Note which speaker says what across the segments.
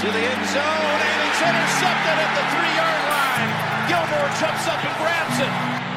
Speaker 1: to the end zone, and it's intercepted at the three-yard line. Gilmore jumps up and grabs it.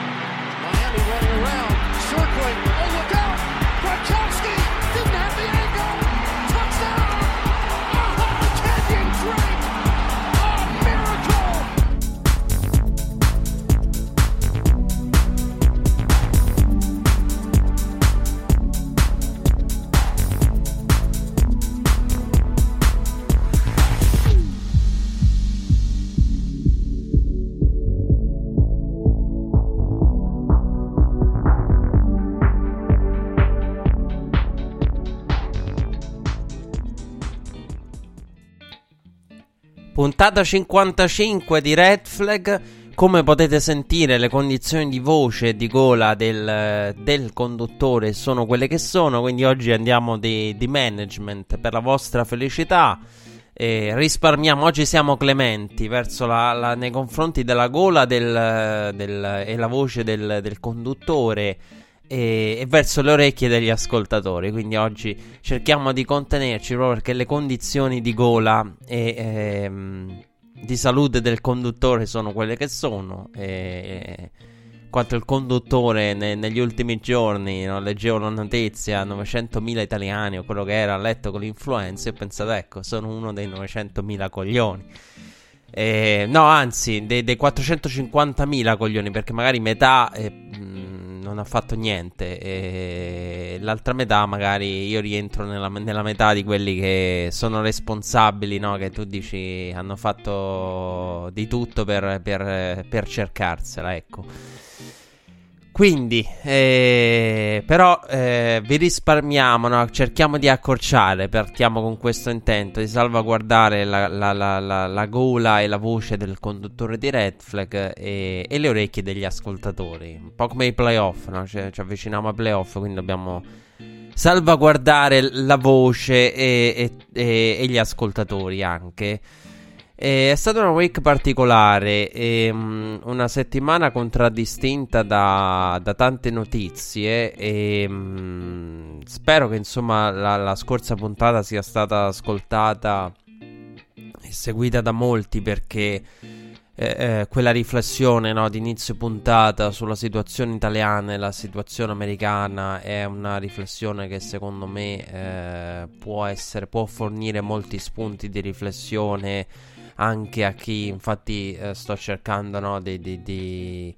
Speaker 2: Puntata 55 di Red Flag. Come potete sentire, le condizioni di voce e di gola del, del conduttore sono quelle che sono. Quindi oggi andiamo di, di management per la vostra felicità. E risparmiamo, oggi siamo clementi verso la, la- nei confronti della gola del, del- e la voce del conduttore e, e verso le orecchie degli ascoltatori. Quindi oggi cerchiamo di contenerci proprio perché le condizioni di gola e ehm, di salute del conduttore sono quelle che sono. E, quanto il conduttore ne- negli ultimi giorni, no, leggevo la notizia, 900.000 italiani o quello che era a letto con l'influenza e ho pensato, ecco, sono uno dei 900.000 coglioni. Eh, no, anzi, dei, dei 450.000 coglioni, perché magari metà eh, mh, non ha fatto niente, e l'altra metà magari io rientro nella, nella metà di quelli che sono responsabili, no? Che tu dici hanno fatto di tutto per, per, per cercarsela, ecco. Quindi, eh, però eh, vi risparmiamo, no? cerchiamo di accorciare, partiamo con questo intento di salvaguardare la, la- la- la- la gola e la voce del conduttore di Red Flag e, e le orecchie degli ascoltatori, un po' come i playoff, no? Cioè, ci avviciniamo ai playoff, quindi dobbiamo salvaguardare la voce e- e- e gli ascoltatori anche. Eh, È stata una week particolare, ehm, una settimana contraddistinta da, da tante notizie e mm, spero che insomma la, la scorsa puntata sia stata ascoltata e seguita da molti perché eh, eh, quella riflessione no, di inizio puntata sulla situazione italiana e la situazione americana è una riflessione che secondo me eh, può essere, può fornire molti spunti di riflessione anche a chi infatti eh, sto cercando no, di, di- di-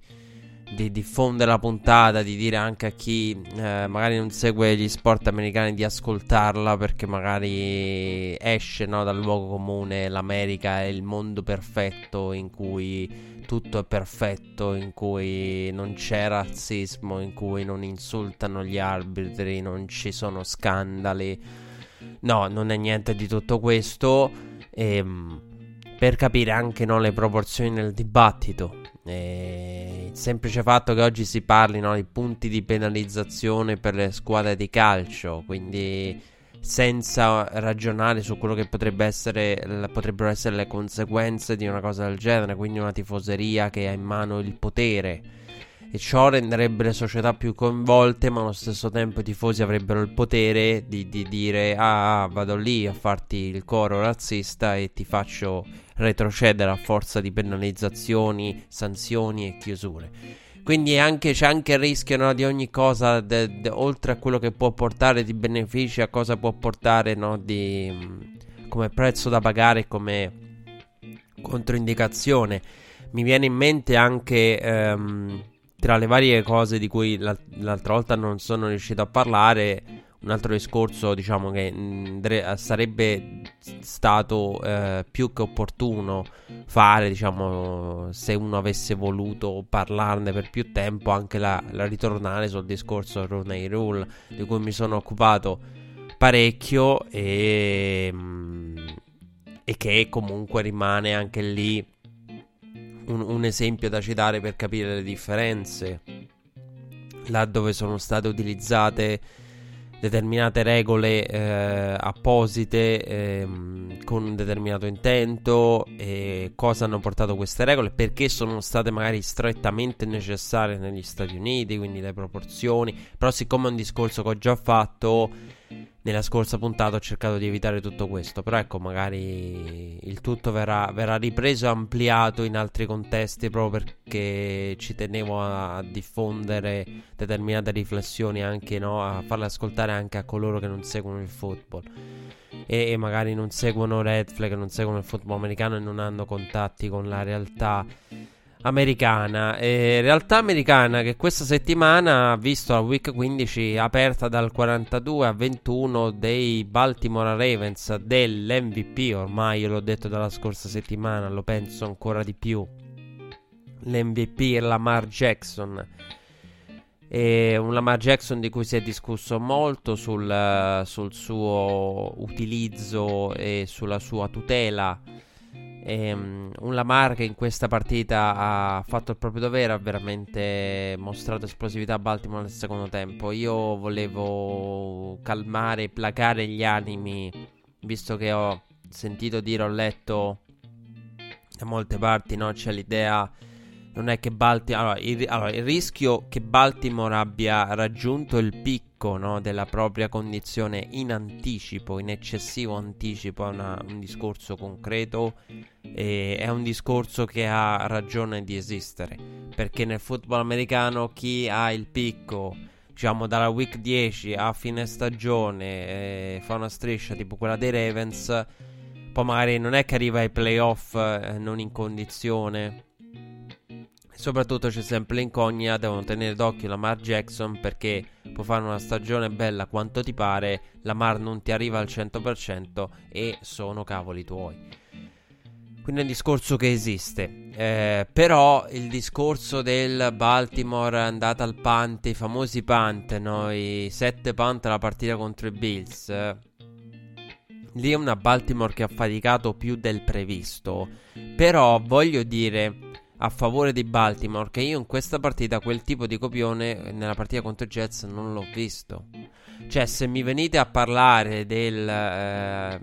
Speaker 2: di diffondere la puntata, di dire anche a chi eh, magari non segue gli sport americani di ascoltarla perché magari esce no, dal luogo comune, l'America è il mondo perfetto in cui tutto è perfetto, in cui non c'è razzismo, in cui non insultano gli arbitri, non ci sono scandali. No, non è niente di tutto questo. Ehm, per capire anche no, le proporzioni nel dibattito. E il semplice fatto che oggi si parli no, di punti di penalizzazione per le squadre di calcio, quindi senza ragionare su quello che potrebbe essere, potrebbero essere le conseguenze di una cosa del genere, quindi una tifoseria che ha in mano il potere. E ciò renderebbe le società più coinvolte, ma allo stesso tempo i tifosi avrebbero il potere di, di dire: Ah, vado lì a farti il coro razzista e ti faccio retrocedere a forza di penalizzazioni, sanzioni e chiusure. Quindi anche- c'è anche il rischio no, di ogni cosa, de- de- oltre a quello che può portare di benefici, a cosa può portare no, di, mh, come prezzo da pagare, come controindicazione. Mi viene in mente anche ehm, tra le varie cose di cui l'al- l'altra volta non sono riuscito a parlare. Un altro discorso, diciamo che dre- sarebbe stato eh, più che opportuno fare, diciamo, se uno avesse voluto parlarne per più tempo, anche la, la ritornare sul discorso Rooney Rule, di cui mi sono occupato parecchio e, mh, e che comunque rimane anche lì un, un esempio da citare per capire le differenze, là dove sono state utilizzate determinate regole eh, apposite ehm, con un determinato intento e cosa hanno portato queste regole, perché sono state magari strettamente necessarie negli Stati Uniti, quindi le proporzioni, però siccome è un discorso che ho già fatto nella scorsa puntata ho cercato di evitare tutto questo, però ecco, magari il tutto verrà, verrà ripreso e ampliato in altri contesti proprio perché ci tenevo a, diffondere determinate riflessioni anche, no, a farle ascoltare anche a coloro che non seguono il football. E, e magari non seguono Red Flag, non seguono il football americano e non hanno contatti con la realtà americana. E realtà americana che questa settimana ha visto la week 15 aperta dal 42 a 21 dei Baltimore Ravens dell'MVP. Ormai l'ho detto dalla scorsa settimana, lo penso ancora di più. L'MVP è Lamar Jackson. E un Lamar Jackson di cui si è discusso molto sul, sul suo utilizzo e sulla sua tutela e, um, un Lamar che in questa partita ha fatto il proprio dovere, ha veramente mostrato esplosività a Baltimore nel secondo tempo. Io volevo calmare placare gli animi, visto che ho sentito dire, ho letto da molte parti, no? C'è l'idea non è che Baltimore. Allora il, allora, il, rischio che Baltimore abbia raggiunto il picco no, della propria condizione in anticipo, in eccessivo anticipo, è una, un discorso concreto e è un discorso che ha ragione di esistere. Perché nel football americano chi ha il picco diciamo dalla week 10 a fine stagione eh, fa una striscia tipo quella dei Ravens poi magari non è che arriva ai playoff eh, non in condizione soprattutto c'è sempre l'incognita, devono tenere d'occhio Lamar Jackson perché può fare una stagione bella quanto ti pare, Lamar non ti arriva al 100% e sono cavoli tuoi. Quindi è un discorso che esiste. Eh, però il discorso del Baltimore andata al punt, i famosi punt, no? i 7 punt alla partita contro i Bills. Lì è una Baltimore che ha faticato più del previsto. Però voglio dire a favore di Baltimore che io in questa partita quel tipo di copione nella partita contro Jets non l'ho visto. Cioè, se mi venite a parlare del eh,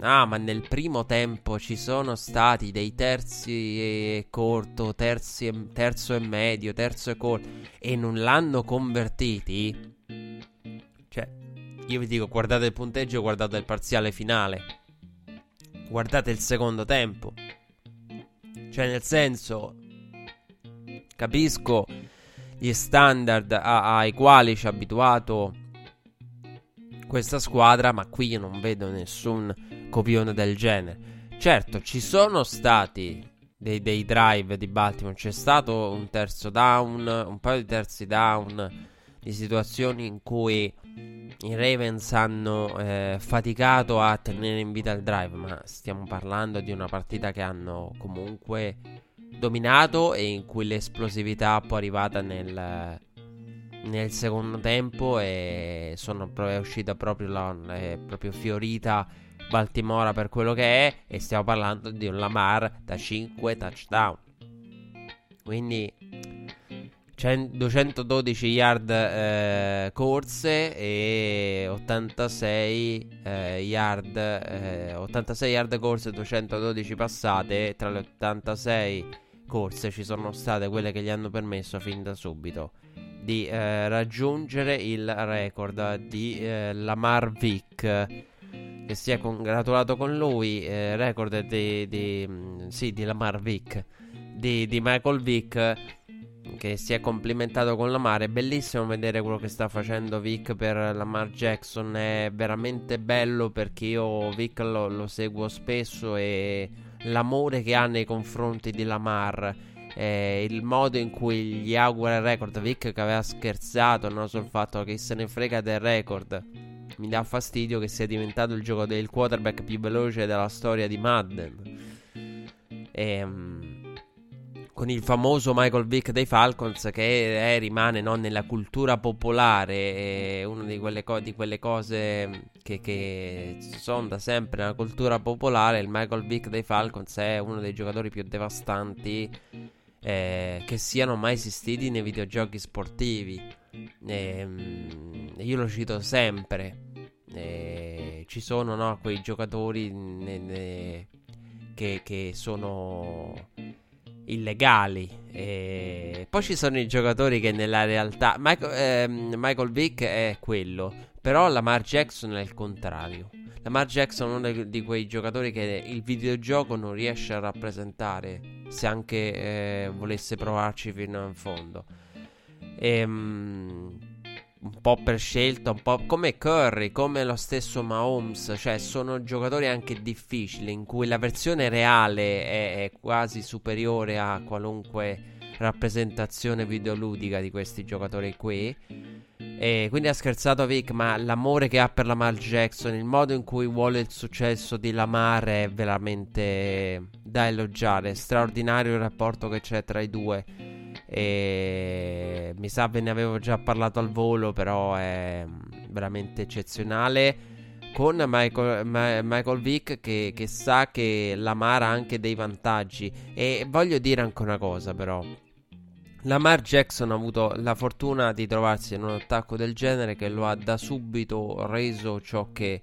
Speaker 2: ah, ma nel primo tempo ci sono stati dei terzi e corto, terzi e, terzo e medio, terzo e corto e non l'hanno convertiti. Cioè, io vi dico, guardate il punteggio, guardate il parziale finale. Guardate il secondo tempo. Cioè, nel senso, capisco gli standard a- ai quali ci ha abituato questa squadra, ma qui io non vedo nessun copione del genere. Certo, ci sono stati dei, dei drive di Baltimore, c'è stato un terzo down, un paio di terzi down, di situazioni in cui i Ravens hanno eh, faticato a tenere in vita il drive, ma stiamo parlando di una partita che hanno comunque dominato e in cui l'esplosività poi è arrivata nel, nel secondo tempo e sono, è uscita proprio, la, è proprio fiorita Baltimora per quello che è e stiamo parlando di un Lamar da 5 touchdown. Quindi 212 yard eh, corse e 86 eh, yard eh, 86 yard corse e 212 passate. Tra le 86 corse ci sono state quelle che gli hanno permesso fin da subito di eh, raggiungere il record di eh, Lamar Vick. Che si è congratulato con lui eh, record di, di, mm, sì, di Lamar Vick di, di Michael Vick che si è complimentato con Lamar. È bellissimo vedere quello che sta facendo Vic per Lamar Jackson. È veramente bello perché io Vic lo, lo seguo spesso e l'amore che ha nei confronti di Lamar. Eh, il modo in cui gli augura il record. Vic che aveva scherzato no, sul fatto che se ne frega del record. Mi dà fastidio che sia diventato il gioco del quarterback più veloce della storia di Madden. Ehm con il famoso Michael Vick dei Falcons che è, rimane no, nella cultura popolare, è una di quelle, co- di quelle cose che, che, sono da sempre nella cultura popolare. Il Michael Vick dei Falcons è uno dei giocatori più devastanti eh, che siano mai esistiti nei videogiochi sportivi. Eh, io lo cito sempre. Eh, ci sono no, quei giocatori ne, ne, che, che sono illegali. E poi ci sono i giocatori che nella realtà. Michael, ehm, Michael Vick è quello. Però Lamar Jackson è il contrario. Lamar Jackson è uno di quei giocatori che il videogioco non riesce a rappresentare se anche eh, volesse provarci fino in fondo. E, um, un po' per scelta, un po' come Curry, come lo stesso Mahomes, cioè sono giocatori anche difficili in cui la versione reale è, è quasi superiore a qualunque rappresentazione videoludica di questi giocatori qui. E quindi ha scherzato Vic, ma l'amore che ha per Lamar Jackson, il modo in cui vuole il successo di Lamar è veramente da elogiare. Straordinario il rapporto che c'è tra i due. E mi sa ve ne avevo già parlato al volo, però è veramente eccezionale. Con Michael, Ma- Michael Vick che, che sa che Lamar ha anche dei vantaggi. E voglio dire anche una cosa, però. Lamar Jackson ha avuto la fortuna di trovarsi in un attacco del genere che lo ha da subito reso ciò che,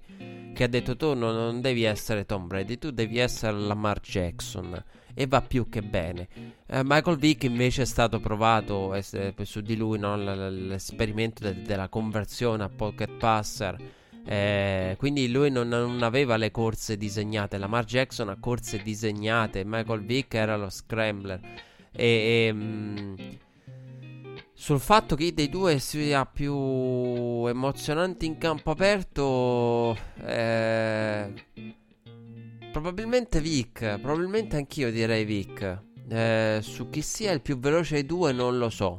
Speaker 2: che ha detto tu non, non, devi essere Tom Brady, tu devi essere Lamar Jackson e va più che bene. Eh, Michael Vick invece è stato provato eh, su di lui no, l'esperimento de- della conversione a pocket passer. Eh, quindi lui non, non, aveva le corse disegnate. Lamar Jackson ha corse disegnate. Michael Vick era lo scrambler. E, e mh, sul fatto che dei due sia più emozionante in campo aperto, eh, probabilmente Vic. Probabilmente anch'io direi Vic. Eh, su chi sia il più veloce dei due non lo so.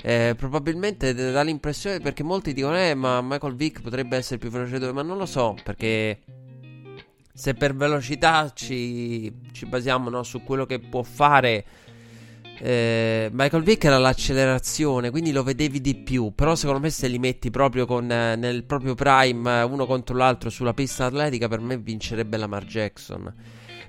Speaker 2: Eh, probabilmente dà l'impressione perché molti dicono eh ma Michael Vick potrebbe essere il più veloce dei due ma non lo so perché se per velocità ci, ci basiamo no, su quello che può fare eh, Michael Vick era l'accelerazione, quindi lo vedevi di più. Però secondo me se li metti proprio con, eh, nel proprio prime, eh, uno contro l'altro sulla pista atletica, per me vincerebbe Lamar Jackson.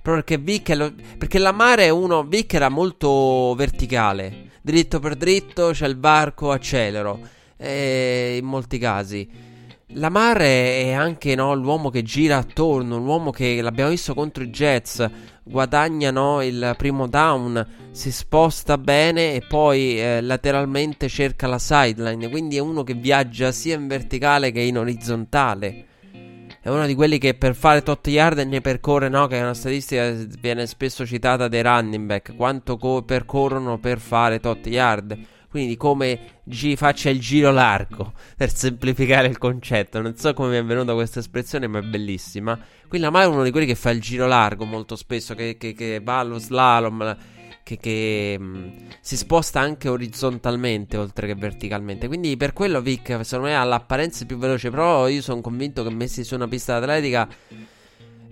Speaker 2: Proprio perché Vick lo, perché Lamar è uno, Vick era molto verticale, dritto per dritto, c'è il varco, accelero. Eh, in molti casi. Lamar è anche no, l'uomo che gira attorno, l'uomo che l'abbiamo visto contro i Jets, guadagna no, il primo down, si sposta bene e poi eh, lateralmente cerca la sideline, quindi è uno che viaggia sia in verticale che in orizzontale. È uno di quelli che per fare tot yard ne percorre, no? Che è una statistica che viene spesso citata dai running back. Quanto co- percorrono per fare tot yard. Quindi come gi- faccia il giro largo, per semplificare il concetto. Non so come mi è venuta questa espressione, ma è bellissima. Qui la è uno di quelli che fa il giro largo molto spesso, che, che, che va allo slalom, che, che mh, mm, si sposta anche orizzontalmente oltre che verticalmente. Quindi per quello Vic, secondo me, ha l'apparenza più veloce, però io sono convinto che messi su una pista atletica...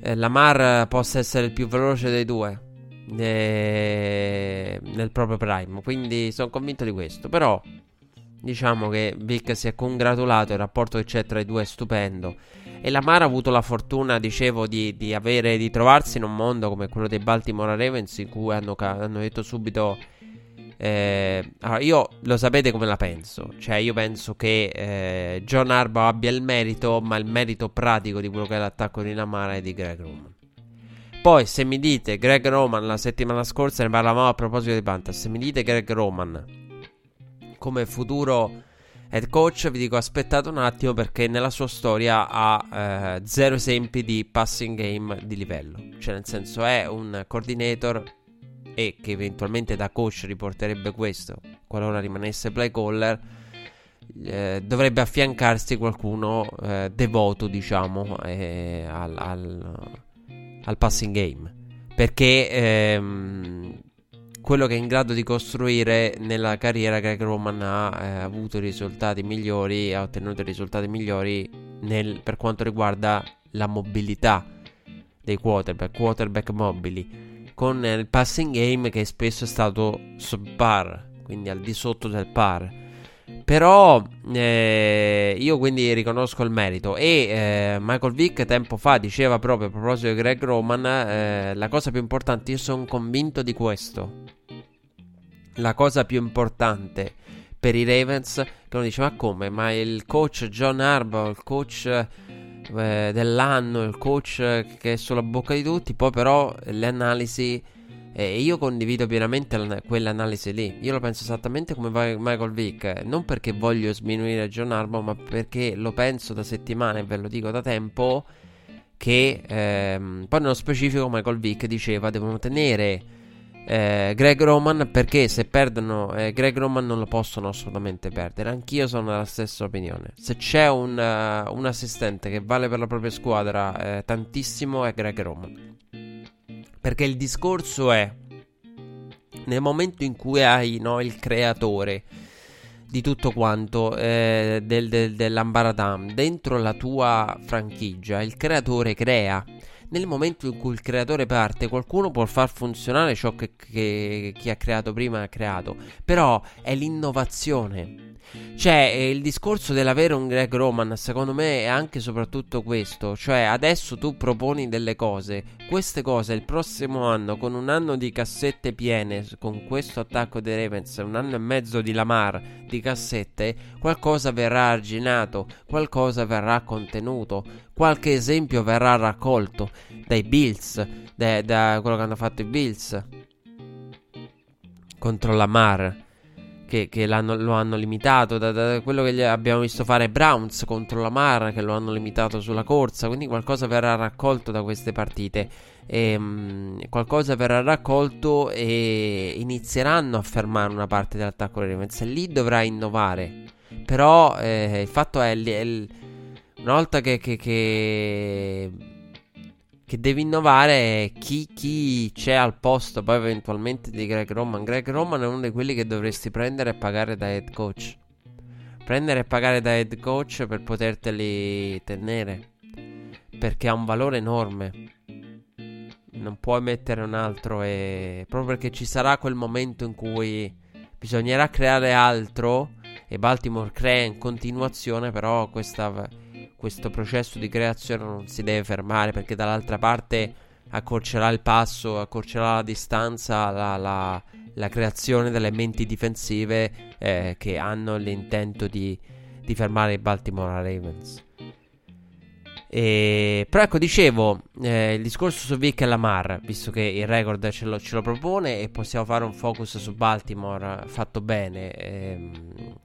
Speaker 2: Eh, Lamar possa essere il più veloce dei due eh, nel proprio prime. Quindi sono convinto di questo. Però diciamo che Vic si è congratulato. Il rapporto che c'è tra i due è stupendo. E Lamar ha avuto la fortuna, dicevo, di, di, avere, di trovarsi in un mondo come quello dei Baltimore Ravens, in cui hanno, hanno detto subito. Eh, allora, io lo sapete come la penso. Cioè, io penso che eh, John Arba abbia il merito, ma il merito pratico di quello che è l'attacco di Lamar è di Greg Roman. Poi, se mi dite Greg Roman, la settimana scorsa ne parlavamo a proposito di Panthers. Se mi dite Greg Roman come futuro head coach, vi dico aspettate un attimo perché nella sua storia ha eh, zero esempi di passing game di livello. Cioè, nel senso, è un coordinator e che eventualmente da coach riporterebbe questo qualora rimanesse play caller. Eh, dovrebbe affiancarsi qualcuno eh, devoto, diciamo, eh, al, al al passing game. Perché ehm, quello che è in grado di costruire nella carriera Greg Roman ha eh, avuto risultati migliori, ha ottenuto risultati migliori nel, per quanto riguarda la mobilità dei quarterback, quarterback mobili, con il passing game che spesso è stato subpar, quindi al di sotto del par. Però eh, io quindi riconosco il merito. E eh, Michael Vick tempo fa diceva proprio a proposito di Greg Roman: eh, la cosa più importante, io sono convinto di questo. La cosa più importante per i Ravens, che uno dice: Ma come? Ma il coach John Harbaugh, il coach eh, dell'anno, il coach che è sulla bocca di tutti. Poi, però, le analisi E io condivido pienamente quell'analisi lì. Io lo penso esattamente come Michael Vick. Non perché voglio sminuire John Harbaugh, ma perché lo penso da settimane e ve lo dico da tempo. Che ehm, poi nello specifico Michael Vick diceva devono tenere eh, Greg Roman perché se perdono eh, Greg Roman non lo possono assolutamente perdere. Anch'io sono della stessa opinione. Se c'è un, uh, un assistente che vale per la propria squadra eh, tantissimo è Greg Roman. Perché il discorso è, nel momento in cui hai no, il creatore di tutto quanto eh, del, del, dell'Ambaradam dentro la tua franchigia, il creatore crea. Nel momento in cui il creatore parte, qualcuno può far funzionare ciò che, che chi ha creato prima ha creato, però è l'innovazione cioè, eh, il discorso dell'avere un Greg Roman, secondo me, è anche e soprattutto questo. Cioè, adesso tu proponi delle cose. Queste cose il prossimo anno, con un anno di cassette piene, con questo attacco dei Ravens, un anno e mezzo di Lamar di cassette, qualcosa verrà arginato, qualcosa verrà contenuto, qualche esempio verrà raccolto dai Bills, da, da quello che hanno fatto i Bills contro Lamar che, che lo hanno limitato, da, da, quello che abbiamo visto fare Browns contro la Mar, che lo hanno limitato sulla corsa, quindi qualcosa verrà raccolto da queste partite. E, um, qualcosa verrà raccolto e inizieranno a fermare una parte dell'attacco dei Ravens. Lì dovrà innovare. Però eh, il fatto è, è una volta che, che, che che devi innovare chi, chi, c'è al posto poi eventualmente di Greg Roman. Greg Roman è uno di quelli che dovresti prendere e pagare da head coach. Prendere e pagare da head coach per poterteli tenere. Perché ha un valore enorme. Non puoi mettere un altro e... Proprio perché ci sarà quel momento in cui bisognerà creare altro e Baltimore crea in continuazione, però questa questo processo di creazione non si deve fermare perché dall'altra parte accorcerà il passo, accorcerà la distanza, la, la, la creazione delle menti difensive eh, che hanno l'intento di, di, fermare i Baltimore Ravens. E, però ecco, dicevo, eh, il discorso su Vic e Lamar, visto che il record ce lo, ce lo, propone e possiamo fare un focus su Baltimore fatto bene ehm,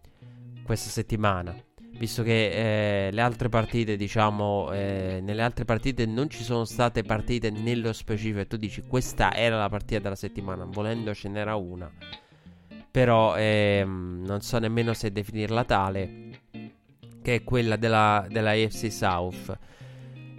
Speaker 2: questa settimana visto che eh, le altre partite, diciamo, eh, nelle altre partite non ci sono state partite nello specifico. E tu dici questa era la partita della settimana, volendo ce n'era una. Però ehm, non so nemmeno se definirla tale, che è quella della, della AFC South.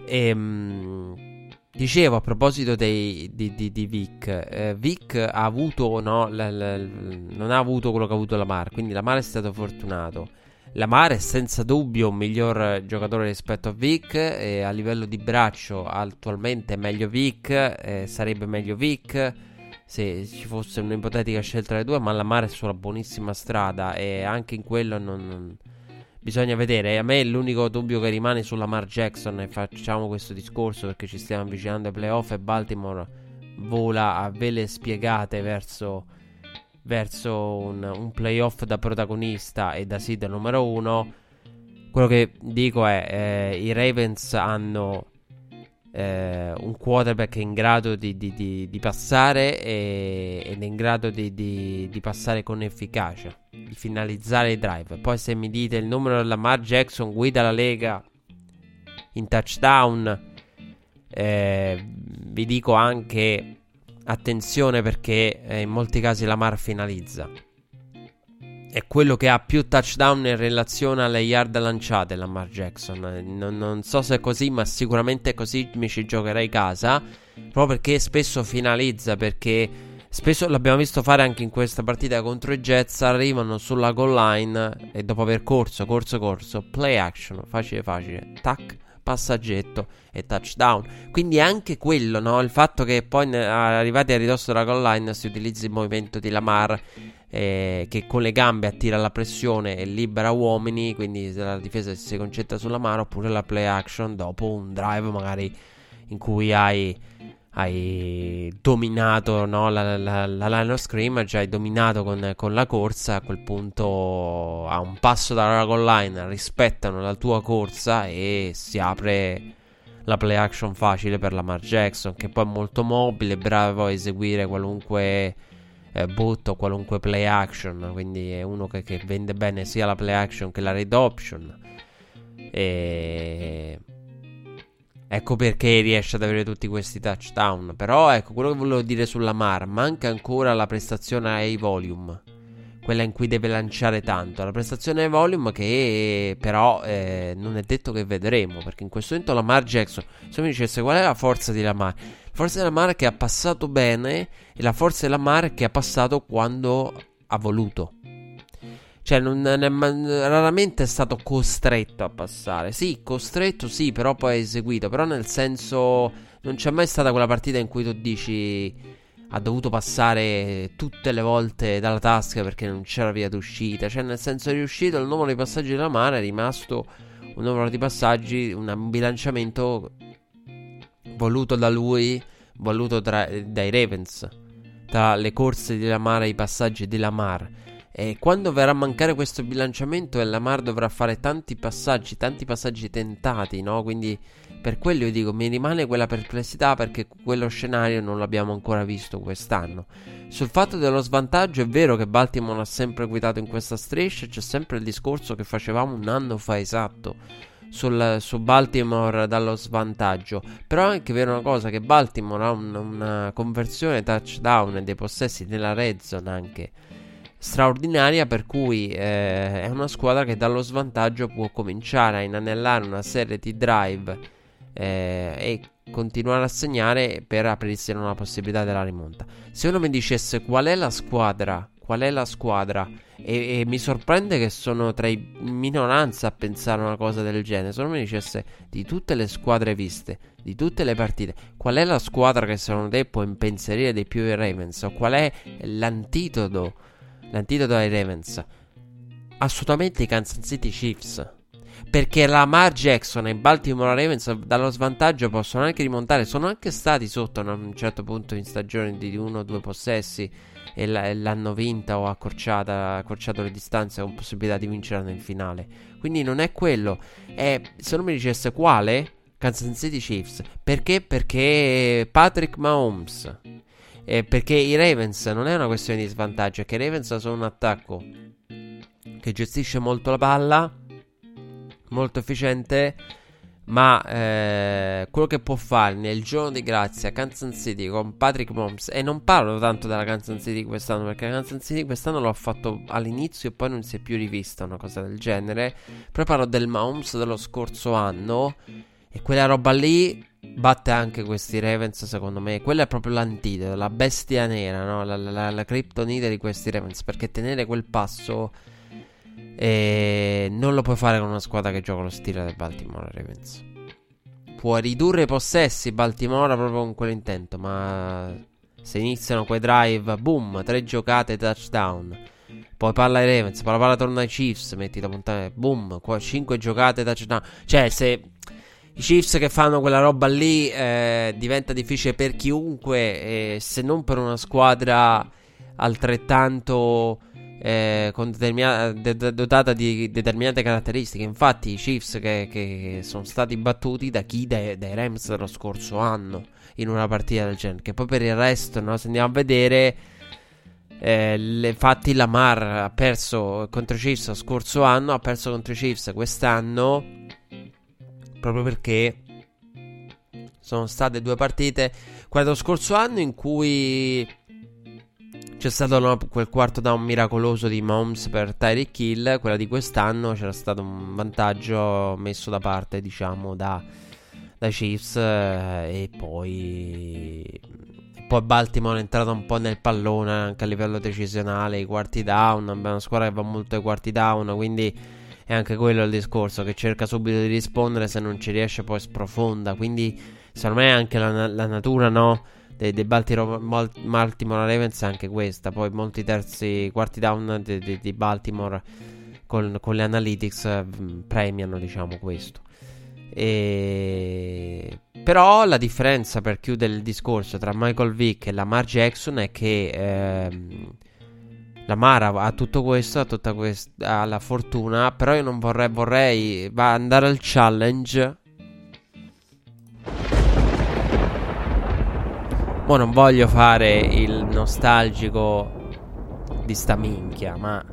Speaker 2: E, ehm, Dicevo a proposito dei, di, di, di, Vic, eh, Vic ha avuto, no, l, l, non ha avuto quello che ha avuto la Mar, quindi la Mar è stato fortunato. Lamar è senza dubbio un miglior giocatore rispetto a Vic e a livello di braccio attualmente è meglio Vic, eh, sarebbe meglio Vic se ci fosse un'ipotetica scelta tra le due, ma Lamar è sulla buonissima strada e anche in quello non, non... bisogna vedere. A me l'unico dubbio che rimane sulla Lamar Jackson e facciamo questo discorso perché ci stiamo avvicinando ai playoff e Baltimore vola a vele spiegate verso verso un, un playoff da protagonista e da seed numero uno. Quello che dico è: eh, i Ravens hanno eh, un quarterback in grado di, di, di, di passare e, ed è in grado di, passare con efficacia, di finalizzare i drive. Poi, se mi dite il numero della Lamar Jackson guida la lega in touchdown, eh, vi dico anche Attenzione perché eh, in molti casi la Mar finalizza. È quello che ha più touchdown in relazione alle yard lanciate Lamar Jackson. Non, non so se è così, ma sicuramente così mi ci giocherei casa. Proprio perché spesso finalizza. Perché spesso l'abbiamo visto fare anche in questa partita contro i Jets. Arrivano sulla goal line e dopo aver corso, corso, corso, play action, facile, facile, tac passaggetto e touchdown. Quindi anche quello, no? Il fatto che poi arrivati a ridosso della goal line si utilizzi il movimento di Lamar eh, che con le gambe attira la pressione e libera uomini, quindi la difesa si concentra sulla mano, oppure la play action dopo un drive magari in cui hai hai dominato no, la, la, la, line of scrimmage, hai dominato con, con, la corsa, a quel punto a un passo dalla goal line rispettano la tua corsa e si apre la play action facile per Lamar Jackson, che poi è molto mobile, bravo a eseguire qualunque eh, butto, qualunque play action. Quindi è uno che, che, vende bene sia la play action che la read option. E. Ecco perché riesce ad avere tutti questi touchdown. Però ecco quello che volevo dire sulla Mar. Manca ancora la prestazione a volume quella in cui deve lanciare tanto. La prestazione ai volume che però eh, non è detto che vedremo, perché in questo momento Lamar Jackson, se mi dicesse qual è la forza di Lamar, la forza di Lamar che ha passato bene e la forza di Lamar che ha passato quando ha voluto. Cioè, non, non raramente è stato costretto a passare. Sì, costretto, sì, però poi è eseguito. Però nel senso, non c'è mai stata quella partita in cui tu dici ha dovuto passare tutte le volte dalla tasca perché non c'era via d'uscita. Cioè, nel senso, è riuscito il numero di passaggi della mano è rimasto un numero di passaggi, un bilanciamento voluto da lui, voluto tra, dai Ravens. Tra le corse di Lamar e i passaggi di Lamar. E quando verrà a mancare questo bilanciamento, e Lamar dovrà fare tanti passaggi, tanti passaggi tentati, no? Quindi per quello io dico, mi rimane quella perplessità perché quello scenario non l'abbiamo ancora visto quest'anno. Sul fatto dello svantaggio è vero che Baltimore ha sempre guidato in questa striscia, c'è sempre il discorso che facevamo un anno fa esatto. Sul, su Baltimore dallo svantaggio. Però è anche vero una cosa: che Baltimore ha un, una conversione touchdown dei possessi nella red zone anche straordinaria. Per cui eh, è una squadra che dallo svantaggio può cominciare a inanellare una serie di drive eh, e continuare a segnare per aprirsi una possibilità della rimonta. Se uno mi dicesse qual è la squadra, qual è la squadra, e, e mi sorprende che sono tra i minoranza a pensare una cosa del genere. Se uno mi dicesse di tutte le squadre viste, di tutte le partite, qual è la squadra che secondo te può impensierire di più i Ravens? O qual è l'antidoto, l'antidoto ai Ravens? Assolutamente i Kansas City Chiefs. Perché Lamar Jackson e Baltimore Ravens dallo svantaggio possono anche rimontare. Sono anche stati sotto a un certo punto in stagione di uno o due possessi e, l'hanno vinta o accorciata, accorciato le distanze con possibilità di vincere nel finale. Quindi non è quello. È, se non mi dicesse quale, Kansas City Chiefs. Perché? Perché Patrick Mahomes. Eh, perché i Ravens non è una questione di svantaggio, è che i Ravens sono un attacco che gestisce molto la palla molto efficiente. Ma eh, quello che può fare nel giorno di grazia Kansas City con Patrick Mahomes, e non parlo tanto della Kansas City quest'anno, perché la Kansas City quest'anno l'ho fatto all'inizio e poi non si è più rivista una cosa del genere. Però parlo del Mahomes dello scorso anno, e quella roba lì batte anche questi Ravens, secondo me. Quella è proprio l'antidoto, la bestia nera, no? la, la, la, criptonite di questi Ravens, perché tenere quel passo e non lo puoi fare con una squadra che gioca lo stile del Baltimore Ravens. Può ridurre i possessi Baltimore proprio con quell'intento, ma se iniziano quei drive, boom, tre giocate, touchdown. Poi palla ai Ravens, poi la palla torna ai Chiefs, metti da puntare, boom, qua, cinque giocate, touchdown. Cioè, se i Chiefs che fanno quella roba lì eh, diventa difficile per chiunque, eh, se non per una squadra altrettanto eh, dotata di determinate caratteristiche. Infatti, i Chiefs che, che sono stati battuti da chi? Dai, dai, Rams dello scorso anno in una partita del genere. Che poi per il resto, no, se andiamo a vedere. Eh, le, infatti Lamar ha perso contro i Chiefs lo scorso anno, ha perso contro i Chiefs quest'anno proprio perché sono state due partite quelle dello scorso anno in cui c'è stato no, quel quarto down miracoloso di Moms per Tyreek Hill. Quella di quest'anno c'era stato un vantaggio messo da parte, diciamo, da, dai Chiefs. Eh, e poi. E poi Baltimore è entrato un po' nel pallone anche a livello decisionale. I quarti down. Abbiamo una squadra che va molto ai quarti down. Quindi è anche quello il discorso. Che cerca subito di rispondere. Se non ci riesce, poi sprofonda. Quindi, secondo me, è anche la, la natura, no? dei, dei Baltimore, Ravens anche questa. Poi molti terzi, quarti down di, Baltimore con, con, le analytics eh, premiano, diciamo, questo. E... Però la differenza per chiudere il discorso tra Michael Vick e Lamar Jackson è che ehm, la Mara ha tutto questo, ha tutta questa ha la fortuna, però io non vorrei, vorrei va andare al challenge. Mo non voglio fare il nostalgico di sta minchia, ma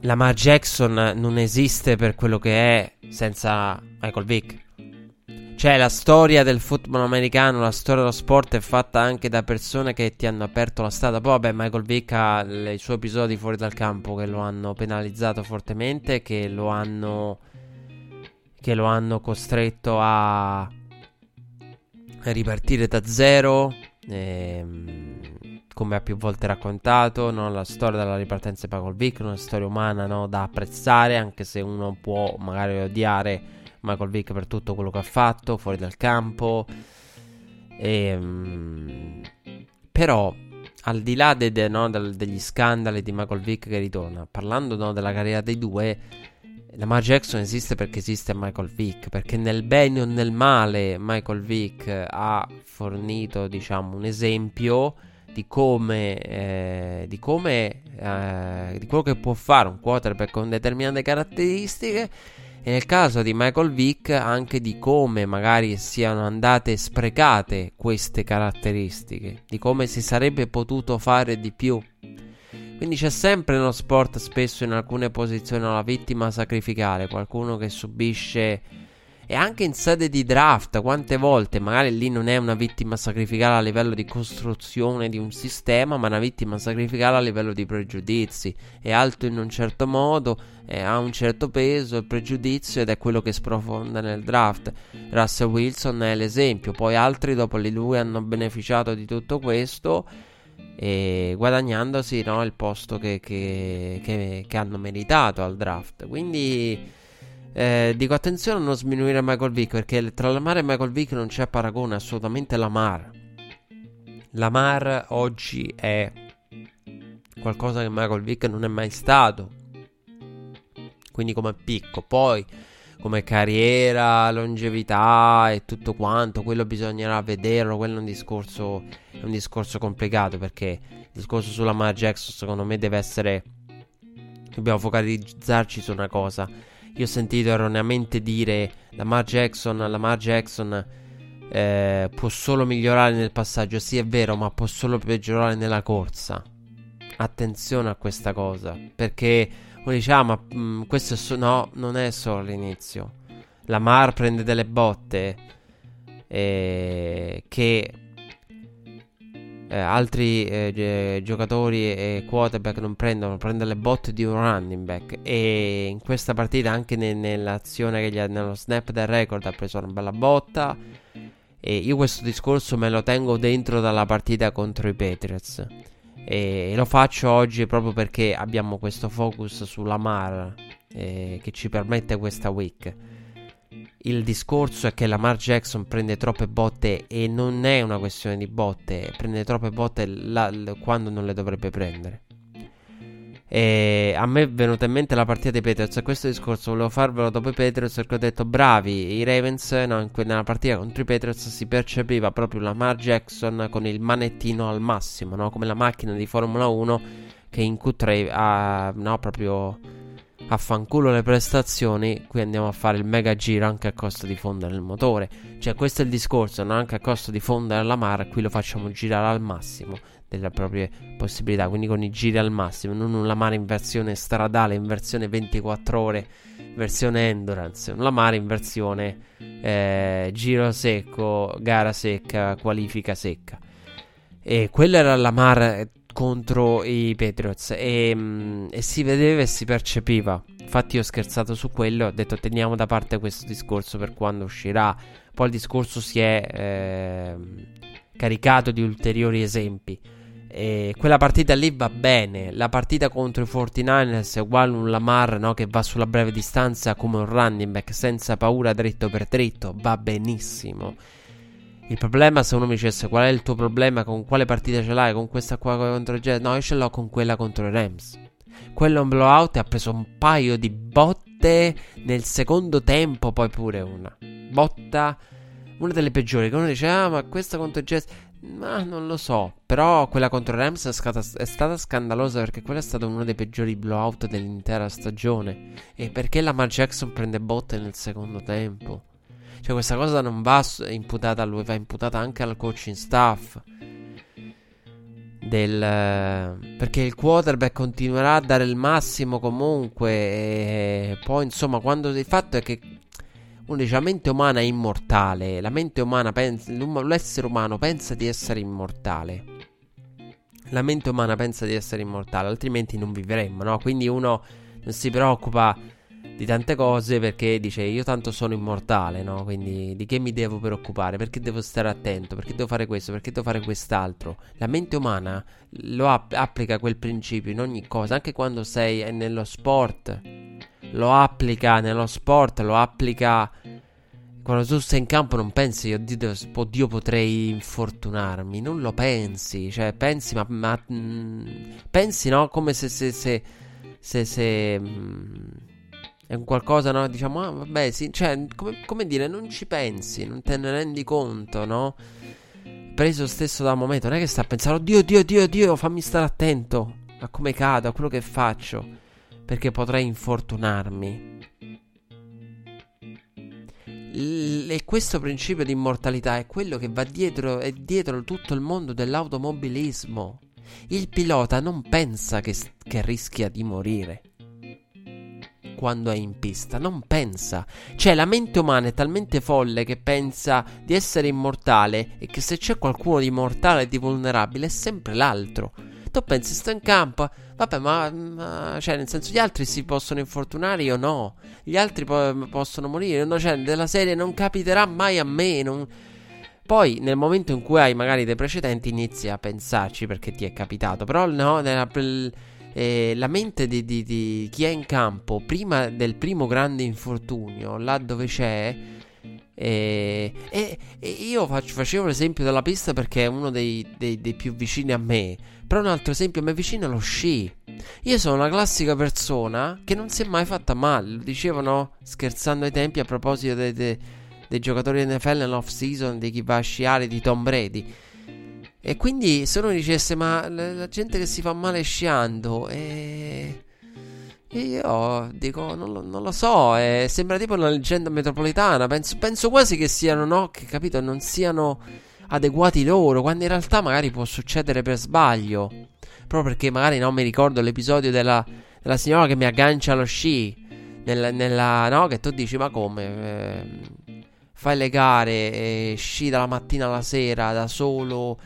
Speaker 2: la Mara Jackson non esiste per quello che è senza Michael Vick. Cioè, la storia del football americano, la storia dello sport è fatta anche da persone che ti hanno aperto la strada. Poi, vabbè, Michael Vick ha i suoi episodi fuori dal campo che lo hanno penalizzato fortemente, che lo hanno, che lo hanno costretto a ripartire da zero. Ehm, come ha più volte raccontato, no? la storia della ripartenza di Michael Vick, una storia umana no? da apprezzare, anche se uno può magari odiare Michael Vick per tutto quello che ha fatto fuori dal campo. E, um, però, al di là de, de, no, del, degli scandali di Michael Vick che ritorna, parlando no, della carriera dei due, Lamar Jackson esiste perché esiste Michael Vick, perché nel bene o nel male Michael Vick ha fornito, diciamo, un esempio di come, eh, di come, eh, di quello che può fare un quarterback con determinate caratteristiche e nel caso di Michael Vick anche di come magari siano andate sprecate queste caratteristiche, di come si sarebbe potuto fare di più. Quindi c'è sempre nello sport spesso in alcune posizioni la vittima sacrificale, qualcuno che subisce e anche in sede di draft, quante volte magari lì non è una vittima sacrificale a livello di costruzione di un sistema, ma una vittima sacrificale a livello di pregiudizi. È alto in un certo modo, ha un certo peso, il pregiudizio ed è quello che sprofonda nel draft. Russell Wilson è l'esempio, poi altri dopo di lui hanno beneficiato di tutto questo e guadagnandosi no, il posto che, che, che, che hanno meritato al draft. Quindi eh, dico attenzione a non sminuire Michael Vick perché tra Lamar e Michael Vick non c'è paragone, assolutamente Lamar. Lamar oggi è qualcosa che Michael Vick non è mai stato. Quindi come picco, poi come carriera, longevità e tutto quanto, quello bisognerà vederlo, quello è un discorso è un discorso complicato perché il discorso sulla Lamar Jackson secondo me deve essere dobbiamo focalizzarci su una cosa io ho sentito erroneamente dire Lamar Jackson, Lamar Jackson eh, può solo migliorare nel passaggio. Sì, è vero, ma può solo peggiorare nella corsa. Attenzione a questa cosa, perché uno dice, ah, ma mh, mm, questo è so- no, non è solo l'inizio. Lamar prende delle botte eh, che eh, altri eh, giocatori e quarterback non prendono, prendono le botte di un running back. E in questa partita, anche ne- nell'azione che gli ha, nello snap del record, ha preso una bella botta. E io questo discorso me lo tengo dentro dalla partita contro i Patriots. E lo faccio oggi proprio perché abbiamo questo focus sulla Mar eh, che ci permette questa week. Il discorso è che Lamar Jackson prende troppe botte e non è una questione di botte, prende troppe botte la, la, quando non le dovrebbe prendere. E a me è venuta in mente la partita dei Patriots e questo discorso volevo farvelo dopo i Patriots perché ho detto bravi i Ravens no, nella partita contro i Patriots si percepiva proprio Lamar Jackson con il manettino al massimo no? come la macchina di Formula 1 che in Q3 ha no, proprio affanculo le prestazioni, qui andiamo a fare il mega giro anche a costo di fondere il motore. Cioè, questo è il discorso, non anche a costo di fondere la mare, qui lo facciamo girare al massimo delle proprie possibilità, quindi con i giri al massimo, non un Lamar in versione stradale, in versione 24 ore, versione endurance, un Lamar in versione eh, giro secco, gara secca, qualifica secca. E quello era Lamar contro i Patriots e, mm, e, si vedeva e si percepiva. Infatti ho scherzato su quello, ho detto teniamo da parte questo discorso per quando uscirà. Poi il discorso si è eh, caricato di ulteriori esempi. E quella partita lì va bene. La partita contro i 49ers è uguale un Lamar no, che va sulla breve distanza come un running back senza paura dritto per dritto. Va benissimo. Il problema, se uno mi dicesse qual è il tuo problema, con quale partita ce l'hai, con questa qua contro il Jets, no, io ce l'ho con quella contro i Rams. Quello è un blowout e ha preso un paio di botte nel secondo tempo, poi pure una. Botta, una delle peggiori, che uno dice, ah, ma questa contro i Jets... Ma non lo so, però quella contro i Rams è stata, è stata, scandalosa perché quello è stato uno dei peggiori blowout dell'intera stagione. E perché la Lamar Jackson prende botte nel secondo tempo? Cioè, questa cosa non va imputata a lui, va imputata anche al coaching staff. Del, perché il quarterback continuerà a dare il massimo comunque. E poi, insomma, quando il fatto è che uno dice la mente umana è immortale. La mente umana pensa, l'essere umano pensa di essere immortale. La mente umana pensa di essere immortale, altrimenti non vivremmo, no? Quindi uno non si preoccupa di tante cose perché dice io tanto sono immortale, no? Quindi di che mi devo preoccupare? Perché devo stare attento? Perché devo fare questo? Perché devo fare quest'altro? La mente umana lo app- applica quel principio in ogni cosa, anche quando sei nello sport. Lo applica nello sport, lo applica quando tu sei in campo non pensi, oddio, oddio potrei infortunarmi, non lo pensi, cioè pensi, ma, ma mh, mm, pensi, no? Come se, se, se, se, se mh, mm, è un qualcosa, no? Diciamo, ah, vabbè, sì, cioè, come, come, dire, non ci pensi, non te ne rendi conto, no? Preso stesso da un momento, non è che sta a pensare, oddio, oddio, oddio, oddio, fammi stare attento a come cado, a quello che faccio, perché potrei infortunarmi. E questo principio di immortalità è quello che va dietro, è dietro tutto il mondo dell'automobilismo. Il pilota non pensa che, che rischia di morire quando è in pista, non pensa. Cioè la mente umana è talmente folle che pensa di essere immortale e che se c'è qualcuno di mortale e di vulnerabile è sempre l'altro. Tu pensi sto in campo, vabbè ma, ma, cioè nel senso gli altri si possono infortunare io no, gli altri po- possono morire, no, cioè della serie non capiterà mai a me, non... Poi nel momento in cui hai magari dei precedenti inizi a pensarci perché ti è capitato, però no, nella, eh, la mente di, di, di, chi è in campo prima del primo grande infortunio, là dove c'è. Eh, e, e, io faccio, facevo l'esempio della pista perché è uno dei, dei, dei più vicini a me. Però un altro esempio a me vicino è lo sci. Io sono la classica persona che non si è mai fatta male. Lo dicevano scherzando ai tempi a proposito dei, dei giocatori NFL nell'off season, di chi va a sciare, di Tom Brady. E quindi se uno dicesse, ma la, gente che si fa male sciando, e... io dico, non lo, non lo so, eh, sembra tipo una leggenda metropolitana. Penso, penso, quasi che siano, no? Che capito, non siano adeguati loro, quando in realtà magari può succedere per sbaglio. Proprio perché magari non mi ricordo l'episodio della, della signora che mi aggancia allo sci. Nella, nella, no? Che tu dici, ma come? Eh, fai le gare e sci dalla mattina alla sera da solo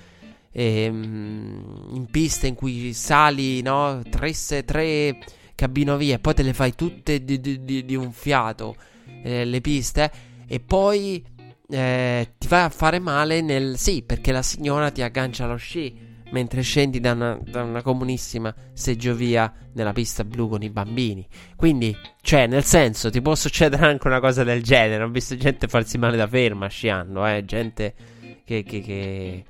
Speaker 2: ehm, in piste in cui sali, no? Tre, tre cabinovie e poi te le fai tutte di, di, di un fiato, eh, le piste, e poi eh, ti vai a fare male nel... Sì, perché la signora ti aggancia lo sci mentre scendi da una, da una, comunissima seggiovia nella pista blu con i bambini. Quindi, cioè, nel senso, ti può succedere anche una cosa del genere. Ho visto gente farsi male da ferma sciando, eh, gente che, che, che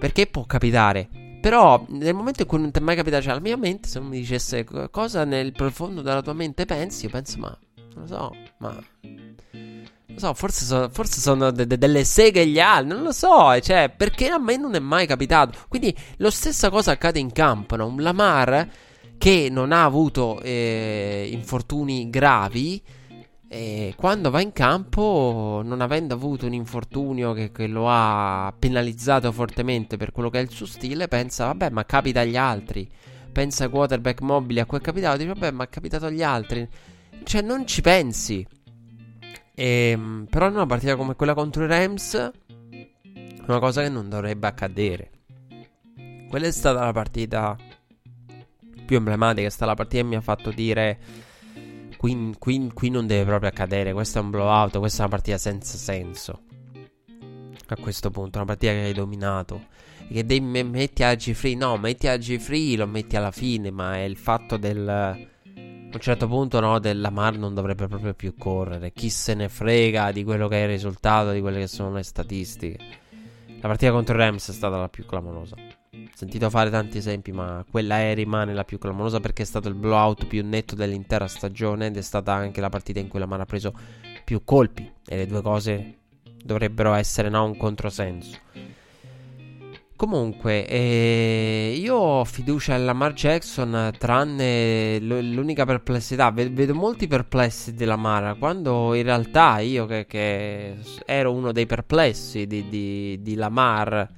Speaker 2: perché può capitare. Però nel momento in cui non ti è mai capitato, cioè la mia mente, se non mi dicesse cosa nel profondo della tua mente pensi, io penso, ma non lo so, ma non so, forse, so, forse sono de- de- delle seghe gli altri, non lo so, cioè, perché a me non è mai capitato. Quindi, lo stessa cosa accade in campo, no? Un Lamar che non ha avuto eh, infortuni gravi e quando va in campo, non avendo avuto un infortunio che, che, lo ha penalizzato fortemente per quello che è il suo stile, pensa, vabbè, ma capita agli altri. Pensa ai quarterback mobili a cui è capitato, dice, vabbè, ma è capitato agli altri. Cioè, non ci pensi. E, ehm, però in una partita come quella contro i Rams, una cosa che non dovrebbe accadere. Quella è stata la partita più emblematica, è stata la partita che mi ha fatto dire qui, qui, qui non deve proprio accadere. Questo è un blowout. Questa è una partita senza senso. A questo punto, una partita che hai dominato. Che devi metti a G-Free. No, metti a G-Free, lo metti alla fine. Ma è il fatto del. A un certo punto, no, della Mar non dovrebbe proprio più correre. Chi se ne frega di quello che è il risultato, di quelle che sono le statistiche. La partita contro Rams è stata la più clamorosa sentito fare tanti esempi, ma quella è rimane la più clamorosa perché è stato il blowout più netto dell'intera stagione ed è stata anche la partita in cui la Mara ha preso più colpi e le due cose dovrebbero essere no, un controsenso. Comunque, eh, io ho fiducia in Lamar Jackson, tranne l- l'unica perplessità. V- vedo molti perplessi di Lamar, quando in realtà io che, che ero uno dei perplessi di, di, di Lamar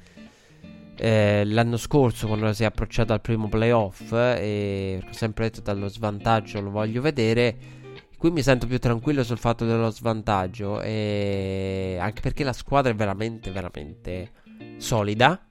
Speaker 2: eh, l'anno scorso quando si è approcciato al primo playoff, e ho sempre detto dallo svantaggio lo voglio vedere. Qui mi sento più tranquillo sul fatto dello svantaggio, e anche perché la squadra è veramente, veramente solida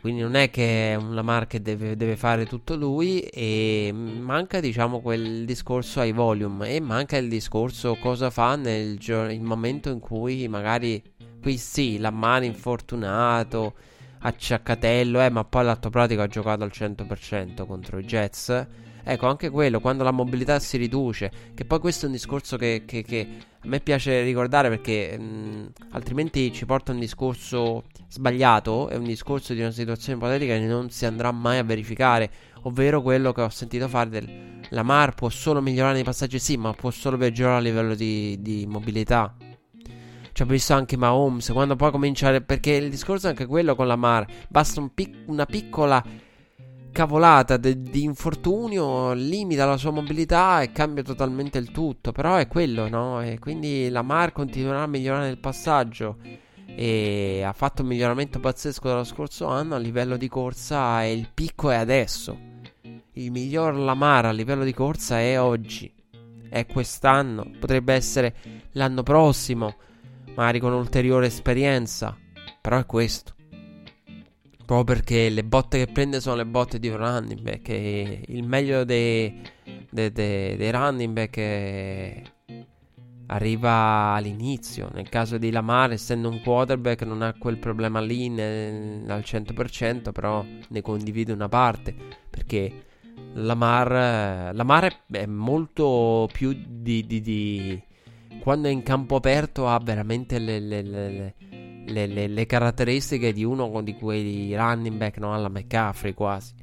Speaker 2: quindi non è che è un Lamar che deve, deve, fare tutto lui e manca diciamo quel discorso ai volume e manca il discorso cosa fa nel gio- momento in cui magari qui sì Lamar infortunato acciaccatello eh ma poi l'atto pratico ha giocato al 100% contro i Jets Ecco, anche quello, quando la mobilità si riduce, che poi questo è un discorso che, che, che a me piace ricordare perché mh, altrimenti ci porta a un discorso sbagliato, è un discorso di una situazione ipotetica che non si andrà mai a verificare, ovvero quello che ho sentito fare del la Mar può solo migliorare nei passaggi, sì, ma può solo peggiorare a livello di, di mobilità. Ci ho visto anche Mahomes quando poi cominciare. Perché il discorso è anche quello con la Mar. Basta un pic- una piccola cavolata de- di infortunio limita la sua mobilità e cambia totalmente il tutto. Però è quello, no? E quindi la Mar continuerà a migliorare nel passaggio. E ha fatto un miglioramento pazzesco dallo scorso anno. A livello di corsa, e il picco è adesso. Il miglior Lamar a livello di corsa è oggi. È quest'anno. Potrebbe essere l'anno prossimo. Magari con ulteriore esperienza. Però è questo. Proprio perché le botte che prende sono le botte di un running back. E il meglio dei, dei, dei, dei running back arriva all'inizio. Nel caso di Lamar, essendo un quarterback, non ha quel problema lì ne, al 100%, però ne condivide una parte. Perché Lamar, Lamar è molto più di, di, di, Quando è in campo aperto ha veramente le, le, le le, caratteristiche di uno di quei running back, no? Alla McCaffrey quasi.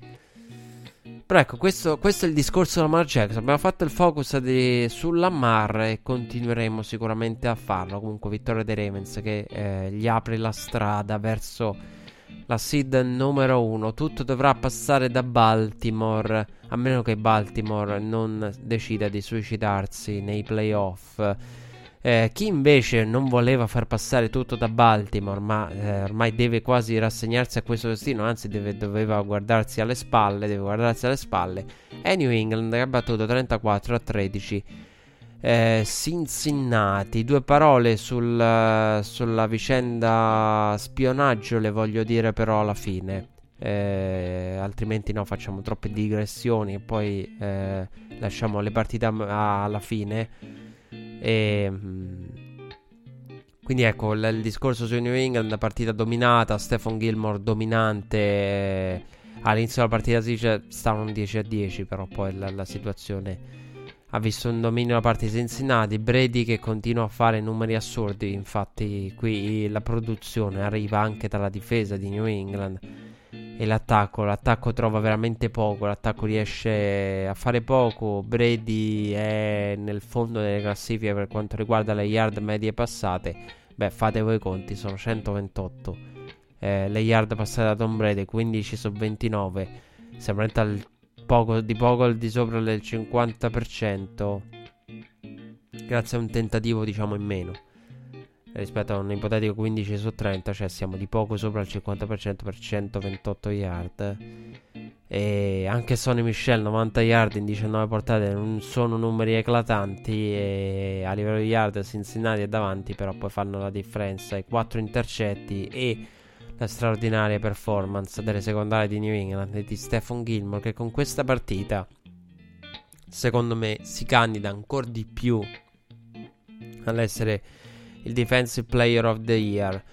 Speaker 2: Però ecco, questo, questo, è il discorso della Lamar Jackson. Abbiamo fatto il focus di, sulla Mar e continueremo sicuramente a farlo. Comunque, vittoria dei Ravens che eh, gli apre la strada verso la seed numero uno. Tutto dovrà passare da Baltimore, a meno che Baltimore non decida di suicidarsi nei playoff. Eh, chi invece non voleva far passare tutto da Baltimore, ma eh, ormai deve quasi rassegnarsi a questo destino, anzi deve, doveva guardarsi alle spalle, deve guardarsi alle spalle, è New England che ha battuto 34 a 13. Eh, Cincinnati, due parole sul, sulla vicenda spionaggio le voglio dire però alla fine. Eh, altrimenti no facciamo troppe digressioni e poi eh, lasciamo le partite alla fine e, mm, quindi ecco il, il, discorso su New England, una partita dominata, Stephen Gilmore dominante. All'inizio della partita si dice stavano 10 a 10, però poi la, la situazione ha visto un dominio da parte di Cincinnati. Brady che continua a fare numeri assurdi. Infatti, qui la produzione arriva anche dalla difesa di New England e l'attacco. L'attacco trova veramente poco. L'attacco riesce a fare poco. Brady è nel fondo delle classifiche per quanto riguarda le yard medie passate. Beh, fate voi i conti, sono 128. Eh, le yard passate da Tom Brady 15 su 29. Sembra poco, di poco al di sopra del 50%. Grazie a un tentativo, diciamo, in meno rispetto a un ipotetico 15 su 30, cioè siamo di poco sopra il 50% per 128 yard. E anche Sony Michel 90 yard in 19 portate non sono numeri eclatanti e a livello di yard Cincinnati è davanti, però poi fanno la differenza. I 4 intercetti e la straordinaria performance delle secondarie di New England e di Stephen Gilmore che con questa partita secondo me si candida ancora di più all'essere il Defensive Player of the Year.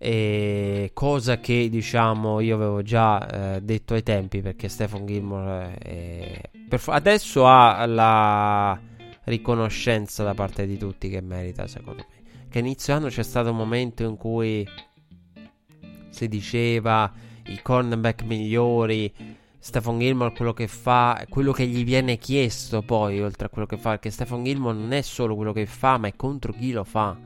Speaker 2: E cosa che diciamo io avevo già eh, detto ai tempi perché Stephen Gilmore eh, f- adesso ha la riconoscenza da parte di tutti che merita secondo me che inizio anno c'è stato un momento in cui si diceva i cornerback migliori Stephen Gilmore quello che fa quello che gli viene chiesto poi oltre a quello che fa perché Stephen Gilmore non è solo quello che fa ma è contro chi lo fa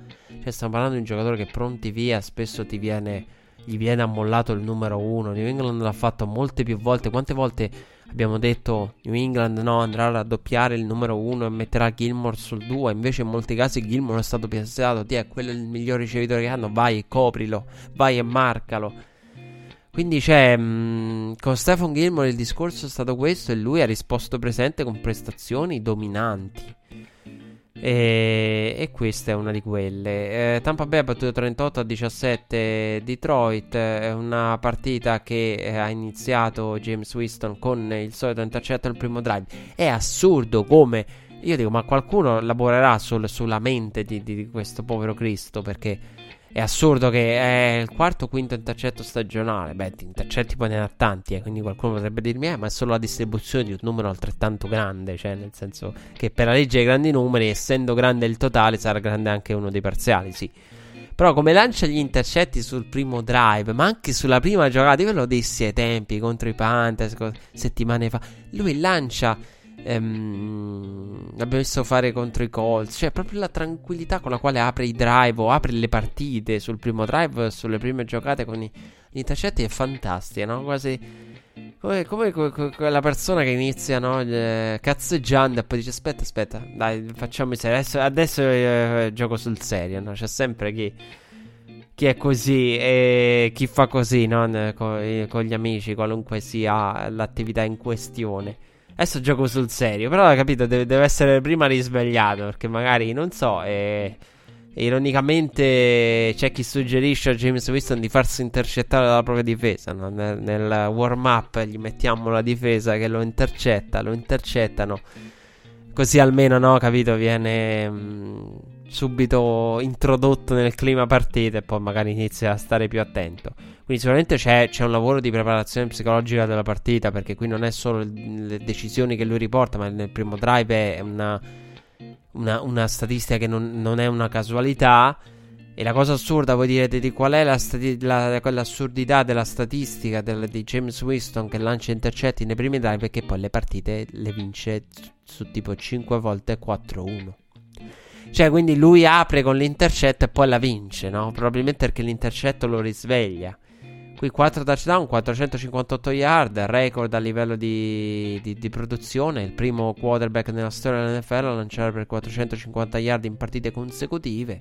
Speaker 2: cioè, stiamo parlando di un giocatore che pronti via spesso ti viene gli viene ammollato il numero uno. New England l'ha fatto molte più volte. Quante volte abbiamo detto New England no, andrà a raddoppiare il numero uno e metterà Gilmore sul 2. Invece in molti casi Gilmore è stato piazzato. Ti è quello il miglior ricevitore che hanno. Vai e coprilo, vai e marcalo. Quindi c'è mh, con Stephen Gilmore il discorso è stato questo e lui ha risposto presente con prestazioni dominanti. E, e, questa è una di quelle. Eh, Tampa Bay ha battuto 38 a 17 Detroit. È una partita che eh, ha iniziato James Winston con il solito intercetto al primo drive. È assurdo come. Io dico, ma qualcuno lavorerà sul, sulla mente di, di, questo povero Cristo perché è assurdo che è il quarto o quinto intercetto stagionale. Beh, di intercetti poi ne ha tanti, eh, quindi qualcuno potrebbe dirmi, eh, ma è solo la distribuzione di un numero altrettanto grande. Cioè, nel senso che per la legge dei grandi numeri, essendo grande il totale, sarà grande anche uno dei parziali, sì. Però come lancia gli intercetti sul primo drive, ma anche sulla prima giocata, io ve lo dissi ai tempi contro i Panthers settimane fa. Lui lancia Ehm, l'abbiamo visto fare contro i Colts. Cioè, proprio la tranquillità con la quale apre i drive o apre le partite sul primo drive, sulle prime giocate con gli intercetti è fantastica, no? Quasi. Come, come, come quella persona che inizia no, eh, cazzeggiando e poi dice aspetta aspetta dai facciamo serio adesso, adesso eh, gioco sul serio no? c'è sempre chi, chi è così e chi fa così no? con, con gli amici qualunque sia l'attività in questione Adesso gioco sul serio. Però, capito, deve, deve essere prima risvegliato. Perché magari, non so, e, ironicamente c'è chi suggerisce a James Winston di farsi intercettare dalla propria difesa. No? Nel, nel warm up gli mettiamo la difesa che lo intercetta, lo intercettano. Così almeno, no, capito, viene mh, mm, subito introdotto nel clima partita e poi magari inizia a stare più attento. Quindi sicuramente c'è, c'è, un lavoro di preparazione psicologica della partita perché qui non è solo le decisioni che lui riporta, ma nel primo drive è una, una, una statistica che non, non, è una casualità. E la cosa assurda, voi direte di qual è la stati- la, quell'assurdità della statistica del, di James Winston che lancia intercetti nei primi drive perché poi le partite le vince su tipo 5 volte 4-1. Cioè, quindi lui apre con l'intercetto e poi la vince, no? Probabilmente perché l'intercetto lo risveglia. Qui 4 touchdown, 458 yard, record a livello di, di, di, produzione. Il primo quarterback nella storia dell'NFL a lanciare per 450 yard in partite consecutive.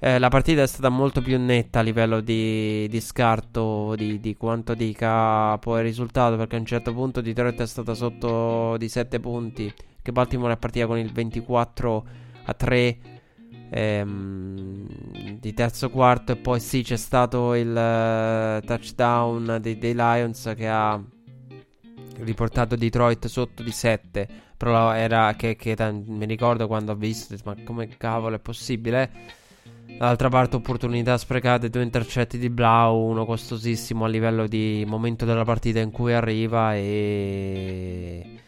Speaker 2: Eh, la partita è stata molto più netta a livello di, di scarto di, di, quanto dica poi il risultato. Perché a un certo punto Detroit è stata sotto di 7 punti. Che Baltimore è partita con il 24 a 3 ehm, di terzo quarto e poi sì c'è stato il uh, touchdown dei, dei, Lions che ha riportato Detroit sotto di 7 però era che, che mi ricordo quando ho visto ma come cavolo è possibile? Dall'altra parte opportunità sprecate, due intercetti di Blau, uno costosissimo a livello di momento della partita in cui arriva e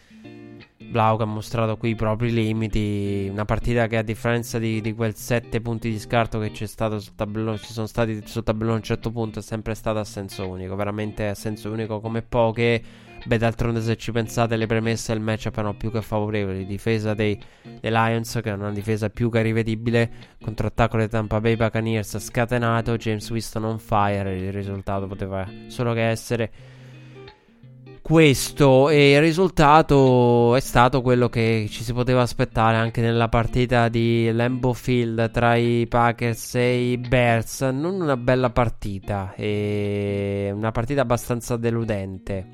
Speaker 2: Blau che ha mostrato qui i propri limiti. Una partita che a differenza di, di quel 7 punti di scarto che c'è stato sul tabellone, ci sono stati sul tabellone a un certo punto, è sempre stata a senso unico. Veramente a senso unico come poche. Beh, d'altronde, se ci pensate, le premesse del match erano più che favorevoli. Difesa dei, dei, Lions, che è una difesa più che rivedibile. Contrattacco dei Tampa Bay Buccaneers scatenato. James Winston on fire. Il risultato poteva solo che essere questo e il risultato è stato quello che ci si poteva aspettare anche nella partita di Lambeau Field tra i Packers e i Bears. Non una bella partita, una partita abbastanza deludente.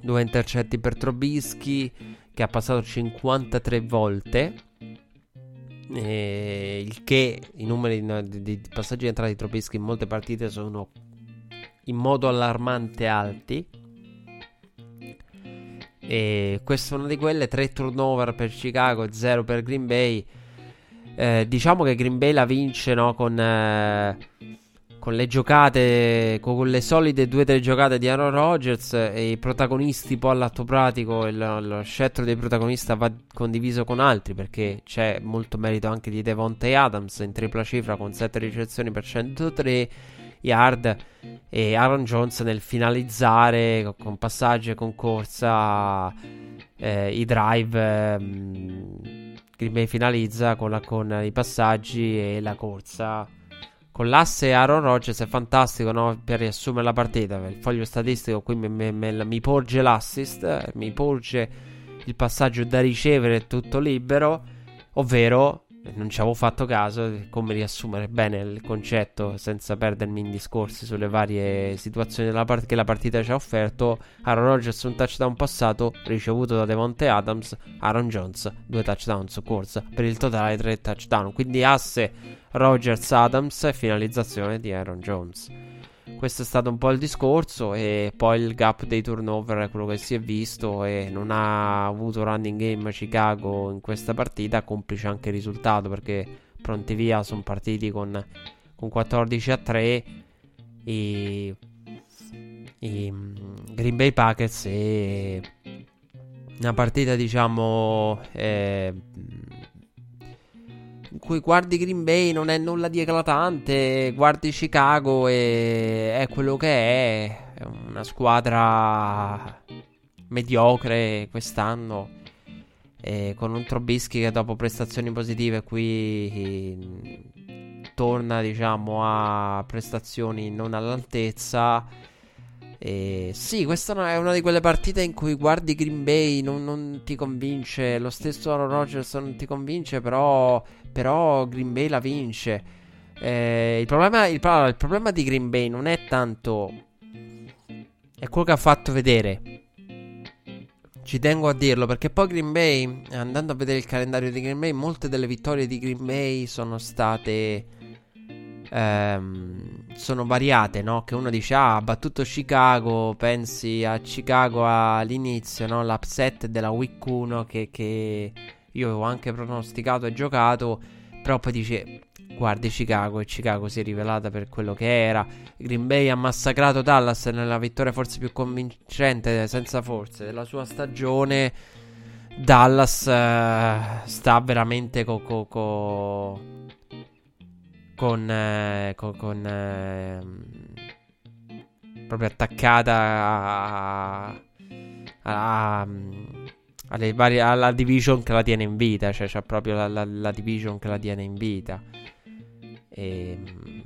Speaker 2: Due intercetti per Trobischi che ha passato 53 volte. E il che i numeri di, di passaggi di entrata di Trobischi in molte partite sono in modo allarmante alti. E questa è una di quelle, 3 turnover per Chicago, 0 per Green Bay. Eh, diciamo che Green Bay la vince no, con, eh, con le giocate, con le solide 2-3 giocate di Aaron Rodgers e i protagonisti poi all'atto pratico, il, lo scettro dei protagonisti va condiviso con altri perché c'è molto merito anche di Devontae Adams in tripla cifra con 7 ricezioni per 103 yard e Aaron Jones nel finalizzare con passaggi e con corsa eh, i drive eh, Green Bay finalizza con, la, con, i passaggi e la corsa con l'asse Aaron Rodgers è fantastico no? per riassumere la partita. Il foglio statistico qui mi, mi, mi, mi porge l'assist, mi porge il passaggio da ricevere tutto libero, ovvero non ci avevo fatto caso come riassumere bene il concetto senza perdermi in discorsi sulle varie situazioni part- che la partita ci ha offerto. Aaron Rodgers un touchdown passato ricevuto da Devonte Adams, Aaron Jones due touchdown su corsa per il totale tre touchdown. Quindi asse Rodgers Adams e finalizzazione di Aaron Jones. Questo è stato un po' il discorso e poi il gap dei turnover è quello che si è visto e non ha avuto running game Chicago in questa partita, complice anche il risultato perché pronti via sono partiti con, con 14 a 3 i, i Green Bay Packers e una partita diciamo eh, guardi Green Bay non è nulla di eclatante, guardi Chicago e è quello che è, è una squadra mediocre quest'anno. E con un Trobisky che dopo prestazioni positive qui torna diciamo a prestazioni non all'altezza e sì, questa è una di quelle partite in cui guardi Green Bay, non, non ti convince, lo stesso Aaron Rodgers non ti convince, però, però Green Bay la vince. Eh, il, problema, il, il problema di Green Bay non è tanto... è quello che ha fatto vedere. Ci tengo a dirlo perché poi Green Bay, andando a vedere il calendario di Green Bay, molte delle vittorie di Green Bay sono state ehm, sono variate, no? Che uno dice, ah, ha battuto Chicago, pensi a Chicago all'inizio, no? L'upset della week 1 che, che io avevo anche pronosticato e giocato, però poi dice, guardi Chicago e Chicago si è rivelata per quello che era. Green Bay ha massacrato Dallas nella vittoria forse più convincente, senza forze, della sua stagione. Dallas uh, sta veramente co- co- co- con, eh, con, eh, proprio attaccata a, a, varie, alla division che la tiene in vita, cioè c'è proprio la, la, la, division che la tiene in vita. E, ehm,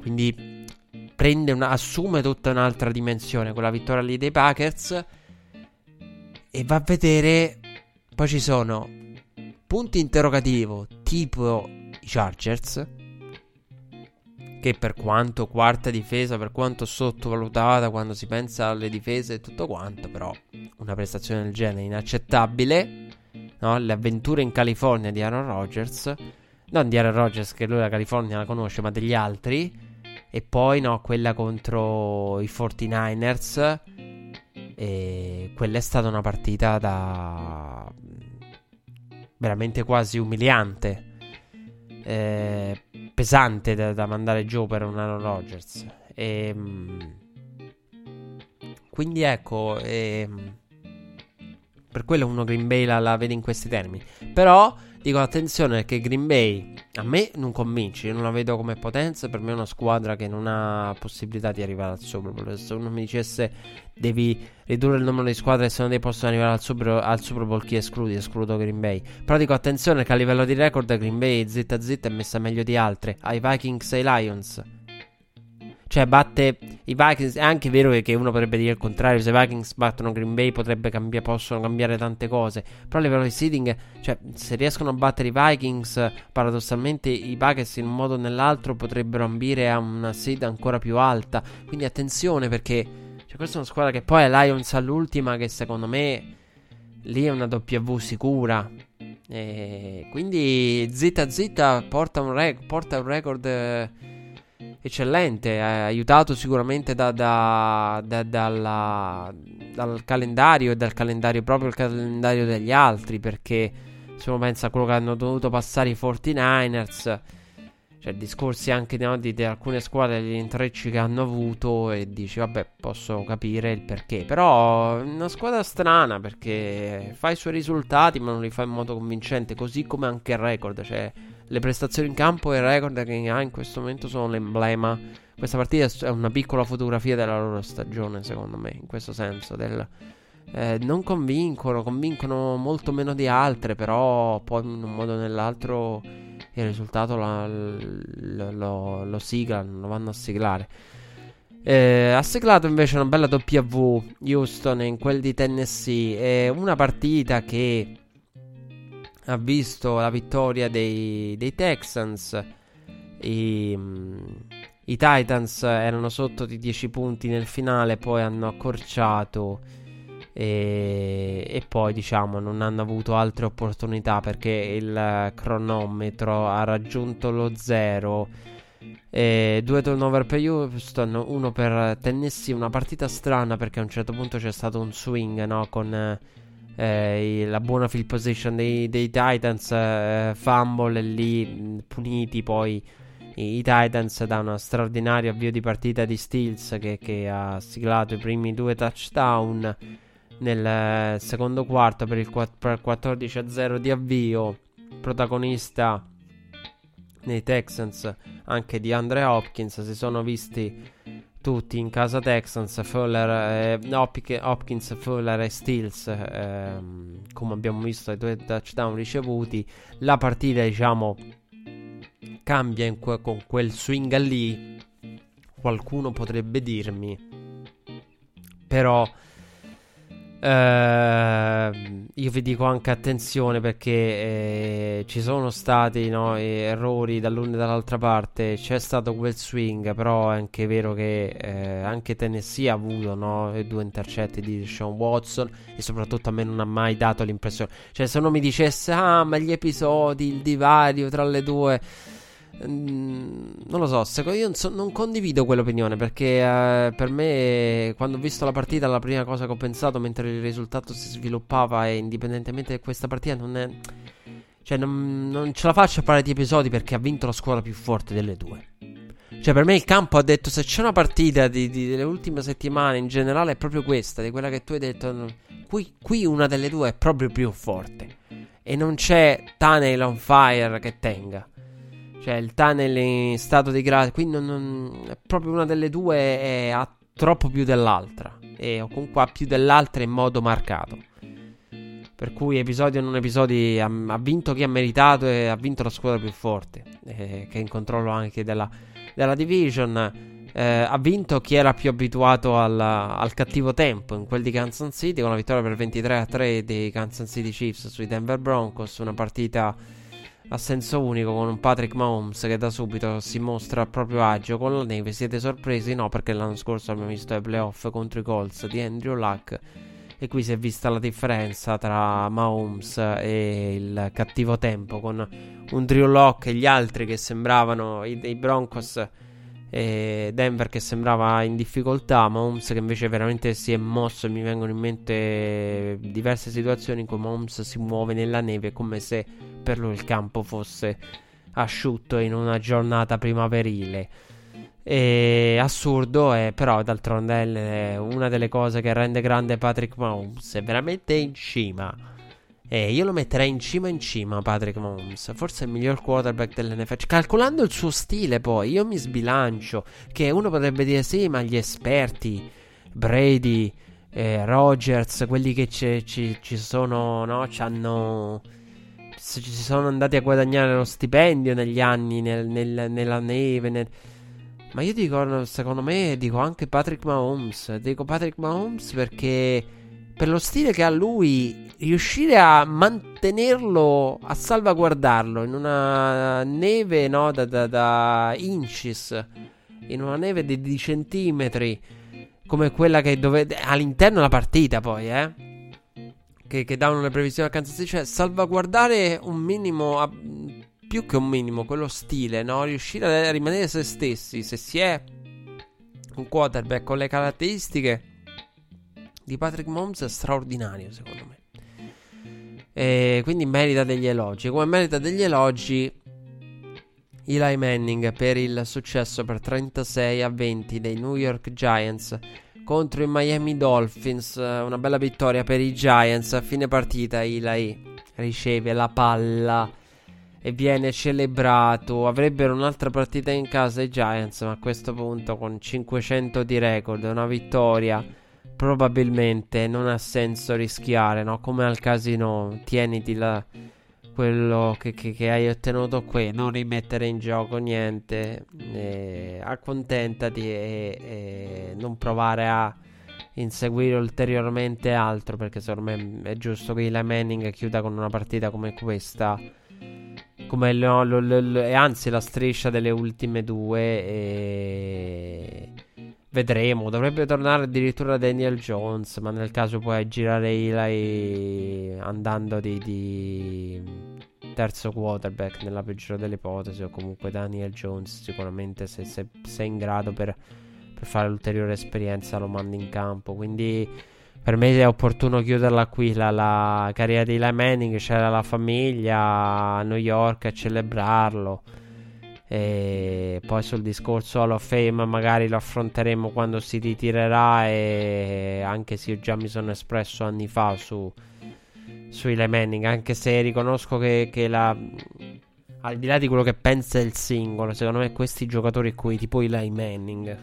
Speaker 2: quindi una, assume tutta un'altra dimensione con la vittoria lì dei Packers e va a vedere poi ci sono punti interrogativo tipo i Chargers, che per quanto quarta difesa, per quanto sottovalutata quando si pensa alle difese e tutto quanto, però una prestazione del genere inaccettabile. No? Le avventure in California di Aaron Rodgers, non di Aaron Rodgers che lui la California la conosce, ma degli altri. E poi no, quella contro i 49ers. E quella è stata una partita da veramente quasi umiliante eh, pesante da, da, mandare giù per un Aaron Rodgers. E, ehm, quindi ecco, e, ehm, per quello uno Green Bay la, la vede in questi termini. Però dico attenzione che Green Bay a me non convince, io non la vedo come potenza, per me è una squadra che non ha possibilità di arrivare al Super Bowl. Se uno mi dicesse devi ridurre il numero di squadre se non dei possono arrivare al Super, al Super Bowl, chi escludi? Escludo Green Bay. Però dico attenzione che a livello di record Green Bay zitta zitta è messa meglio di altre, ai Vikings e ai Lions. Cioè, batte i Vikings. È anche vero che uno potrebbe dire il contrario. Se i Vikings battono Green Bay, cambiare, possono cambiare tante cose. Però a livello di seeding, cioè, se riescono a battere i Vikings, paradossalmente i Packers in un modo o nell'altro potrebbero ambire a una seed ancora più alta. Quindi attenzione perché. Cioè, questa è una squadra che poi è Lions all'ultima, che secondo me lì è una W sicura. E quindi zitta zitta porta un, rec- porta un record. Eh, eccellente, aiutato sicuramente da, da, da, dalla, dal calendario e dal calendario proprio il calendario degli altri, perché se uno pensa a quello che hanno dovuto passare i 49ers, cioè discorsi anche no, di, di, alcune squadre, gli intrecci che hanno avuto e dici vabbè posso capire il perché, però è una squadra strana perché fa i suoi risultati ma non li fa in modo convincente, così come anche il record, cioè le prestazioni in campo e il record che ha in questo momento sono l'emblema. Questa partita è una piccola fotografia della loro stagione, secondo me, in questo senso. Del, eh, non convincono, convincono molto meno di altre, però poi in un modo o nell'altro il risultato lo, lo, lo, lo siglano, lo vanno a siglare. Eh, ha siglato invece una bella W Houston in quel di Tennessee. È una partita che ha visto la vittoria dei, dei Texans. I, I, Titans erano sotto di 10 punti nel finale, poi hanno accorciato. E, e, poi diciamo non hanno avuto altre opportunità perché il cronometro ha raggiunto lo zero. E due turnover per Houston, uno per Tennessee. Una partita strana perché a un certo punto c'è stato un swing no? con eh, la buona field position dei, dei Titans, eh, fumble lì puniti. Poi i, i Titans da uno straordinario avvio di partita di Steels che, che ha siglato i primi due touchdown nel eh, secondo quarto per il 14-0 di avvio. Protagonista nei Texans anche di Andre Hopkins. Si sono visti tutti in casa Texans, Fuller, eh, Hopkins, Fuller e Stills, eh, come abbiamo visto i due touchdown ricevuti. La partita, diciamo, cambia que- con quel swing lì. Qualcuno potrebbe dirmi, però Uh, io vi dico anche attenzione perché eh, ci sono stati no, errori dall'una e dall'altra parte. C'è stato quel swing, però è anche vero che eh, anche Tennessee ha avuto no, due intercetti di Sean Watson e soprattutto a me non ha mai dato l'impressione. Cioè, se uno mi dicesse, ah, ma gli episodi, il divario tra le due non lo so, secondo io non, so, non condivido quell'opinione perché eh, per me quando ho visto la partita la prima cosa che ho pensato mentre il risultato si sviluppava e indipendentemente da questa partita non è... Cioè non, non ce la faccio a parlare di episodi perché ha vinto la squadra più forte delle due. Cioè per me il campo ha detto se c'è una partita di, di, delle ultime settimane in generale è proprio questa, di quella che tu hai detto, qui, qui una delle due è proprio più forte. E non c'è Tunnel on fire che tenga. Cioè, il tunnel in stato di grazia. Qui non, non, proprio una delle due è, ha troppo più dell'altra. E o comunque ha più dell'altra in modo marcato. Per cui episodio non episodi ha, ha, vinto chi ha meritato e ha vinto la squadra più forte. Eh, che è in controllo anche della, della division. Eh, ha vinto chi era più abituato al, al, cattivo tempo in quel di Kansas City con la vittoria per 23 a 3 dei Kansas City Chiefs sui Denver Broncos. Una partita a senso unico con un Patrick Mahomes che da subito si mostra a proprio agio con la neve. Siete sorpresi? No, perché l'anno scorso abbiamo visto i playoff contro i Colts di Andrew Luck. E qui si è vista la differenza tra Mahomes e il cattivo tempo con un Drew Lock e gli altri che sembravano i, i Broncos e Denver che sembrava in difficoltà, Mahomes che invece veramente si è mosso mi vengono in mente diverse situazioni in cui Mahomes si muove nella neve come se per lui il campo fosse asciutto in una giornata primaverile. E assurdo, è, però d'altronde è una delle cose che rende grande Patrick Mahomes. È veramente in cima. E io lo metterei in cima in cima Patrick Mahomes. Forse è il miglior quarterback dell'NFL. Calcolando il suo stile, poi io mi sbilancio. Che uno potrebbe dire: sì, ma gli esperti, Brady, eh, Rogers, quelli che ci sono, no? Ci hanno ci sono andati a guadagnare lo stipendio negli anni, nel, nel, nella neve. Nel... Ma io dico, secondo me, dico anche Patrick Mahomes. Dico Patrick Mahomes perché per lo stile che ha lui, riuscire a mantenerlo, a salvaguardarlo in una neve no, da, da, da inches, in una neve di, di centimetri, come quella che dovete all'interno della partita, poi, eh che, che davano le previsioni a Kansas City, cioè salvaguardare un minimo, a, più che un minimo, quello stile, no? Riuscire a rimanere se stessi, se si è un quarterback con le caratteristiche di Patrick Mahomes è straordinario, secondo me. E quindi merita degli elogi. Come merita degli elogi Eli Manning per il successo per 36 a 20 dei New York Giants contro i Miami Dolphins. Una bella vittoria per i Giants. A fine partita Eli riceve la palla e viene celebrato. Avrebbero un'altra partita in casa i Giants, ma a questo punto con 500 di record, una vittoria, probabilmente non ha senso rischiare, no? Come al casino, tieniti la, quello che, che, che, hai ottenuto qui, non rimettere in gioco niente, eh, accontentati e, e, non provare a inseguire ulteriormente altro, perché secondo me è giusto che Eli Manning chiuda con una partita come questa, come lo, lo, lo, anzi la striscia delle ultime due e Vedremo, dovrebbe tornare addirittura Daniel Jones, ma nel caso puoi girare Eli andando di, di terzo quarterback nella peggiore delle ipotesi o comunque Daniel Jones sicuramente se, se, se è in grado per, per fare l'ulteriore esperienza lo mandi in campo, quindi per me è opportuno chiuderla qui la, la carriera di Eli Manning, c'era la famiglia a New York a celebrarlo. E poi sul discorso Hall of Fame magari lo affronteremo quando si ritirerà e anche se io già mi sono espresso anni fa su, su Eli Manning, anche se riconosco che, che la, al di là di quello che pensa il singolo, secondo me questi giocatori qui, tipo Eli Manning,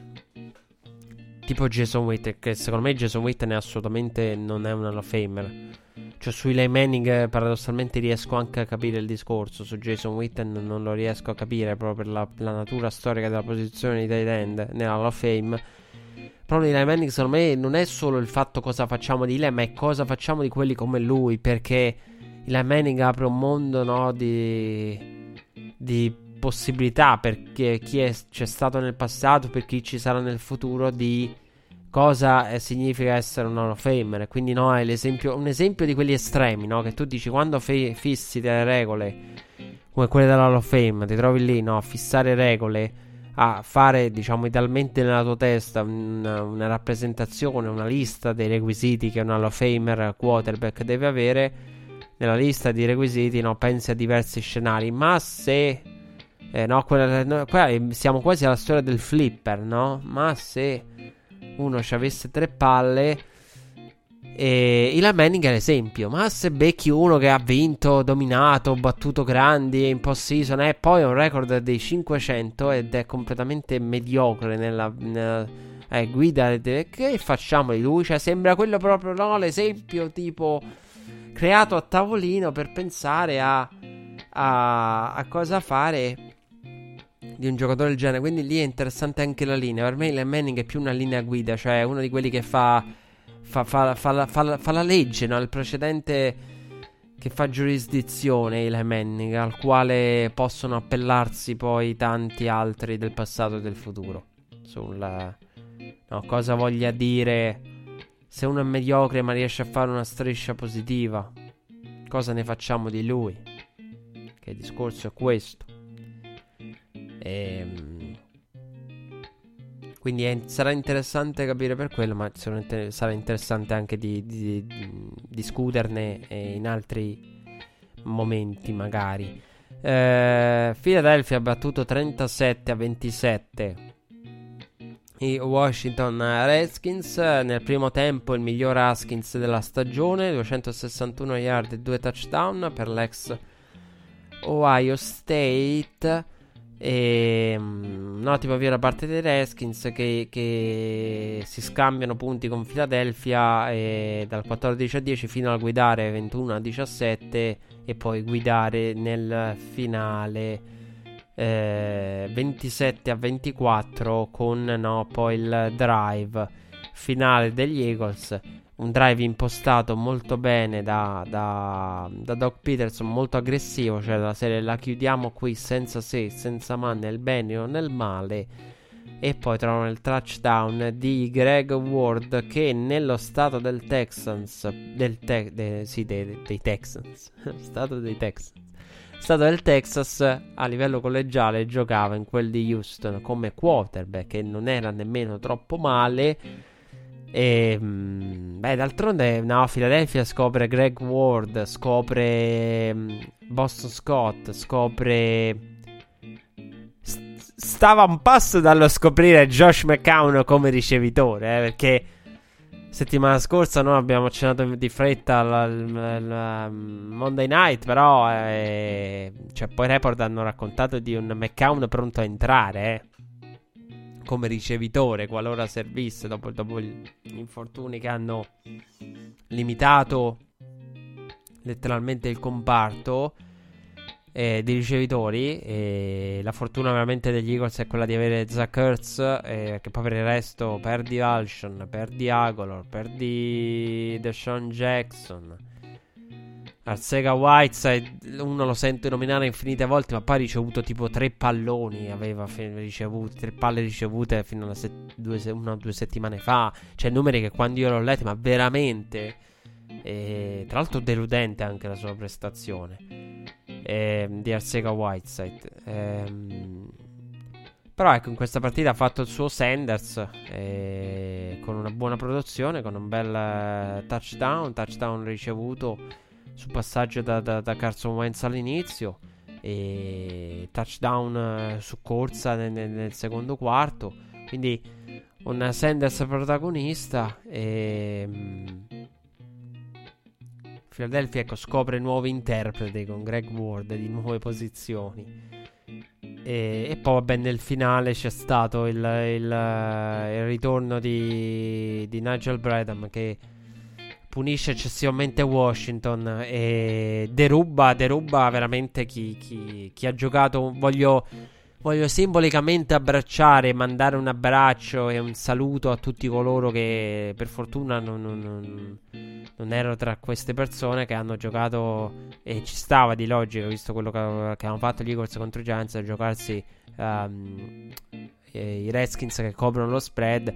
Speaker 2: tipo Jason Witt, che secondo me Jason Witt ne assolutamente non è un Hall of Famer cioè, su Eli Manning, paradossalmente, riesco anche a capire il discorso. Su Jason Witten non lo riesco a capire proprio per la, la natura storica della posizione di tight end nella Hall of Fame. Però Eli Manning, secondo me, non è solo il fatto cosa facciamo di lei, ma è cosa facciamo di quelli come lui. Perché Eli Manning apre un mondo, no, di, di possibilità per chi c'è stato nel passato, per chi ci sarà nel futuro, di cosa eh, significa essere un Hall of Famer. Quindi, no, è un esempio di quelli estremi, no? Che tu dici quando fe- fissi delle regole come quelle della Hall of Fame, ti trovi lì, no? A fissare regole, a fare, diciamo, idealmente nella tua testa una, una rappresentazione, una lista dei requisiti che un Hall of Famer quarterback deve avere. Nella lista di requisiti, no? Pensi a diversi scenari, ma se. Eh, no, quella, no, qua siamo quasi alla storia del flipper, no? Ma se uno ci avesse tre palle. E Eli Manning è l'esempio. Ma se becchi uno che ha vinto, dominato, battuto grandi in post season e poi ha un record dei 500 ed è completamente mediocre nella, nella eh, guida, che facciamo di lui? Cioè, sembra quello proprio no, l'esempio tipo creato a tavolino per pensare a, a, a cosa fare di un giocatore del genere. Quindi lì è interessante anche la linea. Per me il Manning è più una linea guida, cioè uno di quelli che fa, fa, fa, fa, la, la, legge, no? il precedente che fa giurisdizione il Manning, al quale possono appellarsi poi tanti altri del passato e del futuro. Sul no, cosa voglia dire se uno è mediocre ma riesce a fare una striscia positiva. Cosa ne facciamo di lui? Che discorso è questo. Ehm, quindi è, sarà interessante capire per quello, ma sarà interessante anche di, di, di discuterne in altri momenti magari. Eh, Philadelphia ha battuto 37 a 27 i Washington Redskins. Nel primo tempo il miglior Haskins della stagione, 261 yard e 2 touchdown per l'ex Ohio State. E, mm, no, tipo via da parte dei Redskins che, che, si scambiano punti con Philadelphia e dal 14 a 10 fino a guidare 21 a 17 e poi guidare nel finale eh, 27 a 24 con no, poi il drive finale degli Eagles un drive impostato molto bene da, da, da Doc Peterson, molto aggressivo, cioè la serie la chiudiamo qui senza se, senza ma, nel bene o nel male. E poi trovano il touchdown di Greg Ward che nello stato del Texans, del te, de, sì, dei, dei Texans, stato dei Texans, stato del Texas a livello collegiale giocava in quel di Houston come quarterback e non era nemmeno troppo male e, mm, beh, d'altronde, no, Philadelphia scopre Greg Ward, scopre mm, Boston Scott, scopre... stava un passo dallo scoprire Josh McCown come ricevitore, eh, perché settimana scorsa noi abbiamo accennato di fretta al Monday Night, però eh, cioè, poi i report hanno raccontato di un McCown pronto a entrare, eh come ricevitore qualora servisse dopo, dopo gli infortuni che hanno limitato letteralmente il comparto. eh, di ricevitori. E la fortuna veramente degli Eagles è quella di avere Zach Ertz, eh, che poi per il resto perdi Alshon, perdi Agolor, perdi Deshaun Jackson. Arsega Whiteside, uno lo sento nominare infinite volte, ma poi ha ricevuto tipo tre palloni. Aveva ricevuto tre palle ricevute fino a set- due, una o due settimane fa. Cioè, numeri che quando io l'ho letto, ma veramente. E, tra l'altro, deludente anche la sua prestazione eh, di Arsega Whiteside. Ehm, però ecco, in questa partita ha fatto il suo Sanders eh, con una buona produzione, con un bel uh, touchdown, touchdown ricevuto su passaggio da, da, da Carson Wentz all'inizio e touchdown uh, su corsa nel, nel, secondo quarto. Quindi un Sanders protagonista e... Um, Philadelphia ecco, scopre nuovi interpreti con Greg Ward di nuove posizioni. E, e poi vabbè nel finale c'è stato il, il, il ritorno di, di, Nigel Bradham che punisce eccessivamente Washington e deruba, deruba veramente chi, chi, chi ha giocato. Voglio Voglio simbolicamente abbracciare, mandare un abbraccio e un saluto a tutti coloro che per fortuna non, non, non, erano tra queste persone che hanno giocato e ci stava di logica, visto quello che, che hanno fatto gli Eagles contro Giants, a giocarsi um, i Redskins che coprono lo spread.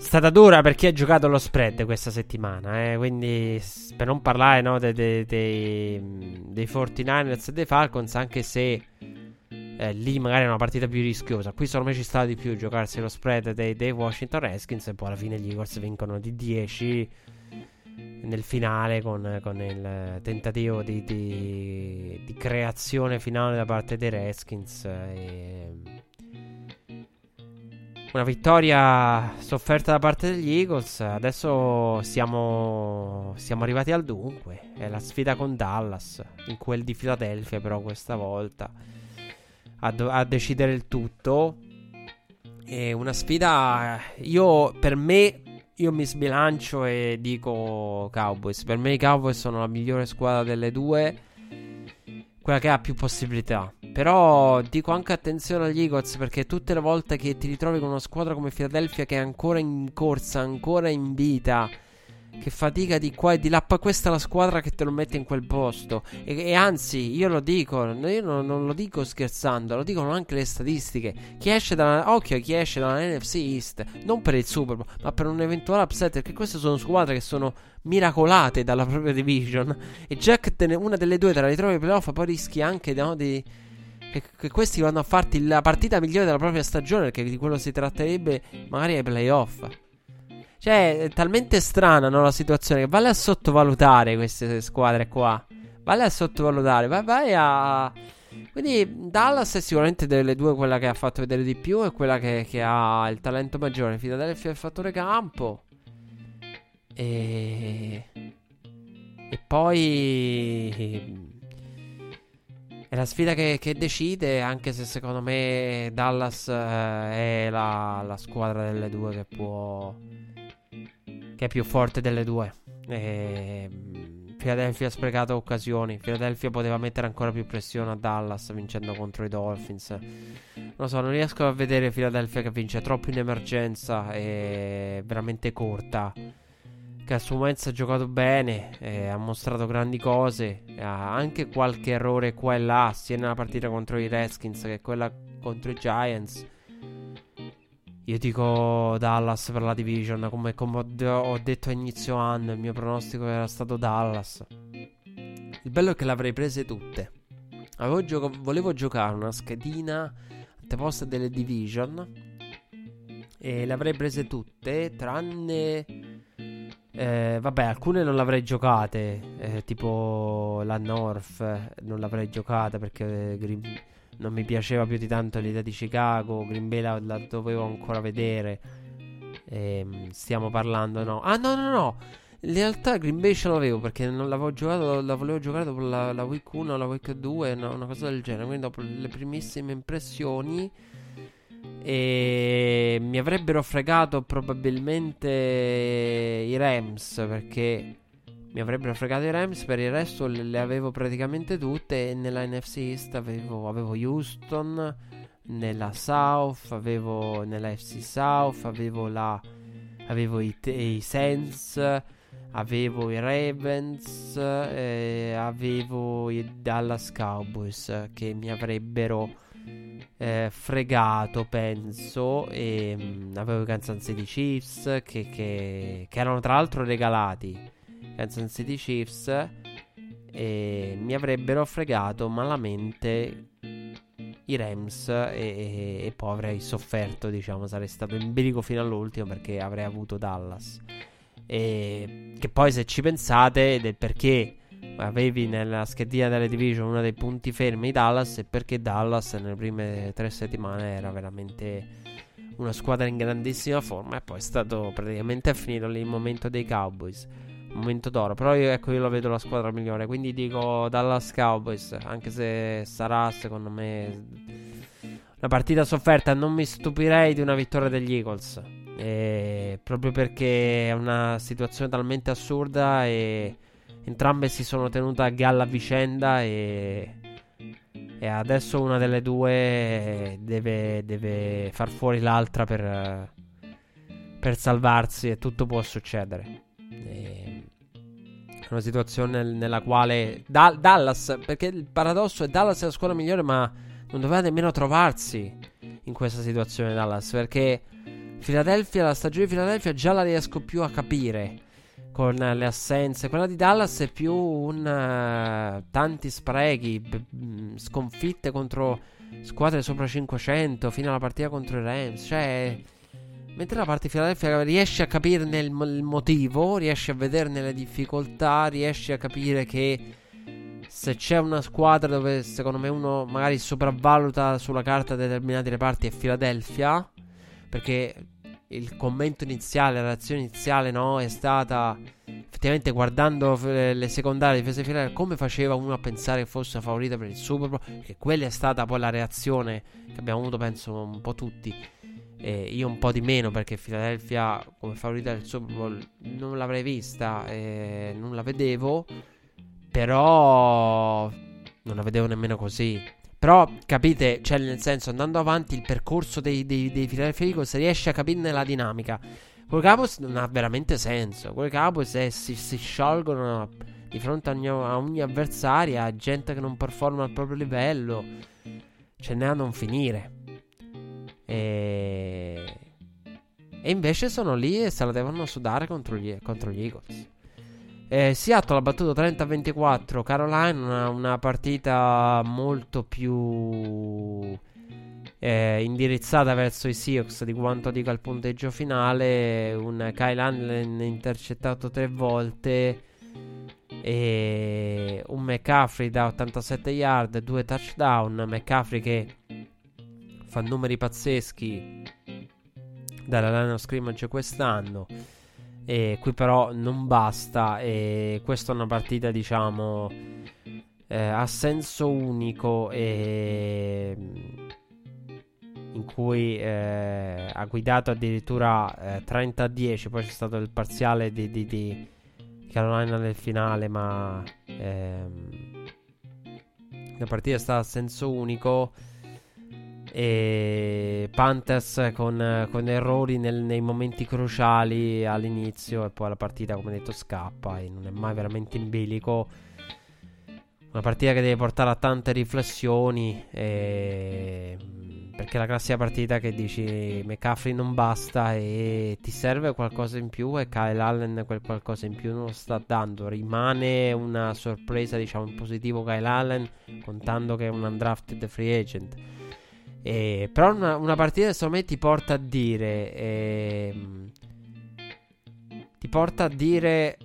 Speaker 2: Stata dura per chi ha giocato lo spread questa settimana, eh? quindi per non parlare no, dei, dei, dei, dei 49ers e dei Falcons, anche se eh, lì magari è una partita più rischiosa. Qui secondo me ci sta di più giocarsi lo spread dei, dei Washington Redskins e poi alla fine gli Eagles vincono di 10 nel finale con, con il tentativo di, di, di, creazione finale da parte dei Redskins. E... Una vittoria sofferta da parte degli Eagles. Adesso siamo, siamo arrivati al dunque. È la sfida con Dallas, in quel di Philadelphia però questa volta a, do- a decidere il tutto. È una sfida. Io per me. Io mi sbilancio e dico Cowboys. Per me i Cowboys sono la migliore squadra delle due. Quella che ha più possibilità. Però dico anche attenzione agli Eagles perché tutte le volte che ti ritrovi con una squadra come Philadelphia che è ancora in corsa, ancora in vita che fatica di qua e di là. Poi questa è la squadra che te lo mette in quel posto. E, e anzi, io lo dico, io non, non, lo dico scherzando, lo dicono anche le statistiche. Chi esce dalla, occhio, chi esce dalla NFC East, non per il Super Bowl, ma per un eventuale upset, perché queste sono squadre che sono miracolate dalla propria division. E Jack, una delle due te la ritrovi ai playoff, poi rischi anche no, di che, che, questi vanno a farti la partita migliore della propria stagione, perché di quello si tratterebbe magari ai playoff. Cioè, è talmente strana no, la situazione che vale a sottovalutare queste squadre qua. Vale a sottovalutare. Vai, vai a. Quindi Dallas è sicuramente delle due quella che ha fatto vedere di più e quella che, che ha il talento maggiore. Philadelphia è il fattore campo. E. E poi. È la sfida che, che, decide, anche se secondo me Dallas eh, è la, la, squadra delle due che può, che è più forte delle due. E... Ehm, Philadelphia ha sprecato occasioni. Philadelphia poteva mettere ancora più pressione a Dallas vincendo contro i Dolphins. Non lo so, non riesco a vedere Philadelphia che vince troppo in emergenza e veramente corta. Che al suo momento ha giocato bene, ha mostrato grandi cose, ha anche qualche errore qua e là, sia nella partita contro i Redskins che quella contro i Giants. Io dico Dallas per la division, come, come ho, detto a inizio anno, il mio pronostico era stato Dallas. Il bello è che le avrei prese tutte. Gioco- volevo giocare una schedina anteposta delle division e le avrei prese tutte, tranne... Eh, vabbè, alcune non le avrei giocate, eh, tipo la North, non l'avrei giocata perché... Eh, non mi piaceva più di tanto l'idea di Chicago. Green Bay la, la dovevo ancora vedere. Ehm, stiamo parlando, no? Ah, no, no, no. In realtà Green Bay ce l'avevo perché non l'avevo giocato, la volevo giocare dopo la, la week 1 la week 2, no, una cosa del genere. Quindi dopo le primissime impressioni. E mi avrebbero fregato probabilmente i Rams perché mi avrebbero fregato i Rams. Per il resto le, le avevo praticamente tutte. E nella NFC East avevo, avevo Houston. Nella South avevo nella FC South avevo la avevo i, i Saints avevo i Ravens eh, avevo i Dallas Cowboys che mi avrebbero eh, fregato penso e mh, mm, avevo i Kansas City Chiefs che, che, che erano tra l'altro regalati Kansas City Chiefs e mi avrebbero fregato malamente i Rams e, e, e, poi avrei sofferto, diciamo, sarei stato in bilico fino all'ultimo perché avrei avuto Dallas. E che poi se ci pensate del perché avevi nella schedina delle division uno dei punti fermi Dallas e perché Dallas nelle prime tre settimane era veramente una squadra in grandissima forma e poi è stato praticamente finito lì il momento dei Cowboys momento d'oro. Però io, ecco, io lo vedo la squadra migliore. Quindi dico Dallas Cowboys. Anche se sarà, secondo me, una partita sofferta. Non mi stupirei di una vittoria degli Eagles. E proprio perché è una situazione talmente assurda. E entrambe si sono tenute a galla a vicenda. E. E adesso una delle due deve, deve far fuori l'altra per, per salvarsi e tutto può succedere. E una situazione nella quale da- Dallas, perché il paradosso è Dallas è la squadra migliore, ma non doveva nemmeno trovarsi in questa situazione Dallas, perché Philadelphia, la stagione di Philadelphia già la riesco più a capire con le assenze. Quella di Dallas è più un uh, tanti sprechi, b- b- sconfitte contro squadre sopra 500 fino alla partita contro i Rams, cioè Mentre la parte di Philadelphia riesce a capirne il, il motivo, riesce a vederne le difficoltà, riesce a capire che se c'è una squadra dove secondo me uno magari sopravvaluta sulla carta determinati reparti è Philadelphia, perché il commento iniziale, la reazione iniziale no, è stata effettivamente guardando le secondarie difese Philadelphia come faceva uno a pensare che fosse favorita per il Super Bowl, che quella è stata poi la reazione che abbiamo avuto penso un po' tutti eh, io un po' di meno perché Philadelphia come favorita del Super Bowl non l'avrei vista, eh, non la vedevo, però non la vedevo nemmeno così. Però capite, cioè nel senso andando avanti il percorso dei, dei, dei Philadelphia Eagles riesce a capirne la dinamica. Quei Cowboys non ha veramente senso. Quei Cowboys eh, si, si, sciolgono di fronte a ogni, a ogni avversaria, a gente che non performa al proprio livello. Ce n'è a non finire. E... e invece sono lì e se la devono sudare contro gli, contro gli Eagles. Eh, Seattle ha battuto 30-24 Caroline, una, una, partita molto più eh, indirizzata verso i Seahawks di quanto dica il punteggio finale. Un Kyle Allen intercettato tre volte e un McCaffrey da 87 yard, due touchdown. McCaffrey che fa numeri pazzeschi dalla line of scrimmage quest'anno. E qui però non basta. E questa è una partita, diciamo, eh, a senso unico. E in cui eh, ha guidato addirittura eh, 30 a 10. Poi c'è stato il parziale di, di, di Carolina nel finale. Ma ehm, la partita è stata a senso unico e Panthers con, con errori nel, nei momenti cruciali all'inizio e poi la partita come detto scappa e non è mai veramente in bilico. Una partita che deve portare a tante riflessioni e... perché la classica partita che dici McCaffrey non basta e ti serve qualcosa in più e Kyle Allen quel qualcosa in più non lo sta dando. Rimane una sorpresa diciamo in positivo Kyle Allen contando che è un undrafted free agent eh, però una, una, partita secondo me ti porta a dire... Eh, ti porta a dire...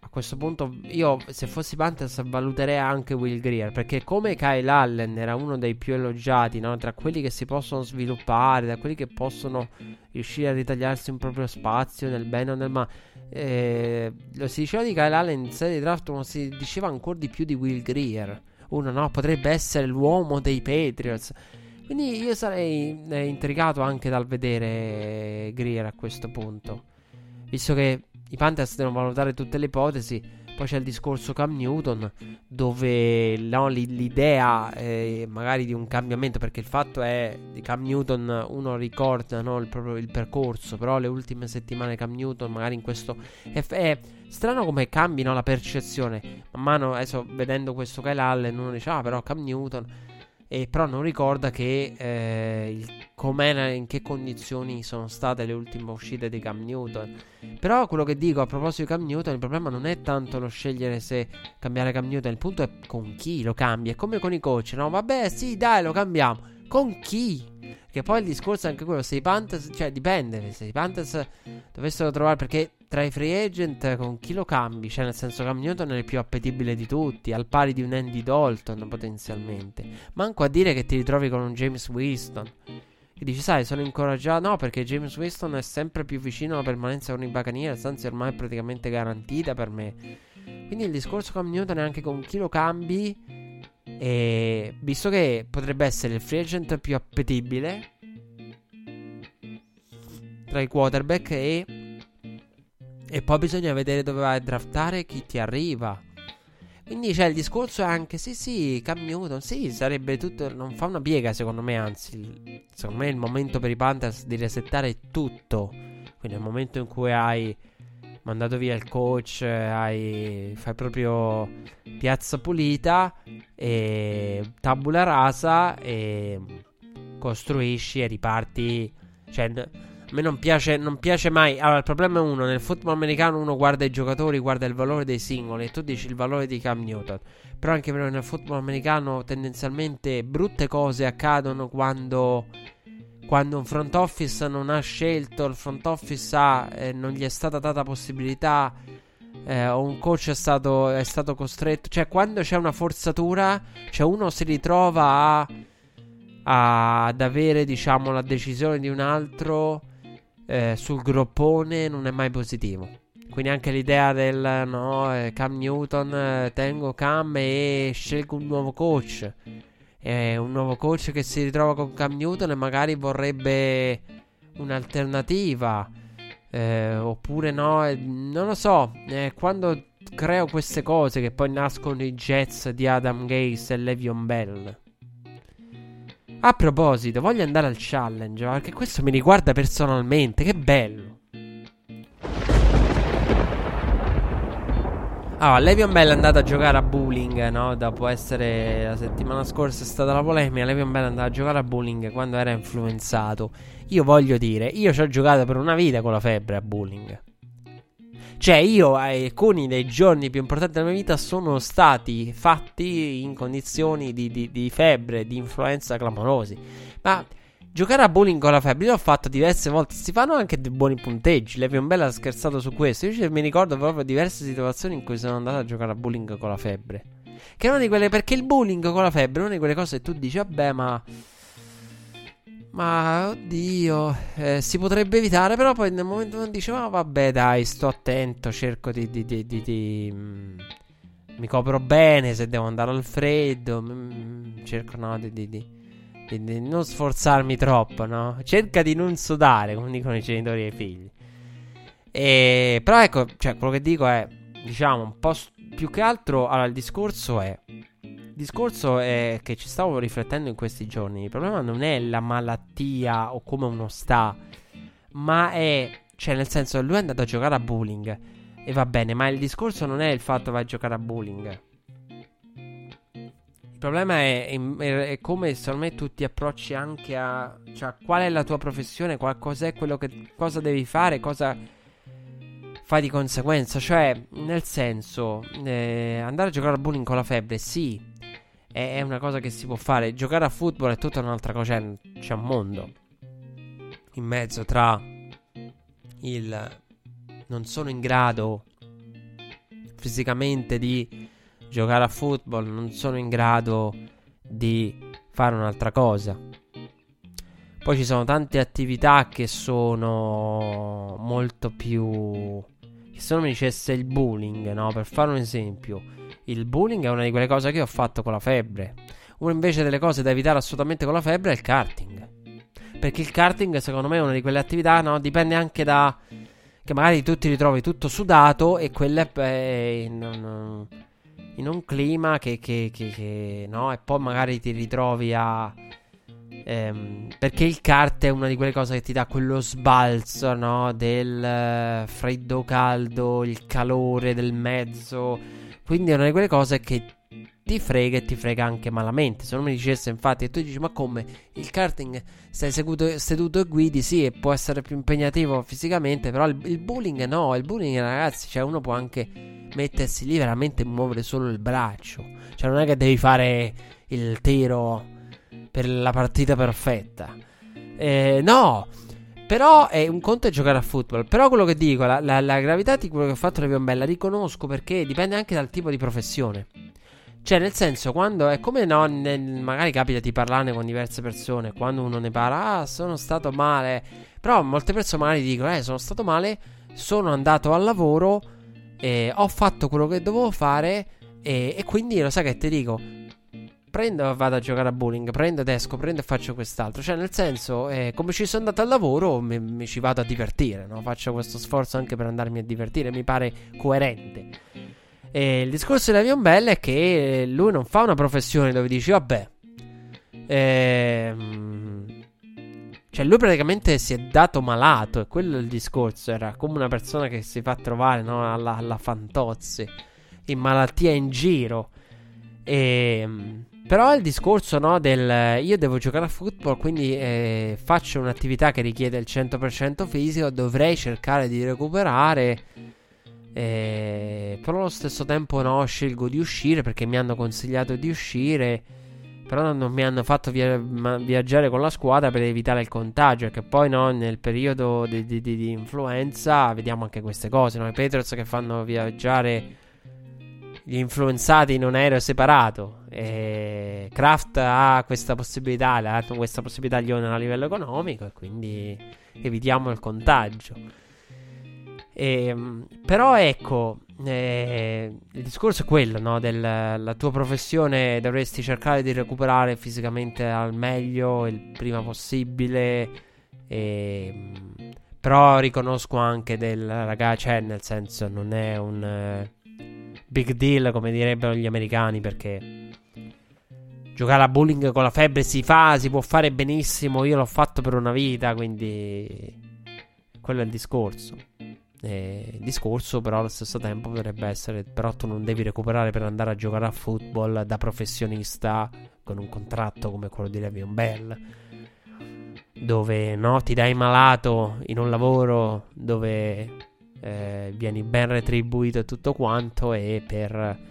Speaker 2: A questo punto io se fossi Panthers valuterei anche Will Greer perché come Kyle Allen era uno dei più elogiati no? tra quelli che si possono sviluppare, da quelli che possono riuscire a ritagliarsi un proprio spazio nel bene o nel male. Eh, lo si diceva di Kyle Allen in serie di draft, ma si diceva ancora di più di Will Greer. Uno no, potrebbe essere l'uomo dei Patriots. Quindi io sarei eh, intrigato anche dal vedere Greer a questo punto. Visto che i Panthers devono valutare tutte le ipotesi. Poi c'è il discorso Cam Newton, dove no, l'idea eh, magari di un cambiamento, perché il fatto è di Cam Newton, uno ricorda no, il, proprio il percorso, però le ultime settimane Cam Newton, magari in questo... È, è strano come cambino la percezione. Man mano, adesso vedendo questo Kyle Allen, uno dice, ah però Cam Newton e però non ricorda che eh, com'è, in che condizioni sono state le ultime uscite di Cam Newton. Però quello che dico a proposito di Cam Newton, il problema non è tanto lo scegliere se cambiare Cam Newton, il punto è con chi lo cambi. È come con i coach, no? Vabbè, sì, dai, lo cambiamo. Con chi? Che poi il discorso è anche quello, se i Panthers, cioè dipende, se i Panthers dovessero trovare, perché tra i free agent con chi lo cambi? Cioè, nel senso, Cam Newton è il più appetibile di tutti, al pari di un Andy Dalton potenzialmente. Manco a dire che ti ritrovi con un James Winston. E dici, sai, sono incoraggiato. No, perché James Winston è sempre più vicino alla permanenza con i Buccaneers, anzi, ormai è praticamente garantita per me. Quindi il discorso Cam Newton è anche con chi lo cambi. E visto che potrebbe essere il free agent più appetibile tra i quarterback e e poi bisogna vedere dove vai a draftare chi ti arriva. Quindi cioè, il discorso è anche sì sì, Cam Newton, sì, sarebbe tutto, non fa una piega secondo me, anzi, secondo me è il momento per i Panthers di resettare tutto. Quindi nel momento in cui hai mandato via il coach, hai, fai proprio piazza pulita e tabula rasa e costruisci e riparti. Cioè, a me non piace, non piace mai. Allora, il problema è uno: nel football americano uno guarda i giocatori, guarda il valore dei singoli. E tu dici il valore di Cam Newton. Però anche nel football americano tendenzialmente brutte cose accadono quando. Quando un front office non ha scelto, il front office ha, eh, non gli è stata data possibilità, eh, o un coach è stato, è stato costretto. Cioè, quando c'è una forzatura, cioè uno si ritrova a, a, ad avere, diciamo, la decisione di un altro eh, sul groppone non è mai positivo. Quindi anche l'idea del no, eh, Cam Newton, eh, tengo Cam e scelgo un nuovo coach. Eh, un nuovo coach che si ritrova con Cam Newton e magari vorrebbe un'alternativa. Eh, oppure no, eh, non lo so. quando creo queste cose che poi nascono i Jets di Adam Gaze e Levion Bell. A proposito, voglio andare al challenge perché questo mi riguarda personalmente. Che bello. Allora, Levion Bell è andato a giocare a bowling, no? Dopo essere la settimana scorsa è stata la polemica. Levion Bell è andato a giocare a bowling quando era influenzato. Io voglio dire, io ci ho giocato per una vita con la febbre a bowling. Cioè, io alcuni dei giorni più importanti della mia vita sono stati fatti in condizioni di, di, di febbre, di influenza clamorosi. Ma giocare a bowling con la febbre, io ho fatto diverse volte. Si fanno anche dei buoni punteggi. Levion Bella ha scherzato su questo. Io mi ricordo proprio diverse situazioni in cui sono andato a giocare a bowling con la febbre. Che è una di quelle. Perché il bowling con la febbre è una di quelle cose che tu dici, vabbè, ma ma oddio, eh, si potrebbe evitare, però poi nel momento non dice, ma vabbè dai, sto attento, cerco di... di, di, di, di mm, mi copro bene se devo andare al freddo, mm, cerco no, di, di, di, non sforzarmi troppo, no? Cerca di non sudare, come dicono i genitori e i figli. E, però ecco, cioè, quello che dico è, diciamo, un po' più che altro, allora il discorso è il discorso è che ci stavo riflettendo in questi giorni. Il problema non è la malattia o come uno sta, ma è, cioè, nel senso, lui è andato a giocare a bowling. E va bene, ma il discorso non è il fatto che vai a giocare a bowling. Problema è, è, è, come secondo me tu ti approcci anche a. Cioè, qual è la tua professione? Qual, cos'è quello che. Cosa devi fare? Cosa fai di conseguenza? Cioè, nel senso, eh, andare a giocare a bowling con la febbre, sì è, una cosa che si può fare. Giocare a football è tutta un'altra cosa. C'è, c'è un mondo in mezzo tra il non sono in grado fisicamente di giocare a football, non sono in grado di fare un'altra cosa. Poi ci sono tante attività che sono molto più. Che se non mi dicesse il bullying, no? Per fare un esempio il bullying è una di quelle cose che ho fatto con la febbre. Una invece delle cose da evitare assolutamente con la febbre è il karting. Perché il karting, secondo me, è una di quelle attività, no? Dipende anche da che magari tu ti ritrovi tutto sudato e quella è in un, in un clima che, che, che, che, no? E poi magari ti ritrovi a... Ehm, perché il kart è una di quelle cose che ti dà quello sbalzo, no? Del uh, freddo caldo, il calore del mezzo. Quindi è una di quelle cose che ti frega e ti frega anche malamente. Se non mi dicesse, infatti, e tu dici: Ma come il karting stai seduto, seduto e guidi? Sì, e può essere più impegnativo fisicamente. Però il, il bullying no. Il bullying, ragazzi, cioè uno può anche mettersi lì veramente e muovere solo il braccio. Cioè, non è che devi fare il tiro per la partita perfetta. Eh, no. Però è un conto è giocare a football. Però quello che dico, la, la, la gravità di quello che ho fatto Levion Bella, riconosco perché dipende anche dal tipo di professione. Cioè, nel senso, quando è come no, nel, magari capita di parlarne con diverse persone. Quando uno ne parla, ah, sono stato male. Però molte persone magari dicono, eh, sono stato male, sono andato al lavoro, eh, ho fatto quello che dovevo fare. E, e quindi lo sai che ti dico, prendo e vado a giocare a bowling, prendo ed esco, prendo e faccio quest'altro. Cioè, nel senso, eh, come ci sono andato al lavoro, mi, mi ci vado a divertire, no? Faccio questo sforzo anche per andarmi a divertire, mi pare coerente. E il discorso di Levion Bell è che lui non fa una professione dove dici, vabbè. Ehm, cioè, lui praticamente si è dato malato. E quello è il discorso. Era come una persona che si fa trovare no, alla, alla Fantozzi in malattia in giro. E, ehm, però il discorso no, del io devo giocare a football, quindi eh, faccio un'attività che richiede il 100% fisico, dovrei cercare di recuperare eh, però allo stesso tempo no, scelgo di uscire perché mi hanno consigliato di uscire. Però non mi hanno fatto via- viaggiare con la squadra per evitare il contagio. Perché poi no, nel periodo di, di, di, di influenza vediamo anche queste cose. No? I Patriots che fanno viaggiare gli influenzati in un aereo separato. E Kraft ha questa possibilità, ha questa possibilità a livello economico e quindi evitiamo il contagio. E, ehm, però ecco, eh, il discorso è quello, no? Della tua professione dovresti cercare di recuperare fisicamente al meglio il prima possibile. E, ehm, però riconosco anche del ragazzo, cioè nel senso non è un uh, big deal come direbbero gli americani perché giocare a bowling con la febbre si fa, si può fare benissimo, io l'ho fatto per una vita, quindi quello è il discorso. E il discorso, però, allo stesso tempo potrebbe essere: però tu non devi recuperare per andare a giocare a football da professionista con un contratto come quello di Levion Bell, dove no, ti dai malato in un lavoro dove eh, vieni ben retribuito e tutto quanto, e per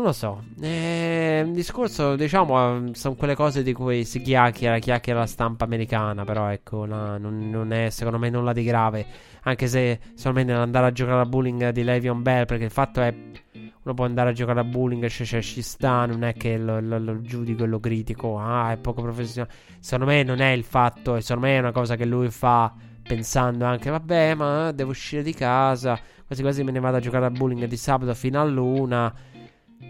Speaker 2: non lo so. Eh, il discorso, diciamo, sono quelle cose di cui si chiacchiera, chiacchiera la stampa americana. Però, ecco, no, non, non, è secondo me nulla di grave. Anche se solamente andare a giocare a bowling di Levion Bell. Perché il fatto è. Uno può andare a giocare a bowling, cioè, cioè ci sta. Non è che lo, lo, lo giudico e lo critico. Ah, è poco professionale. Secondo me non è il fatto. E secondo me è una cosa che lui fa pensando anche, vabbè, ma devo uscire di casa. Quasi quasi me ne vado a giocare a bowling di sabato fino a luna.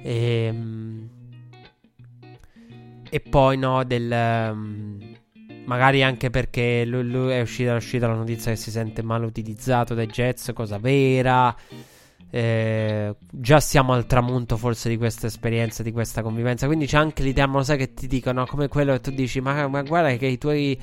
Speaker 2: E, ehm, e poi no, del... Um, magari anche perché lui, lui è, uscita, è uscita la notizia che si sente mal utilizzato dai Jets, cosa vera. Eh, già siamo al tramonto forse di questa esperienza, di questa convivenza. Quindi c'è anche l'idea, ma lo sai che ti dicono come quello che tu dici, ma, ma guarda che i tuoi...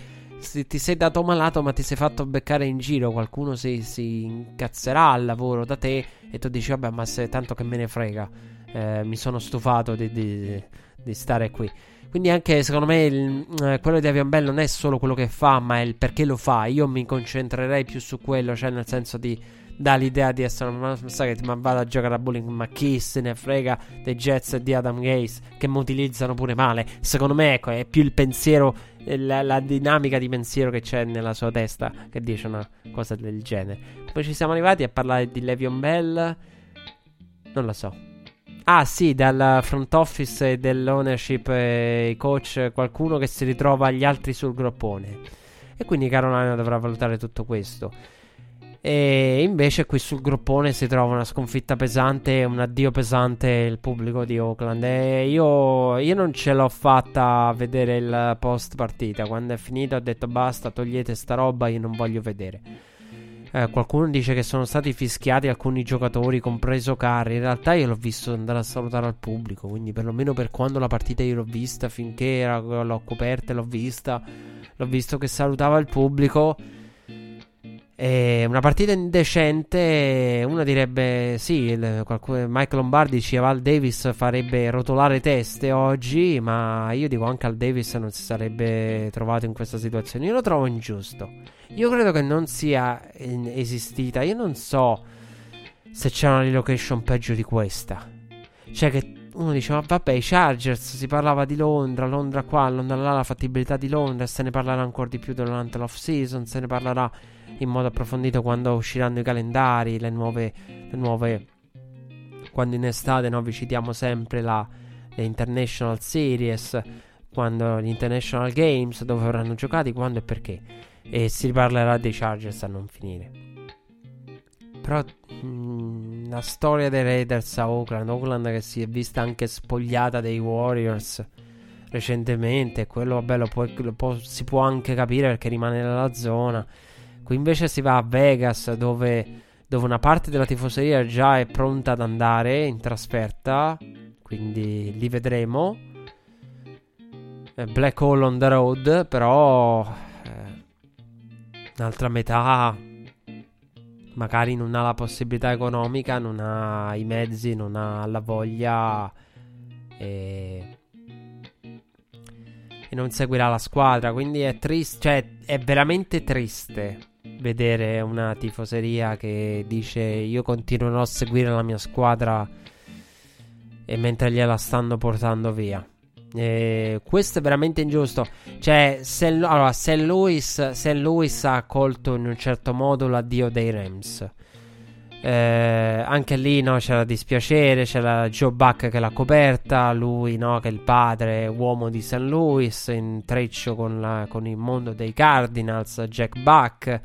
Speaker 2: ti sei dato malato ma ti sei fatto beccare in giro, qualcuno si, si incazzerà al lavoro da te e tu dici vabbè ma se tanto che me ne frega eh, mi sono stufato di, di, di, stare qui. Quindi anche secondo me il, eh, quello di Avian Bell non è solo quello che fa, ma è il perché lo fa. Io mi concentrerei più su quello, cioè nel senso di dà l'idea di essere ma sai che ma vado a giocare a bowling ma chi se ne frega dei Jets e di Adam Gaze che mi utilizzano pure male secondo me ecco è più il pensiero eh, la, la, dinamica di pensiero che c'è nella sua testa che dice una cosa del genere poi ci siamo arrivati a parlare di Levion Bell non lo so Ah sì, dal front office e dell'ownership e coach qualcuno che si ritrova gli altri sul groppone. E quindi Carolina dovrà valutare tutto questo. E invece qui sul groppone si trova una sconfitta pesante, un addio pesante il pubblico di Oakland. E io, io non ce l'ho fatta a vedere il post partita. Quando è finito ho detto basta, togliete sta roba, io non voglio vedere. Eh, qualcuno dice che sono stati fischiati alcuni giocatori, compreso Carri. In realtà io l'ho visto andare a salutare al pubblico. Quindi, perlomeno per quando la partita io l'ho vista, finché era, l'ho coperta e l'ho vista, l'ho visto che salutava il pubblico. E una partita indecente, uno direbbe sì, il, qualcuno, Mike Lombardi diceva Al Davis farebbe rotolare teste oggi, ma io dico anche Al Davis non si sarebbe trovato in questa situazione. Io lo trovo ingiusto. Io credo che non sia esistita. Io non so se c'è una relocation peggio di questa. Cioè che uno dice, ma vabbè, i Chargers, si parlava di Londra, Londra qua, Londra là, la fattibilità di Londra, se ne parlerà ancora di più durante l'off season, se ne parlerà in modo approfondito quando usciranno i calendari, le nuove, le nuove quando in estate noi vi citiamo sempre la, le International Series, quando gli International Games, dove verranno giocati, quando e perché. E si riparlerà dei Chargers a non finire. Però mh, mm, la storia dei Raiders a Oakland, Oakland che si è vista anche spogliata dei Warriors recentemente, quello vabbè lo può, lo può, si può anche capire perché rimane nella zona. Qui invece si va a Vegas dove, dove una parte della tifoseria già è pronta ad andare in trasferta, quindi li vedremo. Black Hole on the road, però eh, un'altra metà magari non ha la possibilità economica, non ha i mezzi, non ha la voglia e, e non seguirà la squadra. Quindi è triste, cioè è veramente triste vedere una tifoseria che dice io continuerò a seguire la mia squadra e mentre gliela stanno portando via. E questo è veramente ingiusto. Cioè, se, allora, se Lewis, se Lewis ha accolto in un certo modo l'addio dei Rams, eh, anche lì no, c'era dispiacere. C'era Joe Buck che l'ha coperta. Lui, no, che è il padre, uomo di St. Louis, in treccio con, la, con il mondo dei Cardinals. Jack Buck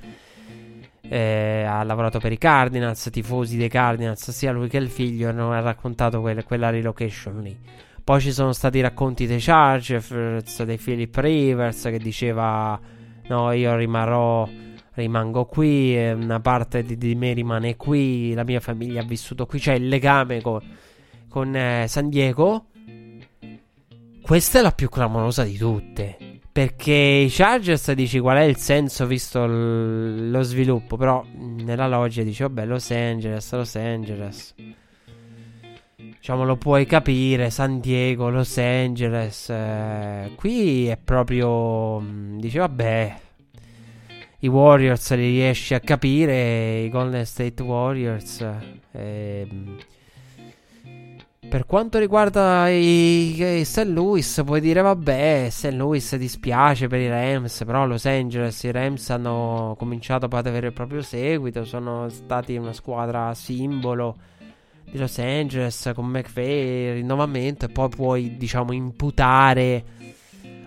Speaker 2: eh, ha lavorato per i Cardinals, tifosi dei Cardinals, sia lui che il figlio hanno raccontato quelle, quella relocation lì. Poi ci sono stati i racconti dei Chargers, dei Philip Rivers che diceva no io rimarrò, rimango qui, una parte di, di, me rimane qui, la mia famiglia ha vissuto qui, c'è il legame con, con eh, San Diego. Questa è la più clamorosa di tutte. Perché i Chargers dici qual è il senso visto l- lo sviluppo, però nella logica dici vabbè Los Angeles, Los Angeles. Diciamo lo puoi capire, San Diego, Los Angeles. Eh, qui è proprio... Mm, dici vabbè, i Warriors li riesci a capire, i Golden State Warriors. Eh, per quanto riguarda i, i St. Louis, puoi dire vabbè, St. Louis dispiace per i Rams, però Los Angeles, i Rams hanno cominciato ad avere il proprio seguito, sono stati una squadra simbolo di Los Angeles con McVay, rinnovamento e poi puoi diciamo imputare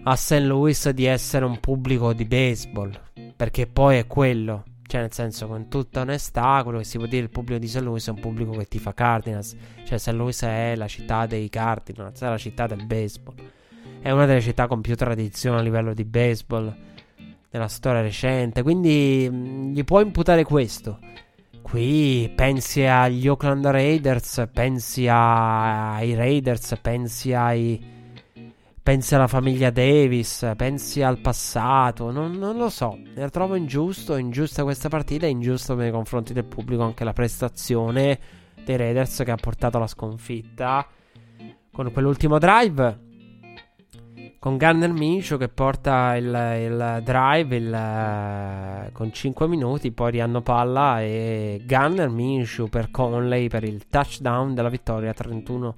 Speaker 2: a St. Louis di essere un pubblico di baseball, perché poi è quello. Cioè, nel senso, con tutta onestà, quello che si può dire il pubblico di St. Louis è un pubblico che ti fa Cardinals. Cioè, St. Louis è la città dei Cardinals, è la città del baseball. È una delle città con più tradizione a livello di baseball nella storia recente. Quindi mh, gli puoi imputare questo. Qui pensi agli Oakland Raiders, pensi ai Raiders, pensi ai pensi alla famiglia Davis, pensi al passato, non, non, lo so, ne trovo ingiusto, ingiusta questa partita, ingiusto nei confronti del pubblico anche la prestazione dei Raiders che ha portato alla sconfitta. Con quell'ultimo drive con Gunner Minshew che porta il, il drive il, con 5 minuti, poi rihanno palla e Gunner Minshew per Conley per il touchdown della vittoria 31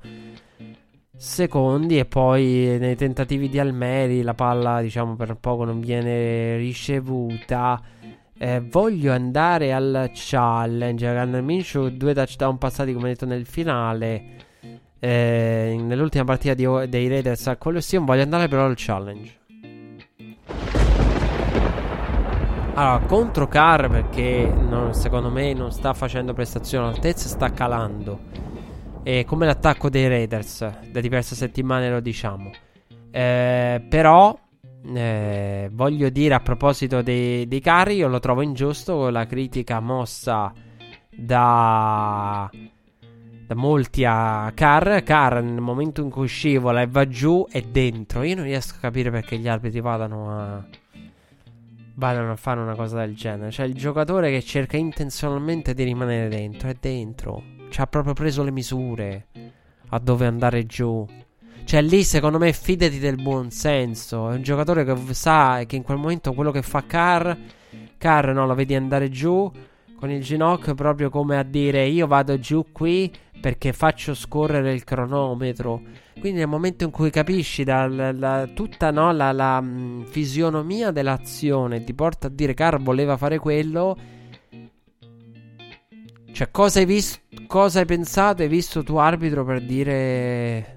Speaker 2: secondi e poi nei tentativi di Almeri la palla diciamo per poco non viene ricevuta. Eh, voglio andare al challenge. Gunner Minshew due touchdown passati come detto nel finale eh, nell'ultima partita di, dei Raiders al Colosseum voglio andare però al challenge allora contro Carr perché non, secondo me non sta facendo prestazione all'altezza sta calando eh, come l'attacco dei Raiders da diverse settimane lo diciamo. Eh, però eh, voglio dire a proposito dei, dei carri, io lo trovo ingiusto la critica mossa da, da molti a Carr. Carr nel momento in cui scivola e va giù è dentro. Io non riesco a capire perché gli arbitri vadano a vadano a fare una cosa del genere. Cioè, il giocatore che cerca intenzionalmente di rimanere dentro è dentro. Ci ha proprio preso le misure a dove andare giù. Cioè, lì secondo me fidati del buon senso. È un giocatore che sa che in quel momento quello che fa Carr, Carr no, lo vedi andare giù con il ginocchio proprio come a dire io vado giù qui perché faccio scorrere il cronometro. Quindi nel momento in cui capisci da, la, tutta no, la, la mh, fisionomia dell'azione ti porta a dire Car voleva fare quello. Cioè, cosa hai visto? Cosa hai pensato? Hai visto tuo arbitro per dire.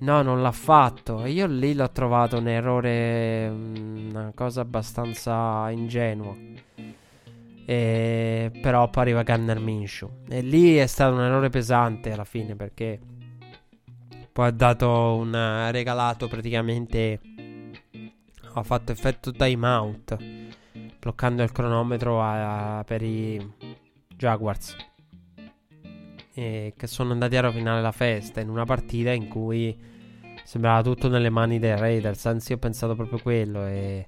Speaker 2: No, non l'ha fatto. E io lì l'ho trovato un errore. Una cosa abbastanza ingenua. E... Però poi arriva Gunner Minshew. E lì è stato un errore pesante alla fine perché poi ha dato un regalato praticamente. Ha fatto effetto timeout. Bloccando il cronometro a, a, per i Jaguars. E che sono andati a rovinare la festa in una partita in cui sembrava tutto nelle mani dei Raiders. Anzi, ho pensato proprio quello. E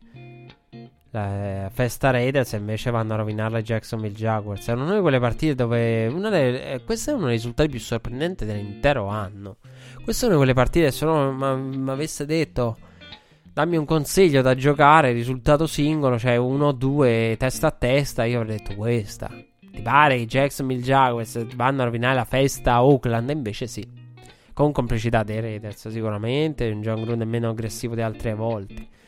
Speaker 2: la eh, festa Raiders invece vanno a rovinare la Jacksonville Jaguars. È una di quelle partite dove. Delle, eh, questo è uno dei risultati più sorprendenti dell'intero anno. Questa è una di quelle partite. Se uno mi avesse detto. Dammi un consiglio da giocare, risultato singolo, cioè 1-2 testa a testa. Io avrei detto questa. Ti pare i Jacksonville Jaguars vanno a rovinare la festa a Oakland? Invece sì. Con complicità dei Raiders, sicuramente. Un John Gruden meno aggressivo di altre volte.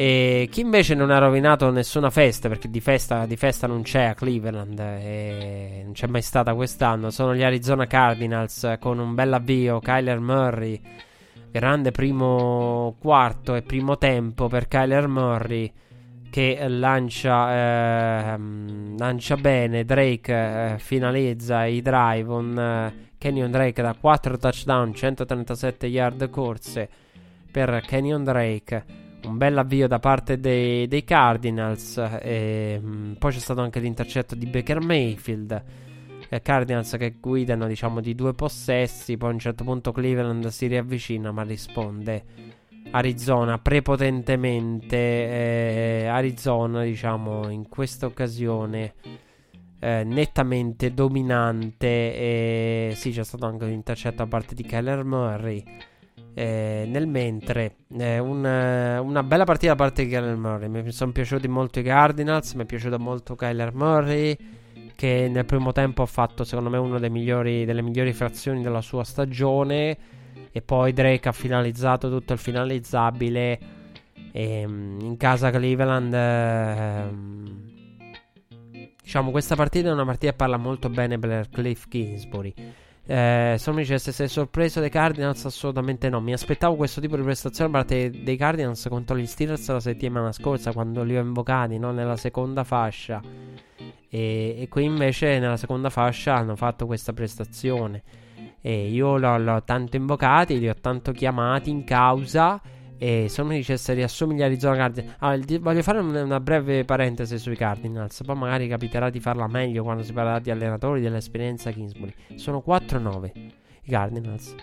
Speaker 2: E chi invece non ha rovinato nessuna festa, perché di festa, di festa non c'è a Cleveland, e non c'è mai stata quest'anno, sono gli Arizona Cardinals con un bel avvio, Kyler Murray, grande primo quarto e primo tempo per Kyler Murray che lancia, eh, lancia bene, Drake eh, finalizza i drive, un eh, Kenyon Drake da 4 touchdown, 137 yard corse per Kenyon Drake un bel avvio da parte dei, dei Cardinals. E, mh, mm, poi c'è stato anche l'intercetto di Baker Mayfield. Eh, Cardinals che guidano, diciamo, di due possessi. Poi a un certo punto Cleveland si riavvicina, ma risponde Arizona prepotentemente. Eh, Arizona, diciamo, in questa occasione. Eh, nettamente dominante. E sì, c'è stato anche un intercetto da parte di Keller Murray. Eh, nel mentre, eh, un, una bella partita da parte di Kyler Murray. Mi sono piaciuti molto i Cardinals. Mi è piaciuto molto Kyler Murray. Che nel primo tempo ha fatto, secondo me, una delle migliori, delle migliori frazioni della sua stagione. E poi Drake ha finalizzato tutto il finalizzabile. E, ehm, in casa Cleveland. Eh, diciamo, questa partita è una partita che parla molto bene per Cliff Kingsbury. Eh, se mi dicesse sei sorpreso dei Cardinals, assolutamente no. Mi aspettavo questo tipo di prestazione da parte dei Cardinals contro gli Steelers la settimana scorsa, quando li ho invocati no? nella seconda fascia. E, e, qui invece nella seconda fascia hanno fatto questa prestazione. E io l'ho tanto invocati, li ho tanto chiamati in causa. E se mi dicesse riassumi gli Arizona Cardinals, ah, voglio fare una breve parentesi sui Cardinals. Poi magari capiterà di farla meglio quando si parlerà di allenatori dell'esperienza Kingsbury. Sono 4-9 i Cardinals.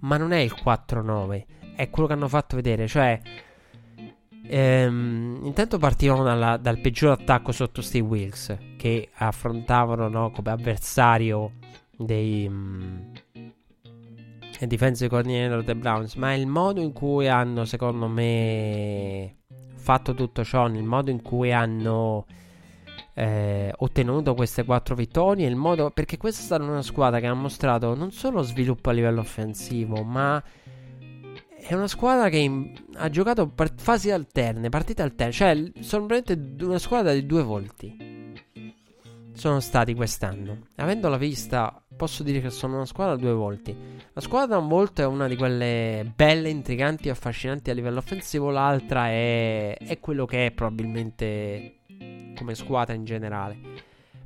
Speaker 2: Ma non è il 4-9, è quello che hanno fatto vedere. Cioè, ehm, intanto partivano dalla, dal peggior attacco sotto Steve Wilkes, che affrontavano no, come avversario dei. Mh, mm, e defensive coordinator dei Browns, ma il modo in cui hanno, secondo me, fatto tutto ciò, nel modo in cui hanno eh, ottenuto queste quattro vittorie, il modo, perché questa è stata una squadra che ha mostrato non solo sviluppo a livello offensivo, ma è una squadra che in, ha giocato part- fasi alterne, partite alterne, cioè sono veramente una squadra di due volti. Sono stati quest'anno. Avendola vista posso dire che sono una squadra due volti. La squadra da un volto è una di quelle belle, intriganti e affascinanti a livello offensivo, l'altra è, è quello che è probabilmente come squadra in generale.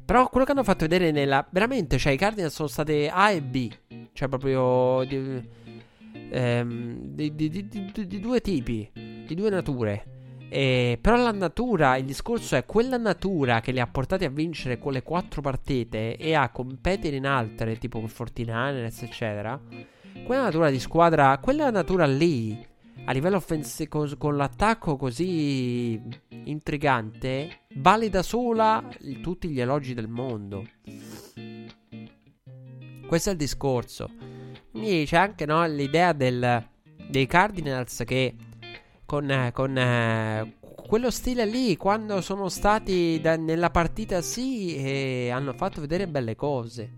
Speaker 2: Però quello che hanno fatto vedere nella... Veramente, cioè i Cardinals sono state A e B. Cioè proprio... Di, ehm, di, di, di, di, due tipi, di due nature. Eh, però la natura, il discorso è quella natura che li ha portati a vincere quelle quattro partite e a competere in altre, tipo 49ers, eccetera. Quella natura di squadra, quella natura lì, a livello offensivo, con l'attacco così intrigante, vale da sola tutti gli elogi del mondo. Questo è il discorso. Quindi c'è anche no, l'idea del, dei Cardinals che con, con eh, quello stile lì, quando sono stati da, nella partita sì, e hanno fatto vedere belle cose.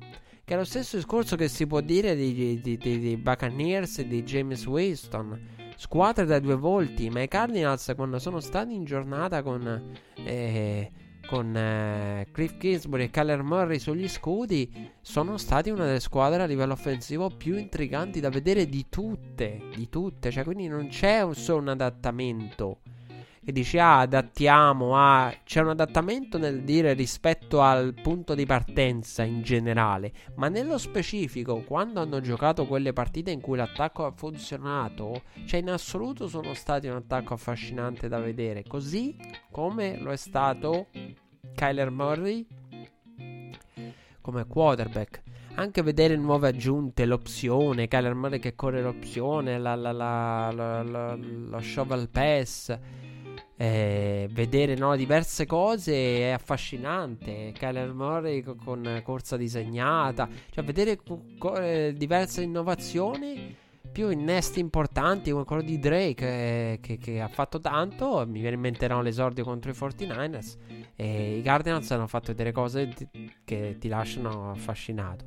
Speaker 2: Che è lo stesso discorso che si può dire di, di, di, di Buccaneers e di James Winston. Squadre da due volti, ma i Cardinals quando sono stati in giornata con... Eh, con eh, Cliff Kingsbury e Kyler Murray sugli scudi sono stati una delle squadre a livello offensivo più intriganti da vedere di tutte, di tutte, cioè quindi non c'è un solo un adattamento che dici ah adattiamo a ah, c'è un adattamento nel dire rispetto al punto di partenza in generale ma nello specifico quando hanno giocato quelle partite in cui l'attacco ha funzionato cioè in assoluto sono stati un attacco affascinante da vedere così come lo è stato Kyler Murray come quarterback. Anche vedere nuove aggiunte, l'opzione, Kyler Murray che corre l'opzione, la, la, la, lo shovel pass, eh, vedere no, diverse cose è affascinante. Kyler Murray con, con corsa disegnata, cioè vedere co- eh, diverse innovazioni più innesti importanti come quello di Drake eh, che, che, ha fatto tanto. Mi viene in mente no, l'esordio contro i 49ers. E i Cardinals hanno fatto vedere cose che ti lasciano affascinato.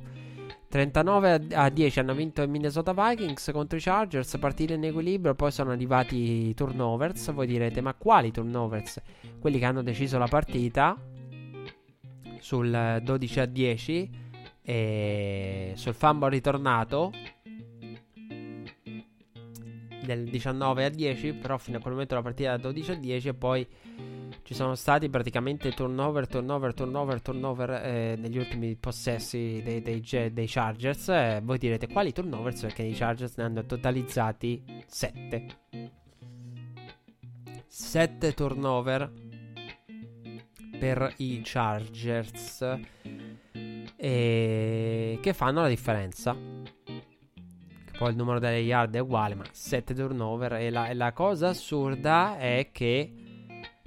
Speaker 2: 39 a 10 hanno vinto i Minnesota Vikings contro i Chargers, partita in equilibrio, poi sono arrivati i turnovers. Voi direte, ma quali turnovers? Quelli che hanno deciso la partita sul 12 a 10 e sul fumble ritornato del 19 a 10, però fino a quel momento la partita da 12 a 10 e poi ci sono stati praticamente turnover, turnover, turnover, turnover eh, negli ultimi possessi dei, dei, dei Chargers. Eh, voi direte quali turnovers? Perché i Chargers ne hanno totalizzati 7. 7 turnover per i Chargers e che fanno la differenza. Poi il numero delle yard è uguale, ma 7 turnover. E la, la cosa assurda è che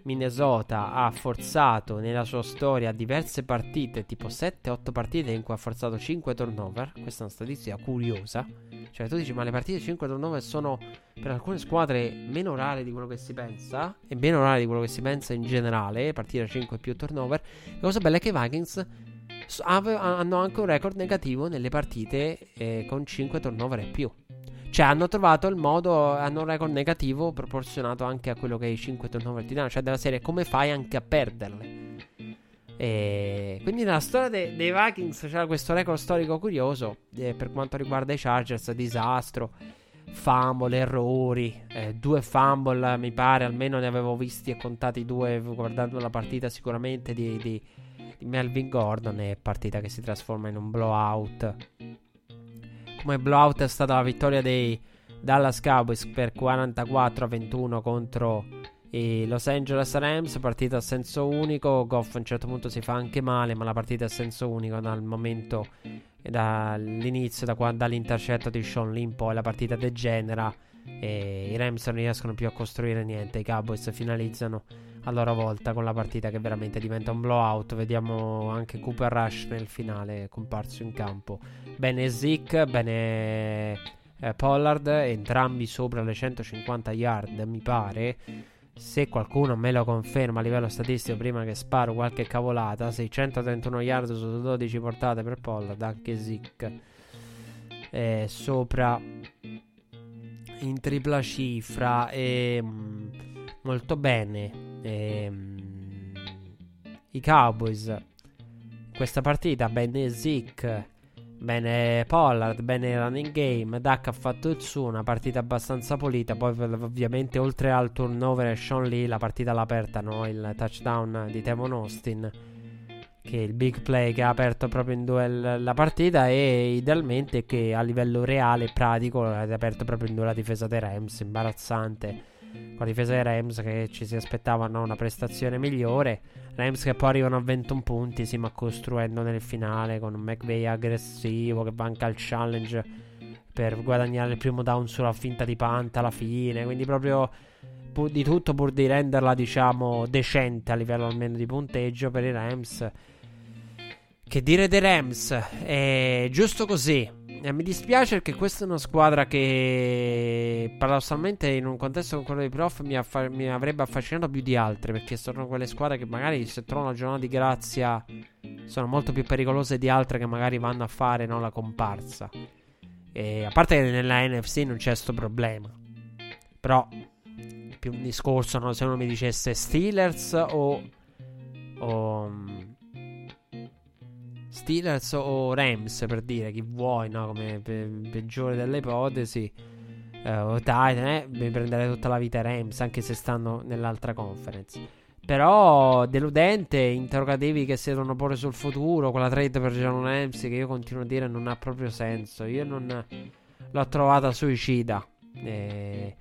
Speaker 2: Minnesota ha forzato nella sua storia diverse partite, tipo 7-8 partite in cui ha forzato 5 turnover. Questa è una statistica curiosa. Cioè, tu dici, ma le partite 5 turnover sono per alcune squadre meno rare di quello che si pensa, e meno rare di quello che si pensa in generale, partire 5 più turnover. La cosa bella è che i Vikings hanno anche un record negativo nelle partite eh, con 5 turnover e più. Cioè, hanno trovato il modo, hanno un record negativo proporzionato anche a quello che i 5 turnover ti danno. Cioè, della serie, come fai anche a perderle? E quindi nella storia de- dei Vikings c'era questo record storico curioso eh, per quanto riguarda i Chargers, disastro, fumble, errori, eh, due fumble mi pare, almeno ne avevo visti e contati due guardando la partita sicuramente di, di, di Melvin Gordon è partita che si trasforma in un blowout come blowout è stata la vittoria dei Dallas Cowboys per 44 a 21 contro i Los Angeles Rams, partita a senso unico. Goff a un certo punto si fa anche male, ma la partita a senso unico dal momento dall'inizio, da, dall'intercetto di Sean Lin, poi la partita degenera e i Rams non riescono più a costruire niente. I Cowboys finalizzano a loro volta con la partita che veramente diventa un blowout. Vediamo anche Cooper Rush nel finale comparso in campo. Bene Zick, bene eh, Pollard, entrambi sopra le 150 yard, mi pare. Se qualcuno me lo conferma a livello statistico prima che sparo qualche cavolata, 631 yard su 12 portate per Pollard, anche Zick. Eh, sopra in tripla cifra e mm, molto bene ehm, i Cowboys. Questa partita, bene Zeke, bene Pollard, bene running game. Duck ha fatto il suo, una partita abbastanza pulita. Poi, ovviamente, oltre al turnover e Sean Lee, la partita all'aperta, no? il touchdown di Tevon Austin. che è il big play che ha aperto proprio in due la partita e idealmente che a livello reale e pratico ha aperto proprio in due la difesa dei Rams, imbarazzante con la difesa dei Rams che ci si aspettavano una prestazione migliore. Rams che poi arrivano a 21 punti, sì, ma costruendo nel finale con un McVay aggressivo che banca il challenge per guadagnare il primo down sulla finta di panta alla fine, quindi proprio di tutto pur di renderla diciamo decente a livello almeno di punteggio per i Rams che dire dei Rams? È giusto così. Eh, mi dispiace perché questa è una squadra che paradossalmente in un contesto come quello dei prof mi, affa- mi, avrebbe affascinato più di altre perché sono quelle squadre che magari se trovano una giornata di grazia sono molto più pericolose di altre che magari vanno a fare no, la comparsa. E a parte che nella NFC non c'è questo problema. Però più un discorso no, se uno mi dicesse Steelers o... o Steelers o Rams per dire chi vuoi, no? Come pe- peggiore delle ipotesi. Uh, Titan, eh, mi prenderei tutta la vita Rams, anche se stanno nell'altra conference. Però deludente, interrogativi che si devono porre sul futuro. Quella trade per John Ramsey che io continuo a dire non ha proprio senso. Io non l'ho trovata suicida. E,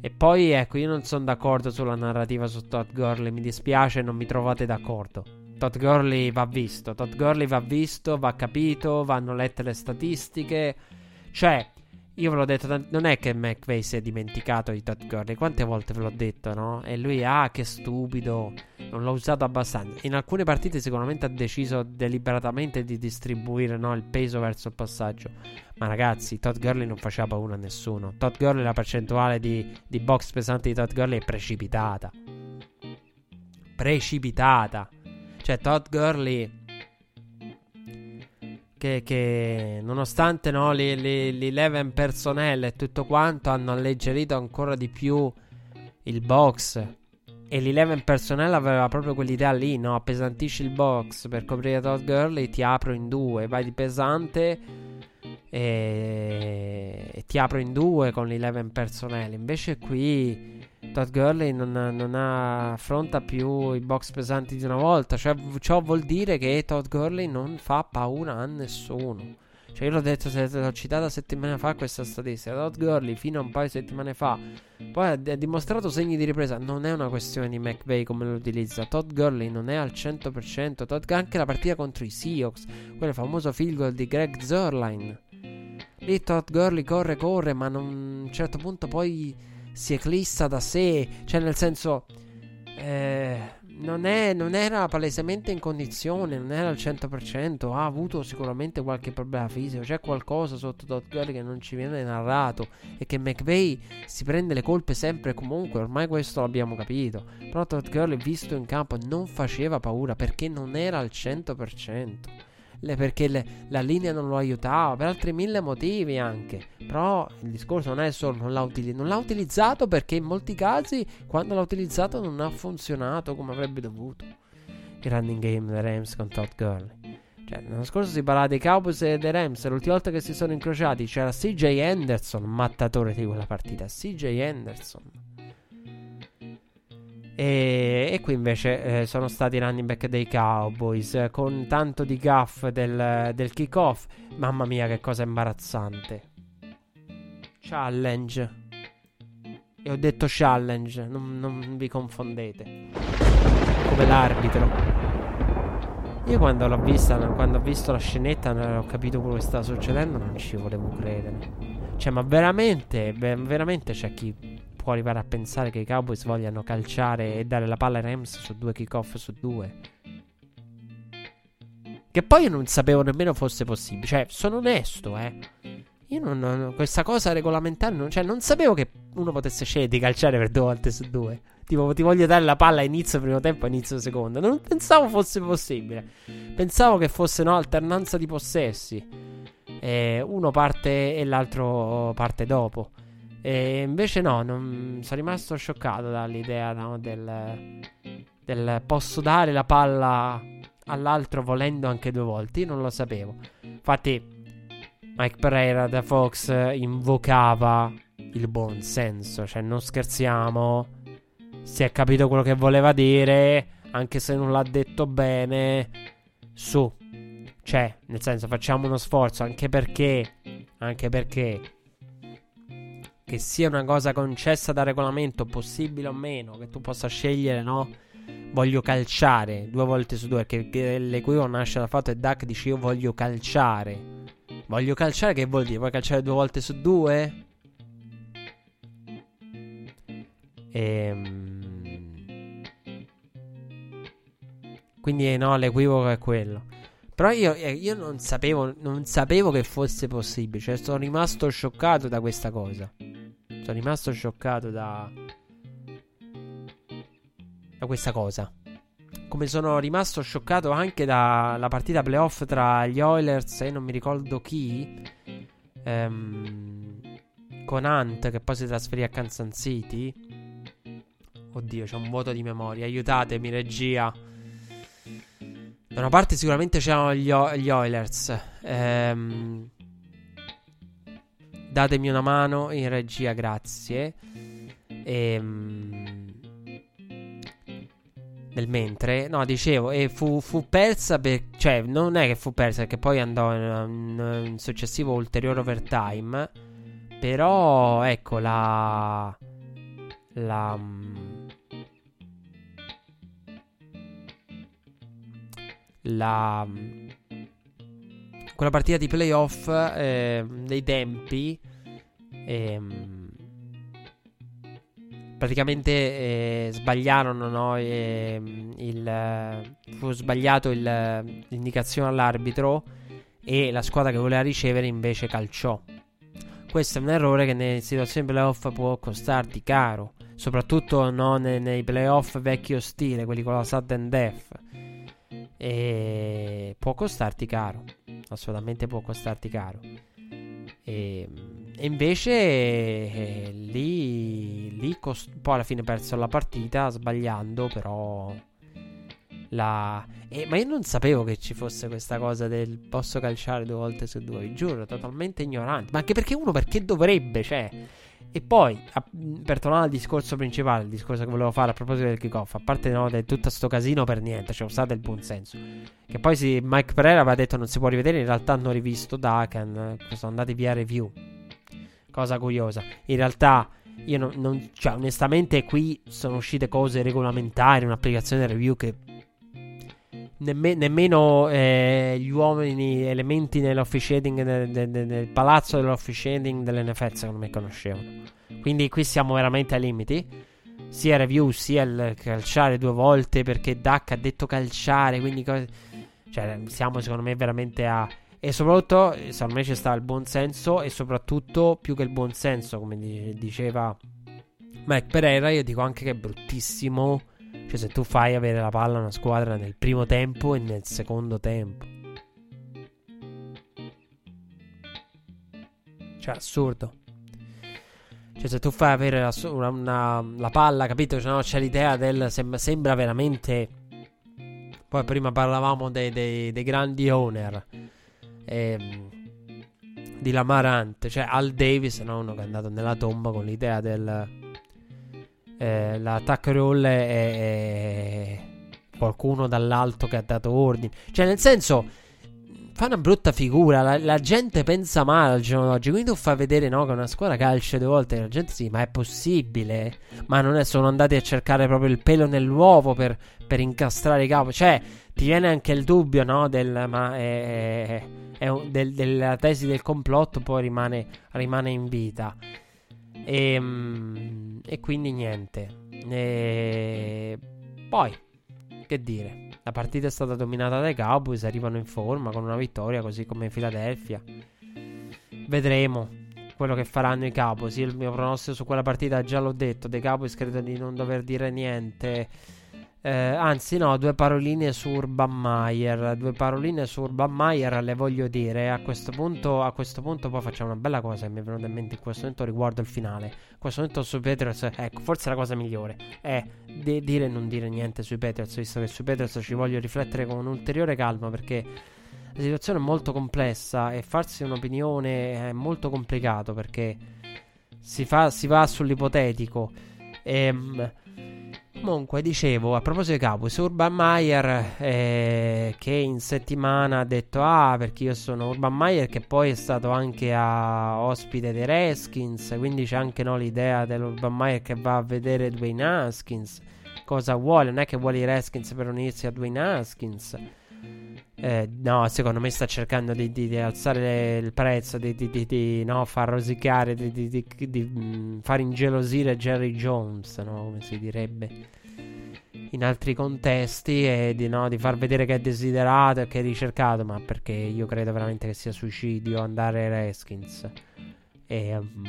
Speaker 2: e poi ecco, io non sono d'accordo sulla narrativa su Todd Gurley. Mi dispiace, non mi trovate d'accordo. Todd Gurley va visto. Todd Gurley va visto, va capito, vanno lette le statistiche. Cioè, io ve l'ho detto, non è che McVay si è dimenticato di Todd Gurley. Quante volte ve l'ho detto, no? E lui, ah, che stupido, non l'ho usato abbastanza. In alcune partite sicuramente ha deciso deliberatamente di distribuire no, il peso verso il passaggio. Ma ragazzi, Todd Gurley non faceva paura a nessuno. Todd Gurley, la percentuale di, di box pesante di Todd Gurley è precipitata. Precipitata. Cioè, Todd Gurley. Che, che nonostante no, l'Eleven personnel e tutto quanto hanno alleggerito ancora di più il box. E l'Eleven personnel aveva proprio quell'idea lì, no? Appesantisci il box per coprire Todd Gurley, ti apro in due, vai di pesante e, e ti apro in due con l'Eleven personnel. Invece qui Todd Gurley non, non affronta più i box pesanti di una volta. Cioè, ciò vuol dire che Todd Gurley non fa paura a nessuno. Cioè, io l'ho detto, l'ho citata settimane fa questa statistica. Todd Gurley fino a un paio di settimane fa. Poi ha, ha dimostrato segni di ripresa. Non è una questione di McVay come lo utilizza. Todd Gurley non è al 100%. Todd, anche la partita contro i Seahawks, quel famoso field goal di Greg Zerline. Lì Todd Gurley corre, corre, ma non, a un certo punto poi si eclissa da sé, cioè nel senso eh, non, è, non, era palesemente in condizione, non era al 100%, ha avuto sicuramente qualche problema fisico, c'è qualcosa sotto Todd Gurley che non ci viene narrato e che McVeigh si prende le colpe sempre e comunque, ormai questo l'abbiamo capito, però Todd Gurley visto in campo non faceva paura perché non era al 100% le, perché le, la linea non lo aiutava, per altri mille motivi anche. Però il discorso non è solo non l'ha, util- non l'ha utilizzato perché in molti casi quando l'ha utilizzato non ha funzionato come avrebbe dovuto. Il running game dei Rams con Todd Gurley. Cioè, l'anno scorso si parlava dei Cowboys e dei Rams. L'ultima volta che si sono incrociati c'era CJ Anderson, mattatore di quella partita. CJ Anderson. E, e qui invece eh, sono stati i running back dei Cowboys eh, con tanto di gaff del, del kickoff. Mamma mia, che cosa imbarazzante! Challenge. E ho detto challenge, non, non vi confondete. Come l'arbitro. Io quando l'ho vista, quando ho visto la scenetta, ho capito quello che stava succedendo, non ci volevo credere. Cioè, ma veramente, veramente c'è chi può arrivare a pensare che i Cowboys vogliano calciare e dare la palla ai Rams su due kickoff su due. Che poi io non sapevo nemmeno fosse possibile. Cioè, sono onesto, eh. Io non, non questa cosa regolamentare, non, cioè, non sapevo che uno potesse scegliere di calciare per due volte su due. Tipo, ti voglio dare la palla a inizio primo tempo e inizio secondo. Non pensavo fosse possibile. Pensavo che fosse, no, alternanza di possessi. E uno parte e l'altro parte dopo. E invece no, non, sono rimasto scioccato dall'idea no, del, del posso dare la palla all'altro volendo anche due volte. Io non lo sapevo. Infatti Mike Pereira da Fox invocava il buon senso, cioè non scherziamo. Si è capito quello che voleva dire, anche se non l'ha detto bene. su. Cioè, nel senso, facciamo uno sforzo anche perché. Anche perché. Che sia una cosa concessa da regolamento, possibile o meno, che tu possa scegliere, no? Voglio calciare due volte su due. Perché l'equivoco nasce dal fatto che Duck dice io voglio calciare. Voglio calciare, che vuol dire? Vuoi calciare due volte su due? Ehm... Quindi no, l'equivoco è quello. Però io, eh, io non, sapevo, non sapevo che fosse possibile. Cioè, sono rimasto scioccato da questa cosa. Sono rimasto scioccato da. da questa cosa. Come sono rimasto scioccato anche dalla partita playoff tra gli Oilers e non mi ricordo chi. Ehm, con Hunt che poi si trasferì a Kansas City. Oddio, c'è un vuoto di memoria. Aiutatemi, regia. Da una parte sicuramente c'erano gli, gli Oilers. Ehm, datemi una mano in regia, grazie. Ehm, nel mentre, no, dicevo, e fu, fu persa per, cioè, non è che fu persa perché poi andò in un successivo ulteriore overtime. Però, ecco, la. La. La quella partita di playoff eh, dei tempi eh, praticamente eh, sbagliarono no, ehm, il, fu sbagliato il, l'indicazione all'arbitro e la squadra che voleva ricevere invece calciò. Questo è un errore che nelle situazioni playoff può costarti caro soprattutto no, nei, nei playoff vecchio stile quelli con la sudden death e può costarti caro. Assolutamente può costarti caro. E, e invece eh, lì, lì cost- poi alla fine perso la partita sbagliando, però la... Eh, ma io non sapevo che ci fosse questa cosa del posso calciare due volte su due, vi giuro, totalmente ignorante. Ma anche perché uno perché dovrebbe, cioè... E poi, a, per tornare al discorso principale, il discorso che volevo fare a proposito del kickoff, a parte no, di tutto sto casino per niente, cioè, stato il buon senso. Che poi sì, Mike Pereira aveva detto non si può rivedere, in realtà hanno rivisto Dakan, sono andati via review. Cosa curiosa. In realtà, io non, non cioè, onestamente qui sono uscite cose regolamentari, un'applicazione review che Nemme, nemmeno eh, gli uomini elementi nell'officiating nel, nel, nel palazzo dell'officiating dell'NFL secondo me conoscevano. Quindi qui siamo veramente ai limiti. Sia review sia il calciare due volte perché Duck ha detto calciare quindi co- cioè siamo secondo me veramente a e soprattutto secondo me c'è sta il buon senso e soprattutto più che il buon senso come diceva Mike Pereira io dico anche che è bruttissimo cioè, se tu fai avere la palla a una squadra nel primo tempo e nel secondo tempo. Cioè, assurdo. Cioè, se tu fai avere la, una, una, la palla, capito? Cioè, no, c'è l'idea del. Sembra, sembra, veramente. Poi prima parlavamo dei, dei, dei grandi owner. Ehm, di Lamarante. Cioè, Al Davis, no? uno che è andato nella tomba con l'idea del eh, l'attack roll è, è, qualcuno dall'alto che ha dato ordini. Cioè, nel senso, fa una brutta figura. La, la gente pensa male al giorno d'oggi. Quindi tu fai vedere no, che una squadra calcia due volte. La gente sì, ma è possibile. Ma non è, sono andati a cercare proprio il pelo nell'uovo per, per incastrare i capo. Cioè, ti viene anche il dubbio, no? Del, ma è, è, è del, della tesi del complotto, poi rimane, rimane in vita. E, ehm, e quindi niente. E poi, che dire, la partita è stata dominata dai Cowboys, arrivano in forma con una vittoria, così come Philadelphia. Vedremo quello che faranno i Cowboys. Io il mio pronostico su quella partita già l'ho detto. Dei Cowboys credo di non dover dire niente. Eh, anzi, no, due paroline su Urban Meyer. Due paroline su Urban Meyer le voglio dire. A questo punto, a questo punto poi facciamo una bella cosa che mi è venuta in mente in questo momento riguardo il finale. In questo momento su Patriots, ecco, forse la cosa migliore è di dire e non dire niente sui Patriots, visto che sui Patriots ci voglio riflettere con un'ulteriore calma perché la situazione è molto complessa e farsi un'opinione è molto complicato perché si, fa, si va sull'ipotetico. Ehm Comunque, dicevo, a proposito di Cowboys, Urban Meyer eh, che in settimana ha detto ah perché io sono Urban Meyer che poi è stato anche a ospite dei Redskins, quindi c'è anche no, l'idea dell'Urban Meyer che va a vedere Dwayne Haskins, cosa vuole, non è che vuole i Redskins per unirsi a Dwayne Haskins. Eh, no, secondo me sta cercando di, di, di alzare il prezzo, di, di no, far rosicare, di, mm, far ingelosire Jerry Jones, no, come si direbbe in altri contesti e di, no, di far vedere che è desiderato e che è ricercato, ma perché io credo veramente che sia suicidio andare ai Redskins. E, um,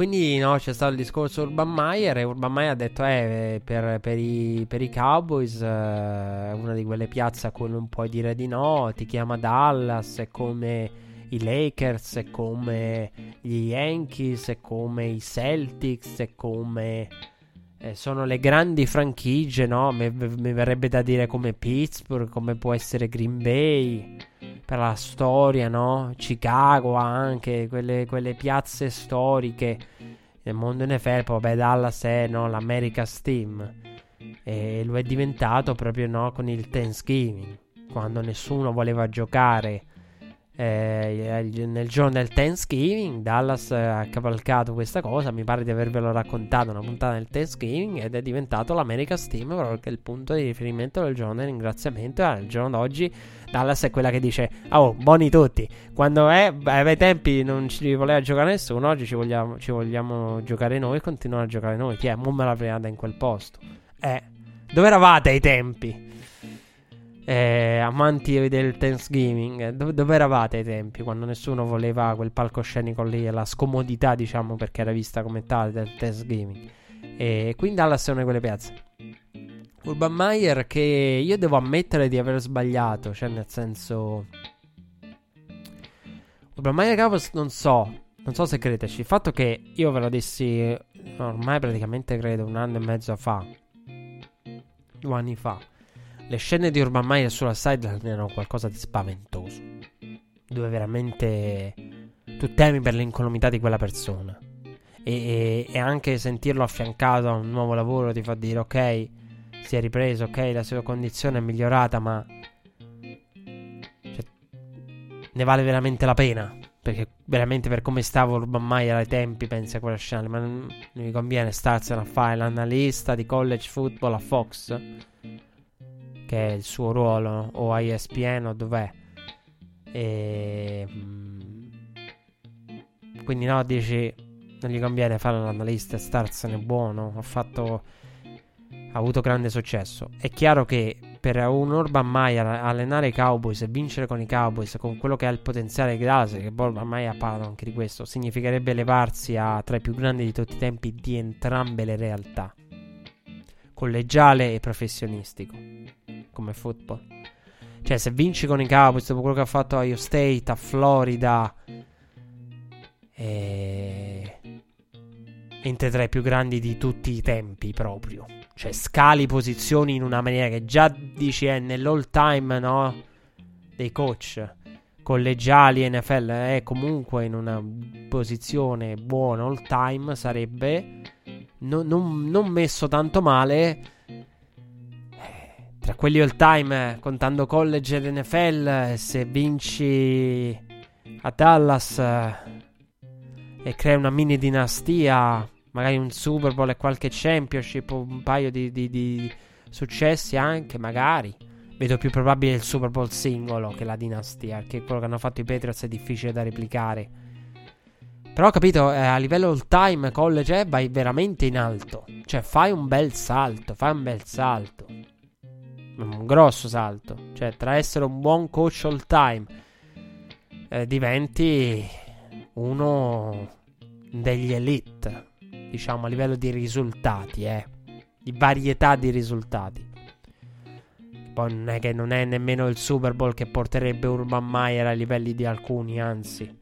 Speaker 2: quindi no, c'è stato il discorso Urban Meyer e Urban Meyer ha detto eh, per, per, i, per i Cowboys eh, una di quelle piazze a cui non puoi dire di no, ti chiama Dallas, è come i Lakers, è come gli Yankees, è come i Celtics, è come... Eh, sono le grandi franchigie, no? Mi, mi verrebbe da dire come Pittsburgh, come può essere Green Bay per la storia, no? Chicago anche, quelle, quelle piazze storiche nel mondo NFL, vabbè Dallas è no, l'America's Team e lo è diventato proprio no, con il Thanksgiving, quando nessuno voleva giocare eh, nel giorno del Thanksgiving Dallas ha cavalcato questa cosa. Mi pare di avervelo raccontato una puntata del Thanksgiving ed è diventato l'America's Team proprio è il punto di riferimento del giorno del ringraziamento. Il giorno d'oggi Dallas è quella che dice oh buoni tutti. Quando è ai tempi non ci voleva giocare nessuno oggi ci vogliamo, ci vogliamo giocare noi continuare a giocare noi. Chi è? Me la prendata in quel posto. Eh dove eravate ai tempi? Eh, amanti del Thanksgiving, dove, dove, eravate ai tempi quando nessuno voleva quel palcoscenico lì e la scomodità, diciamo, perché era vista come tale del Thanksgiving? E quindi Dallas è una di quelle piazze. Urban Meyer che io devo ammettere di aver sbagliato, cioè nel senso... Urban Meyer Cowboys non so, non so se credeteci, il fatto che io ve lo dissi ormai praticamente credo un anno e mezzo fa, due anni fa, le scene di Urban Meyer sulla sideline erano qualcosa di spaventoso. Dove veramente tu temi per l'incolumità di quella persona. E, e, e, anche sentirlo affiancato a un nuovo lavoro ti fa dire ok, si è ripreso, ok, la sua condizione è migliorata, ma cioè, ne vale veramente la pena. Perché veramente per come stavo Urban Meyer ai tempi pensi a quella scena, ma non, non mi conviene starsene a fare l'analista di college football a Fox che è il suo ruolo, o a ESPN o dov'è. E, mm, quindi no, dici, non gli conviene fare l'analista e starsene buono, ha fatto... Ha avuto grande successo. È chiaro che per un Urban Meyer allenare i Cowboys e vincere con i Cowboys con quello che ha il potenziale di Dallas, che poi Urban Meyer ha parlato anche di questo, significherebbe elevarsi a tra i più grandi di tutti i tempi di entrambe le realtà, collegiale e professionistico come football. Cioè, se vinci con i Cowboys dopo quello che ha fatto a Io State, a Florida, e... entri tra i più grandi di tutti i tempi proprio. Cioè, scali posizioni in una maniera che già dici è nell'all time, no? Dei coach collegiali NFL è comunque in una posizione buona all time sarebbe no, non, non messo tanto male tra quelli all time, contando college ed NFL, se vinci a Dallas eh, e crei una mini dinastia, magari un Super Bowl e qualche championship, un paio di, di, di successi anche, magari. Vedo più probabile il Super Bowl singolo che la dinastia, che quello che hanno fatto i Patriots è difficile da replicare. Però ho capito, eh, a livello all time college eh, vai veramente in alto. Cioè fai un bel salto, fai un bel salto un grosso salto. Cioè, tra essere un buon coach all time, eh, diventi uno degli elite, diciamo, a livello di risultati, eh. Di varietà di risultati. Poi non è che non è nemmeno il Super Bowl che porterebbe Urban Meyer ai livelli di alcuni, anzi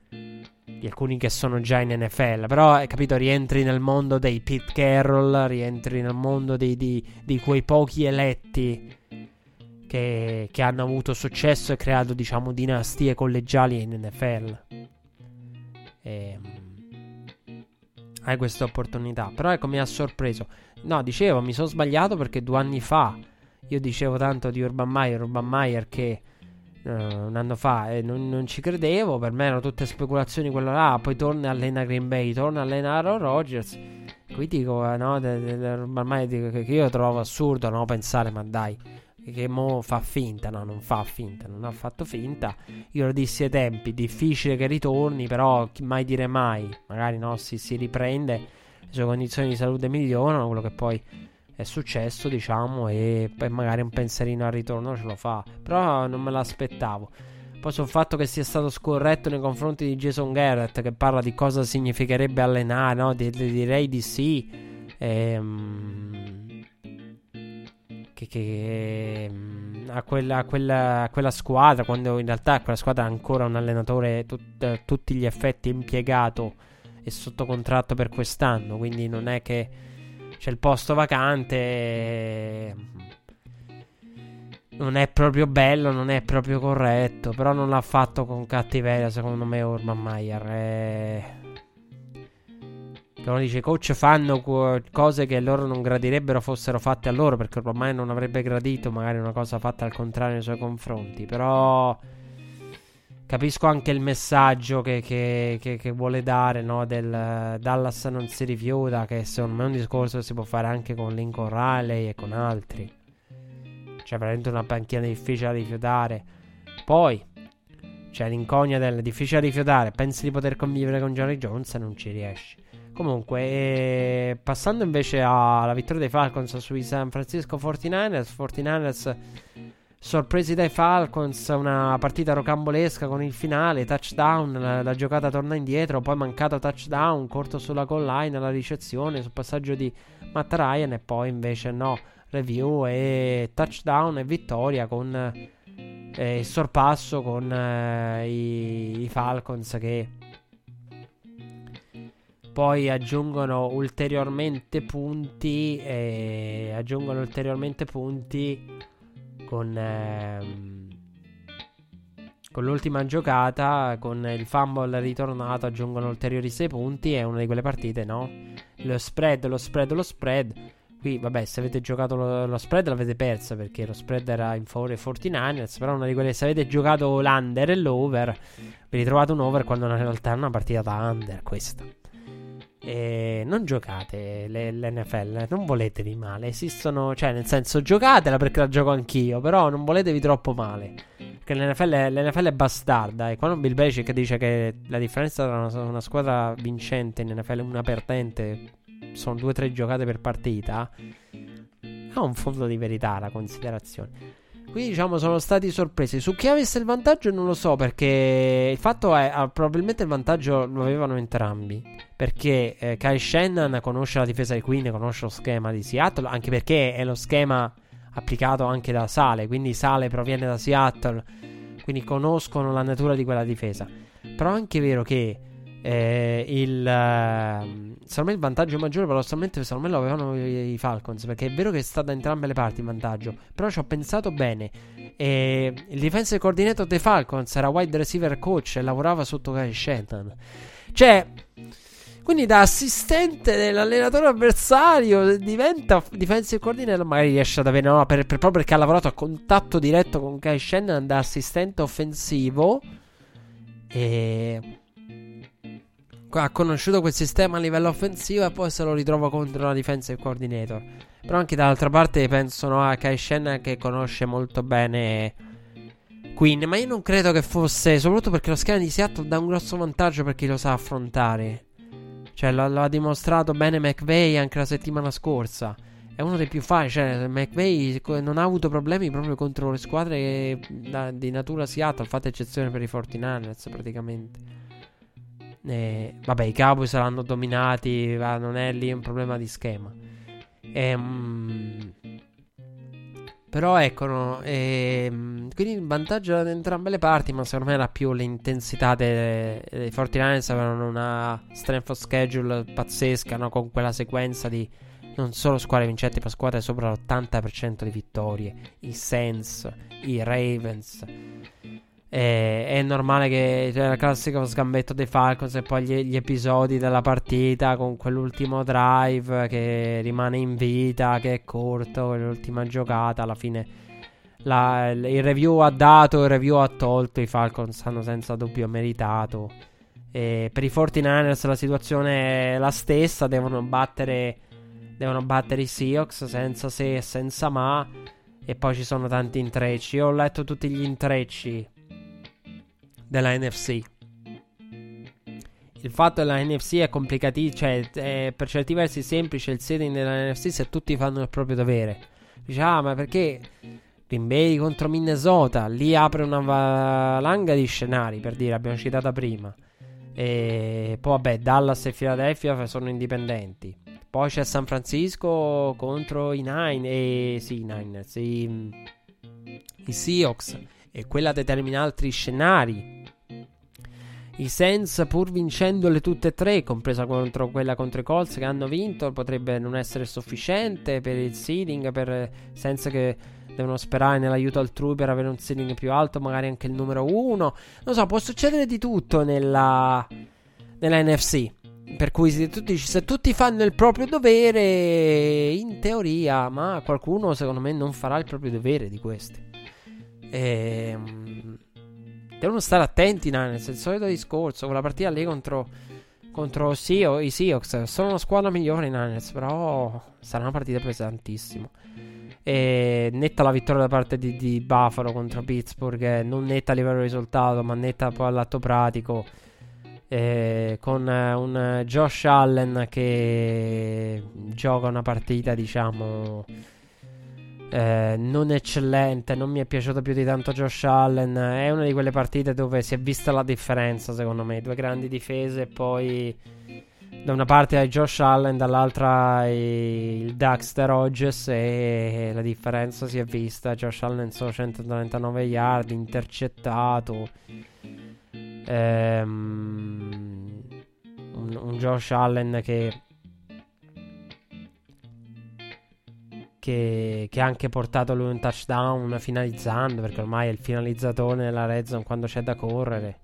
Speaker 2: di alcuni che sono già in NFL. Però, hai capito, rientri nel mondo dei Pete Carroll, rientri nel mondo di, di, di quei pochi eletti che, che, hanno avuto successo e creato, diciamo, dinastie collegiali in NFL. E, ehm, hai questa opportunità. Però ecco, mi ha sorpreso. No, dicevo, mi sono sbagliato perché due anni fa io dicevo tanto di Urban Meyer, Urban Meyer che uh, un anno fa e non, non, ci credevo. Per me erano tutte speculazioni quella là. Poi torna allena Green Bay, torna allena Aaron Rodgers. Qui dico, eh, no, de, Urban Meyer dico che io trovo assurdo, no, pensare, ma dai che mo fa finta, no, non fa finta, non ha fatto finta. Io lo dissi ai tempi, difficile che ritorni, però mai dire mai, magari no, si, si riprende, le sue condizioni di salute migliorano, quello che poi è successo, diciamo, e poi magari un pensierino al ritorno ce lo fa, però non me l'aspettavo. Poi sul fatto che sia stato scorretto nei confronti di Jason Garrett, che parla di cosa significherebbe allenare, no? direi di sì. Ehm che, che mm, a, quella, a, quella, a, quella, squadra, quando in realtà quella squadra ha ancora un allenatore tut, a tutti gli effetti impiegato e sotto contratto per quest'anno, quindi non è che c'è il posto vacante. Non è proprio bello, non è proprio corretto, però non l'ha fatto con cattiveria secondo me Urban Meyer. È uno dice coach fanno cose che loro non gradirebbero fossero fatte a loro perché ormai non avrebbe gradito magari una cosa fatta al contrario nei suoi confronti. Però capisco anche il messaggio che, che, che, che vuole dare no? del Dallas non si rifiuta, che secondo me è un discorso che si può fare anche con Lincoln Riley e con altri. Cioè veramente una panchina difficile da rifiutare. Poi c'è l'incognita del difficile da rifiutare. Pensi di poter convivere con Johnny Jones e non ci riesci. Comunque, eh, passando invece alla vittoria dei Falcons sui San Francisco 49ers, 49ers sorpresi dai Falcons, una partita rocambolesca con il finale, touchdown, la, la giocata torna indietro, poi mancato touchdown, corto sulla goal line, la ricezione, sul passaggio di Matt Ryan e poi invece no, review e touchdown e vittoria con eh, il sorpasso con eh, i, i Falcons che poi aggiungono ulteriormente punti e aggiungono ulteriormente punti con, ehm, con l'ultima giocata con il fumble ritornato aggiungono ulteriori 6 punti è una di quelle partite no? Lo spread lo spread lo spread. Qui vabbè se avete giocato lo, lo spread l'avete persa perché lo spread era in favore 49ers però una di quelle se avete giocato l'under e l'over vi ritrovate un over quando in realtà è una partita da under questa e non giocate l'NFL, non voletevi male. Esistono, cioè, nel senso, giocatela perché la gioco anch'io. Però non voletevi troppo male. Perché l'NFL, l'NFL è bastarda. E quando Bill Belichick dice che la differenza tra una, una squadra vincente in NFL e una perdente sono due o tre giocate per partita, ha un fondo di verità la considerazione. Qui diciamo sono stati sorpresi. Su chi avesse il vantaggio non lo so perché il fatto è ah, probabilmente il vantaggio lo avevano entrambi. Perché eh, Kai Shannon conosce la difesa di Queen, conosce lo schema di Seattle, anche perché è lo schema applicato anche da Sale, quindi Sale proviene da Seattle, quindi conoscono la natura di quella difesa. Però è anche vero che eh, il, uh, secondo me il vantaggio maggiore paradossalmente secondo me lo avevano i, i, Falcons perché è vero che è stato da entrambe le parti il vantaggio però ci ho pensato bene. E il defensive coordinator dei Falcons era wide receiver coach e lavorava sotto Kai Shannon cioè quindi da assistente dell'allenatore avversario diventa defensive coordinator magari riesce ad avere no, per, per, proprio perché ha lavorato a contatto diretto con Kai Shannon da assistente offensivo e ha conosciuto quel sistema a livello offensivo e poi se lo ritrova contro la defensive coordinator. Però anche dall'altra parte pensano a Kai Shen che conosce molto bene Queen. Ma io non credo che fosse, soprattutto perché lo schema di Seattle dà un grosso vantaggio per chi lo sa affrontare. Cioè, lo, lo ha dimostrato bene McVeigh anche la settimana scorsa. È uno dei più facili. Cioè, McVeigh non ha avuto problemi proprio contro le squadre di natura Seattle. Fate eccezione per i 49ers, praticamente. Eh, vabbè, i Cowboys saranno dominati, va, non è lì un problema di schema. Ehm, però ecco, no, ehm, quindi il vantaggio da entrambe le parti, ma secondo me era più l'intensità dei, dei 49ers avevano una strength of schedule pazzesca, no, con quella sequenza di non solo squadre vincenti, ma squadre sopra l'80% di vittorie, i Saints, i Ravens E, è normale che c'è cioè, il classico sgambetto dei Falcons e poi gli, gli, episodi della partita con quell'ultimo drive che rimane in vita, che è corto, l'ultima giocata, alla fine la, il review ha dato, il review ha tolto, i Falcons hanno senza dubbio meritato. E per i 49ers la situazione è la stessa, devono battere, devono battere i Seahawks senza se e senza ma. E poi ci sono tanti intrecci. Io ho letto tutti gli intrecci della NFC. Il fatto della NFC è complicatissimo, cioè è per certi versi semplice il setting della NFC se tutti fanno il proprio dovere. Dice, ah, ma perché Green Bay contro Minnesota? Lì apre una valanga di scenari, per dire, abbiamo citato prima. E poi, vabbè, Dallas e Philadelphia sono indipendenti. Poi c'è San Francisco contro i Nine, e, sì, i Niners, i, i Seahawks. E quella determina altri scenari i Saints, pur vincendole tutte e tre, compresa contro quella contro i Colts che hanno vinto, potrebbe non essere sufficiente per il seeding. Per Saints che devono sperare nell'aiuto altrui per avere un seeding più alto, magari anche il numero uno. Non so, può succedere di tutto nella, nella NFC. Per cui se tutti, se tutti fanno il proprio dovere, in teoria, ma qualcuno secondo me non farà il proprio dovere di questi. Ehm devono stare attenti Niners, il solito discorso, quella partita lì contro, contro Seo, i Seahawks, sono una squadra migliore i Niners, però sarà una partita pesantissima. E netta la vittoria da parte di, di Buffalo contro Pittsburgh, non netta a livello risultato, ma netta poi all'atto pratico. Eh, con un Josh Allen che gioca una partita, diciamo eh, non eccellente, non mi è piaciuto più di tanto Josh Allen. È una di quelle partite dove si è vista la differenza, secondo me. Due grandi difese e poi da una parte hai Josh Allen, dall'altra il Daxter Hodges e la differenza si è vista. Josh Allen solo 139 yard, intercettato. Ehm, un, un Josh Allen che che, che, ha anche portato lui un touchdown finalizzando, perché ormai è il finalizzatore nella red zone quando c'è da correre.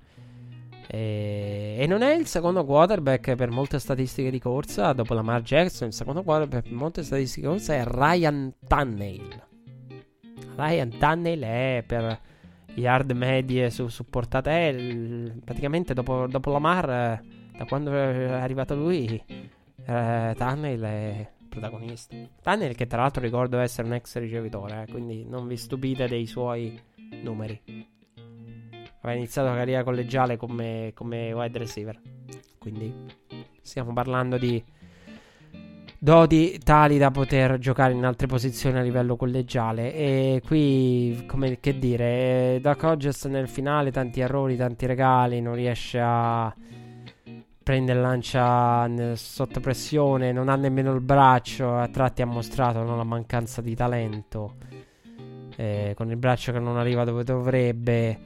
Speaker 2: E, e, non è il secondo quarterback per molte statistiche di corsa, dopo Lamar Jackson, il secondo quarterback per molte statistiche di corsa è Ryan Tannehill. Ryan Tannehill è per yard medie su, su portata, è praticamente dopo, dopo Lamar, da quando è arrivato lui, eh, Tannehill è protagonista. Daniel, che tra l'altro ricordo essere un ex ricevitore, eh, quindi non vi stupite dei suoi numeri. Aveva iniziato la carriera collegiale come, come wide receiver. Quindi stiamo parlando di doti tali da poter giocare in altre posizioni a livello collegiale. E qui, come che dire, Doc Hodges nel finale, tanti errori, tanti regali, non riesce a prende e lancia sotto pressione, non ha nemmeno il braccio, a tratti ha mostrato no, la mancanza di talento, eh, con il braccio che non arriva dove dovrebbe,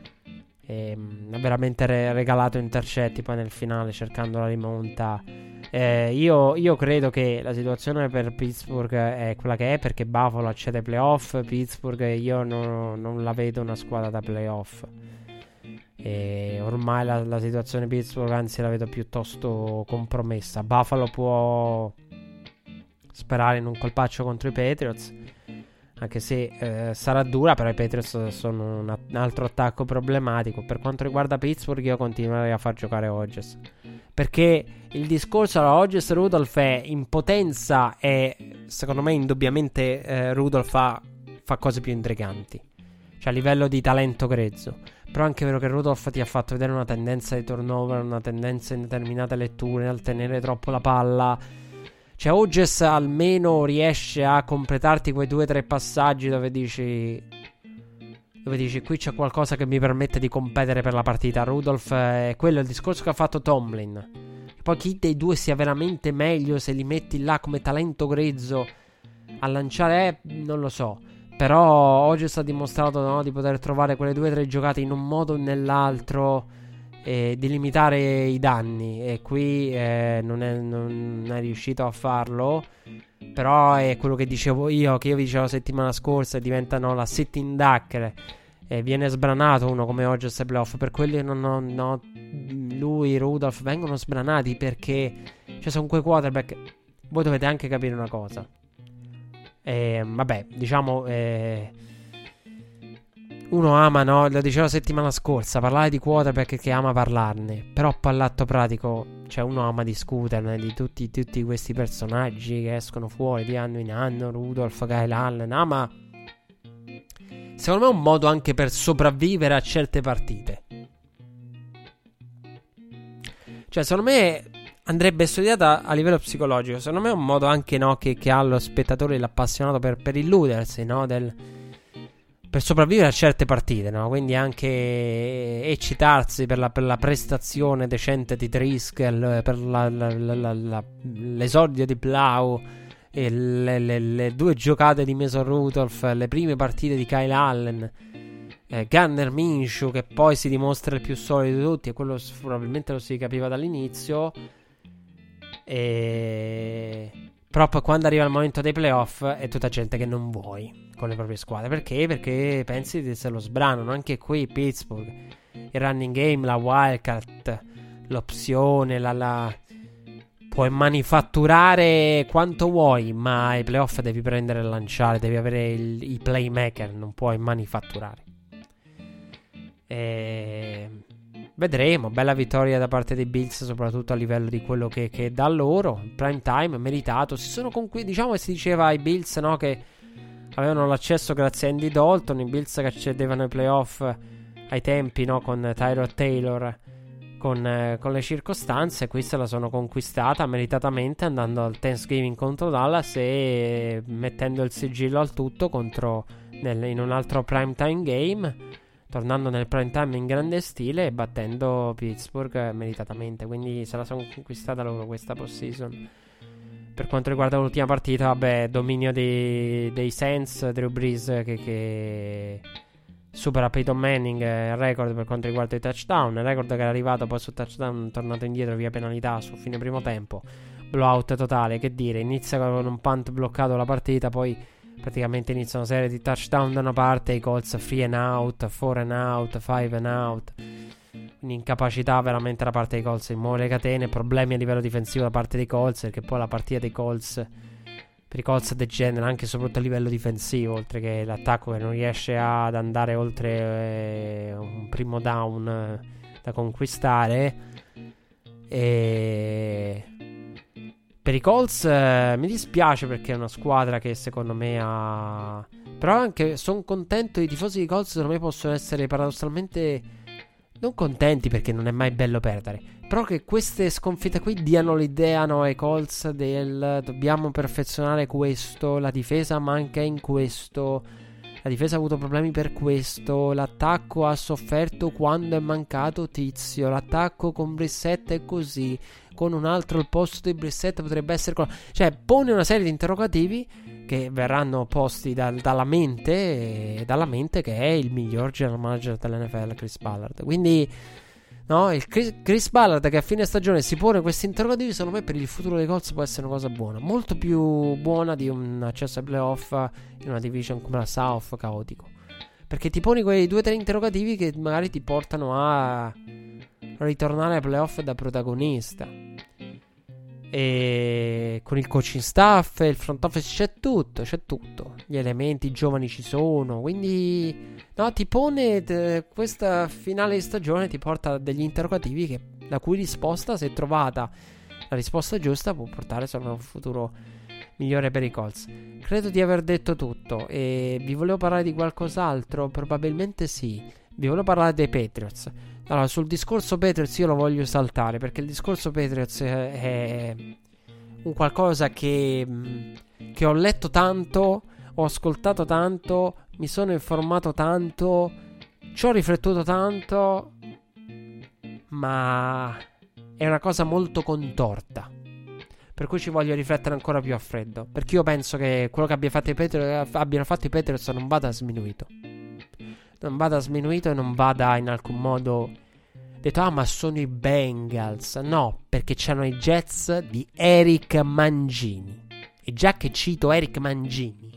Speaker 2: eh, ha veramente re- regalato intercetti poi nel finale cercando la rimonta. Eh, io, io, credo che la situazione per Pittsburgh è quella che è perché Buffalo accede ai playoff, Pittsburgh io non, non la vedo una squadra da playoff. E ormai la, la situazione Pittsburgh anzi la vedo piuttosto compromessa. Buffalo può sperare in un colpaccio contro i Patriots. Anche se eh, sarà dura, però i Patriots sono un, un, altro attacco problematico. Per quanto riguarda Pittsburgh, io continuerei a far giocare Hodges. Perché il discorso alla Hodges Rudolph è in potenza e secondo me indubbiamente eh, Rudolph fa, fa cose più intriganti. Cioè a livello di talento grezzo. Però è anche vero che Rudolph ti ha fatto vedere una tendenza di turnover, una tendenza in determinate letture, al tenere troppo la palla. Cioè, Ogges almeno riesce a completarti quei due o tre passaggi dove dici. Dove dici, qui c'è qualcosa che mi permette di competere per la partita. Rudolph è quello, il discorso che ha fatto Tomlin. Poi chi dei due sia veramente meglio se li metti là come talento grezzo a lanciare, eh, non lo so. Però oggi ha dimostrato no, di poter trovare quelle due o tre giocate in un modo o nell'altro e di limitare i danni. E qui eh, non, è, non, è, riuscito a farlo. Però è quello che dicevo io, che io vi dicevo la settimana scorsa, diventano la sitting duck. e viene sbranato uno come oggi a playoff. Per quelli non ho, no, lui, Rudolph vengono sbranati perché cioè, sono quei quarterback. Voi dovete anche capire una cosa. E, vabbè, diciamo. Eh, uno ama, no? Lo dicevo settimana scorsa, parlare di quarterback che ama parlarne. Però all'atto pratico, cioè uno ama discuterne di tutti, tutti, questi personaggi che escono fuori di anno in anno, Rudolph, Kyle Allen, ama. Secondo me è un modo anche per sopravvivere a certe partite. Cioè, secondo me andrebbe studiata a livello psicologico. Secondo me è un modo anche no, che, che ha lo spettatore l'appassionato per, per illudersi, no? Del, per sopravvivere a certe partite, no? Quindi anche eccitarsi per la, per la prestazione decente di Driscoll, per la, la, l'esordio di Blau, le, le, le, due giocate di Mason Rudolph, le prime partite di Kyle Allen, eh, Gunner Minshew che poi si dimostra il più solido di tutti e quello probabilmente lo si capiva dall'inizio. E... Però poi quando arriva il momento dei playoff è tutta gente che non vuoi con le proprie squadre. Perché? Perché pensi di essere lo sbranano. Anche qui Pittsburgh, il running game, la wildcard, l'opzione, la, la... Puoi manifatturare quanto vuoi, ma ai playoff devi prendere e lanciare, devi avere il, i playmaker, non puoi manifatturare. E... Vedremo, bella vittoria da parte dei Bills, soprattutto a livello di quello che, che da loro. Prime time, meritato. Si sono conqui- diciamo che si diceva ai Bills no, che avevano l'accesso grazie a Andy Dalton. I Bills che accedevano ai playoff ai tempi no, con Tyrod Taylor. Con, eh, con, le circostanze, qui se la sono conquistata meritatamente andando al Thanksgiving contro Dallas e mettendo il sigillo al tutto contro, nel, in un altro primetime game tornando nel prime time in grande stile e battendo Pittsburgh meritatamente. Quindi se la sono conquistata loro questa postseason. Per quanto riguarda l'ultima partita, vabbè, dominio dei, dei Saints, Drew Brees che, che supera Peyton Manning il record per quanto riguarda i touchdown. Record che era arrivato poi su touchdown, tornato indietro via penalità su fine primo tempo. Blowout totale, che dire, inizia con un punt bloccato la partita, poi praticamente inizia una serie di touchdown da una parte, i Colts free and out, four and out, five and out. Un'incapacità veramente da parte dei Colts in muovere le catene, problemi a livello difensivo da parte dei Colts, perché poi la partita dei Colts per i Colts degenera anche e soprattutto a livello difensivo, oltre che l'attacco che non riesce ad andare oltre eh, un primo down eh, da conquistare. E per i Colts eh, mi dispiace perché è una squadra che secondo me ha... Però anche sono contento, i tifosi dei Colts secondo me possono essere paradossalmente non contenti perché non è mai bello perdere. Però che queste sconfitte qui diano l'idea no, ai Colts del dobbiamo perfezionare questo, la difesa manca in questo, la difesa ha avuto problemi per questo, l'attacco ha sofferto quando è mancato Tizio, l'attacco con Brissette è così, con un altro al posto di Brissette potrebbe essere... Con... Cioè, pone una serie di interrogativi che verranno posti dal, dalla mente, dalla mente che è il miglior general manager dell'NFL, Chris Ballard. Quindi... No, il Chris, Chris, Ballard che a fine stagione si pone questi interrogativi, secondo me per il futuro dei Colts può essere una cosa buona. Molto più buona di un accesso ai playoff in una division come la South caotico. Perché ti poni quei due o tre interrogativi che magari ti portano a ritornare ai playoff da protagonista. E con il coaching staff il front office c'è tutto, c'è tutto. Gli elementi giovani ci sono. Quindi, no, ti pone t- questa finale di stagione, ti porta degli interrogativi che, la cui risposta, se trovata la risposta giusta, può portare a un futuro migliore per i Colts. Credo di aver detto tutto. E vi volevo parlare di qualcos'altro? Probabilmente sì. Vi volevo parlare dei Patriots. Allora, sul discorso Patriots io lo voglio saltare perché il discorso Patriots è un qualcosa che, mm, che ho letto tanto, ho ascoltato tanto, mi sono informato tanto, ci ho riflettuto tanto, ma è una cosa molto contorta. Per cui ci voglio riflettere ancora più a freddo. Perché io penso che quello che abbia fatto Patriots, abbiano fatto i Patriots non vada sminuito non vada sminuito e non vada in alcun modo detto ah ma sono i Bengals. No perché c'erano i Jets di Eric Mangini. E già che cito Eric Mangini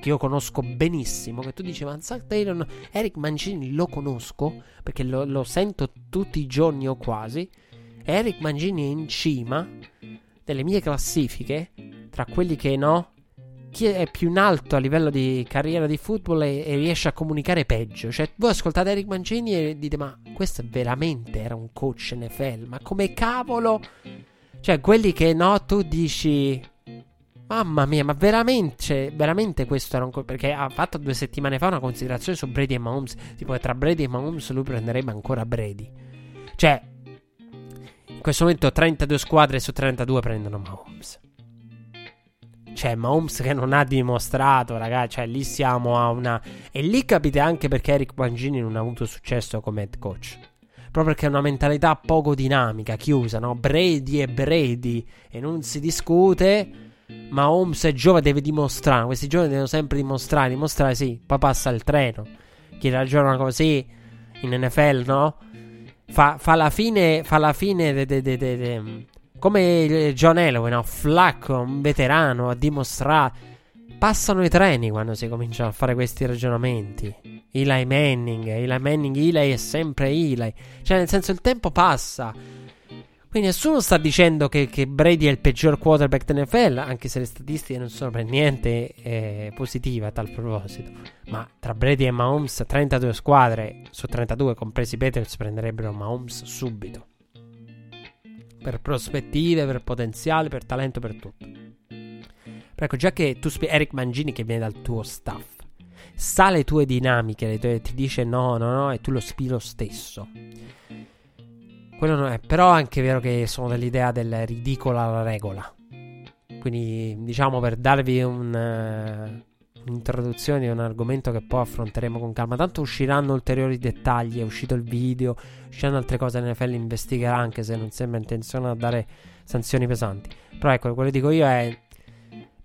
Speaker 2: che io conosco benissimo, che tu dici, ma Zach Taylor, Eric Mangini lo conosco, perché lo, lo sento tutti i giorni o quasi, Eric Mangini è in cima delle mie classifiche, tra quelli che no, chi è più in alto a livello di carriera di football e, e, riesce a comunicare peggio. Cioè, voi ascoltate Eric Mangini e dite: Ma questo veramente era un coach NFL? Ma come cavolo? Cioè, quelli che no, tu dici. Mamma mia, ma veramente, cioè, veramente questo era un coach. Perché ha fatto due settimane fa una considerazione su Brady e Mahomes. Tipo, tra Brady e Mahomes lui prenderebbe ancora Brady. Cioè, in questo momento 32 squadre su 32 prendono Mahomes. Cioè, Mahomes che non ha dimostrato, ragazzi. Cioè, lì siamo a una. E lì capite anche perché Eric Mangini non ha avuto successo come head coach. Proprio perché è una mentalità poco dinamica, chiusa, no? Brady è Brady e non si discute. Ma Holmes è giovane, deve dimostrare. Questi giovani devono sempre dimostrare, dimostrare, sì. Poi passa il treno. Chi ragiona così in NFL, no? Fa, fa la fine, fa la fine de, de, de, come John Elway, no? Flacco, un veterano, ha dimostrato. Passano i treni quando si cominciano a fare questi ragionamenti. Eli Manning, Eli Manning, Eli è sempre Eli. Cioè, nel senso, il tempo passa. Quindi nessuno sta dicendo che, che Brady è il peggior quarterback dell'NFL, anche se le statistiche non sono per niente eh, positive a tal proposito. Ma tra Brady e Mahomes, 32 squadre su 32, compresi Peters, prenderebbero Mahomes subito per prospettive, per potenziale, per talento, per tutto. Però ecco, già che tu spieghi Eric Mangini che viene dal tuo staff, sa le tue dinamiche, le tue, ti dice no, no, no, e tu lo spiro stesso. Quello non è, però è anche vero che sono dell'idea del ridicolo alla regola. Quindi, diciamo, per darvi un... Uh, un'introduzione di un argomento che poi affronteremo con calma. Tanto usciranno ulteriori dettagli, è uscito il video, usciranno altre cose, NFL investigherà anche se non sembra intenzionato a dare sanzioni pesanti. Però ecco, quello che dico io è...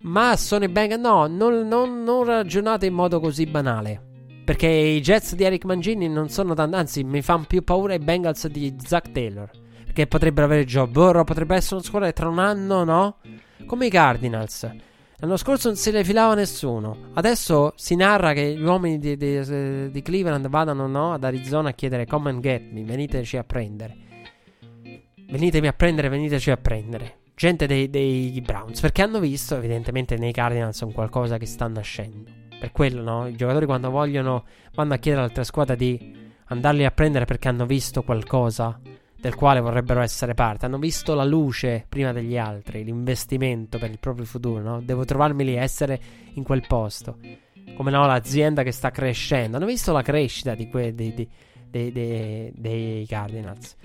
Speaker 2: Ma sono i Bengals... No, non, non, non ragionate in modo così banale. Perché i Jets di Eric Mangini non sono tanti, anzi mi fanno più paura i Bengals di Zach Taylor. Perché potrebbero avere Joe Burrow, potrebbe essere una squadra tra un anno, no? Come i Cardinals. L'anno scorso non se le filava nessuno. Adesso si narra che gli uomini di, di, di Cleveland vadano no, ad Arizona a chiedere come and get me, veniteci a prendere. Venitemi a prendere, veniteci a prendere. Gente dei, dei Browns, perché hanno visto evidentemente nei Cardinals un qualcosa che sta nascendo. Per quello, no? I giocatori quando vogliono vanno a chiedere all'altra squadra di andarli a prendere perché hanno visto qualcosa del quale vorrebbero essere parte. Hanno visto la luce prima degli altri, l'investimento per il proprio futuro, no? Devo trovarmi lì, essere in quel posto. Come no, l'azienda che sta crescendo. Hanno visto la crescita di que- dei, dei, dei, dei Cardinals.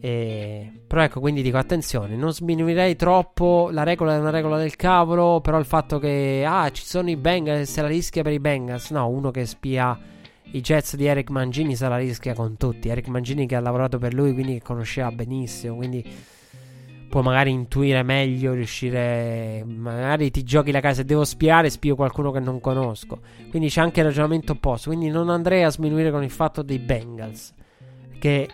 Speaker 2: E... Però ecco, quindi dico attenzione, non sminuirei troppo. La regola è una regola del cavolo. Però il fatto che, ah, ci sono i Bengals, se la rischia per i Bengals. No, uno che spia i Jets di Eric Mangini se la rischia con tutti. Eric Mangini che ha lavorato per lui, quindi che conosceva benissimo, quindi può magari intuire meglio, riuscire... Magari ti giochi la casa e devo spiare, spio qualcuno che non conosco. Quindi c'è anche il ragionamento opposto. Quindi non andrei a sminuire con il fatto dei Bengals. Che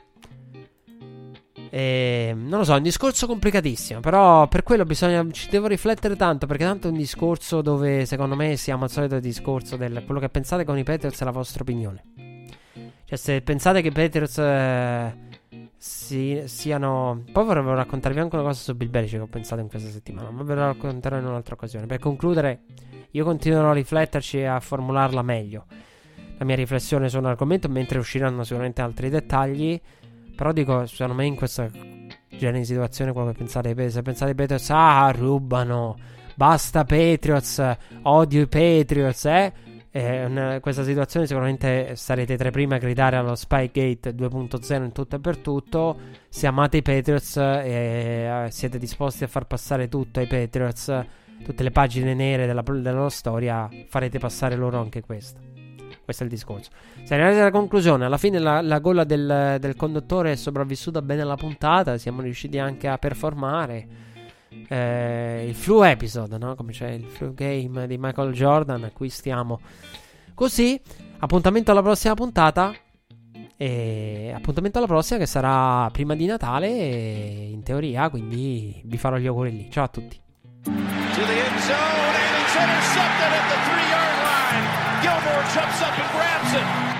Speaker 2: e, non lo so, è un discorso complicatissimo. Però per quello bisogna. Ci devo riflettere tanto. Perché tanto è un discorso dove secondo me siamo al solito discorso del quello che pensate con i Patriots è la vostra opinione. Cioè, se pensate che i Patriots eh, si, siano. Poi vorrei raccontarvi anche una cosa su Bill Belichick che ho pensato in questa settimana. Ma ve la racconterò in un'altra occasione. Per concludere, io continuerò a rifletterci e a formularla meglio. La mia riflessione su un argomento, mentre usciranno sicuramente altri dettagli. Però dico, secondo me in questa genere di situazione quello pensate se pensate ai Patriots, ah, rubano, basta Patriots, odio i Patriots, eh? eh in questa situazione sicuramente sarete tra i primi a gridare allo Spygate 2.0 in tutto e per tutto. Se amate i Patriots e eh, siete disposti a far passare tutto ai Patriots, tutte le pagine nere della, della loro storia, farete passare loro anche questa. Questo è il discorso. Siamo arrivati alla conclusione. Alla fine la, la gola del, del, conduttore è sopravvissuta bene alla puntata. Siamo riusciti anche a performare. Eh, il flu episode, no? Come c'è il flu game di Michael Jordan. A cui stiamo così. Appuntamento alla prossima puntata. E appuntamento alla prossima che sarà prima di Natale. In teoria, quindi vi farò gli auguri lì. Ciao a tutti.
Speaker 1: Gilmore jumps up and grabs it.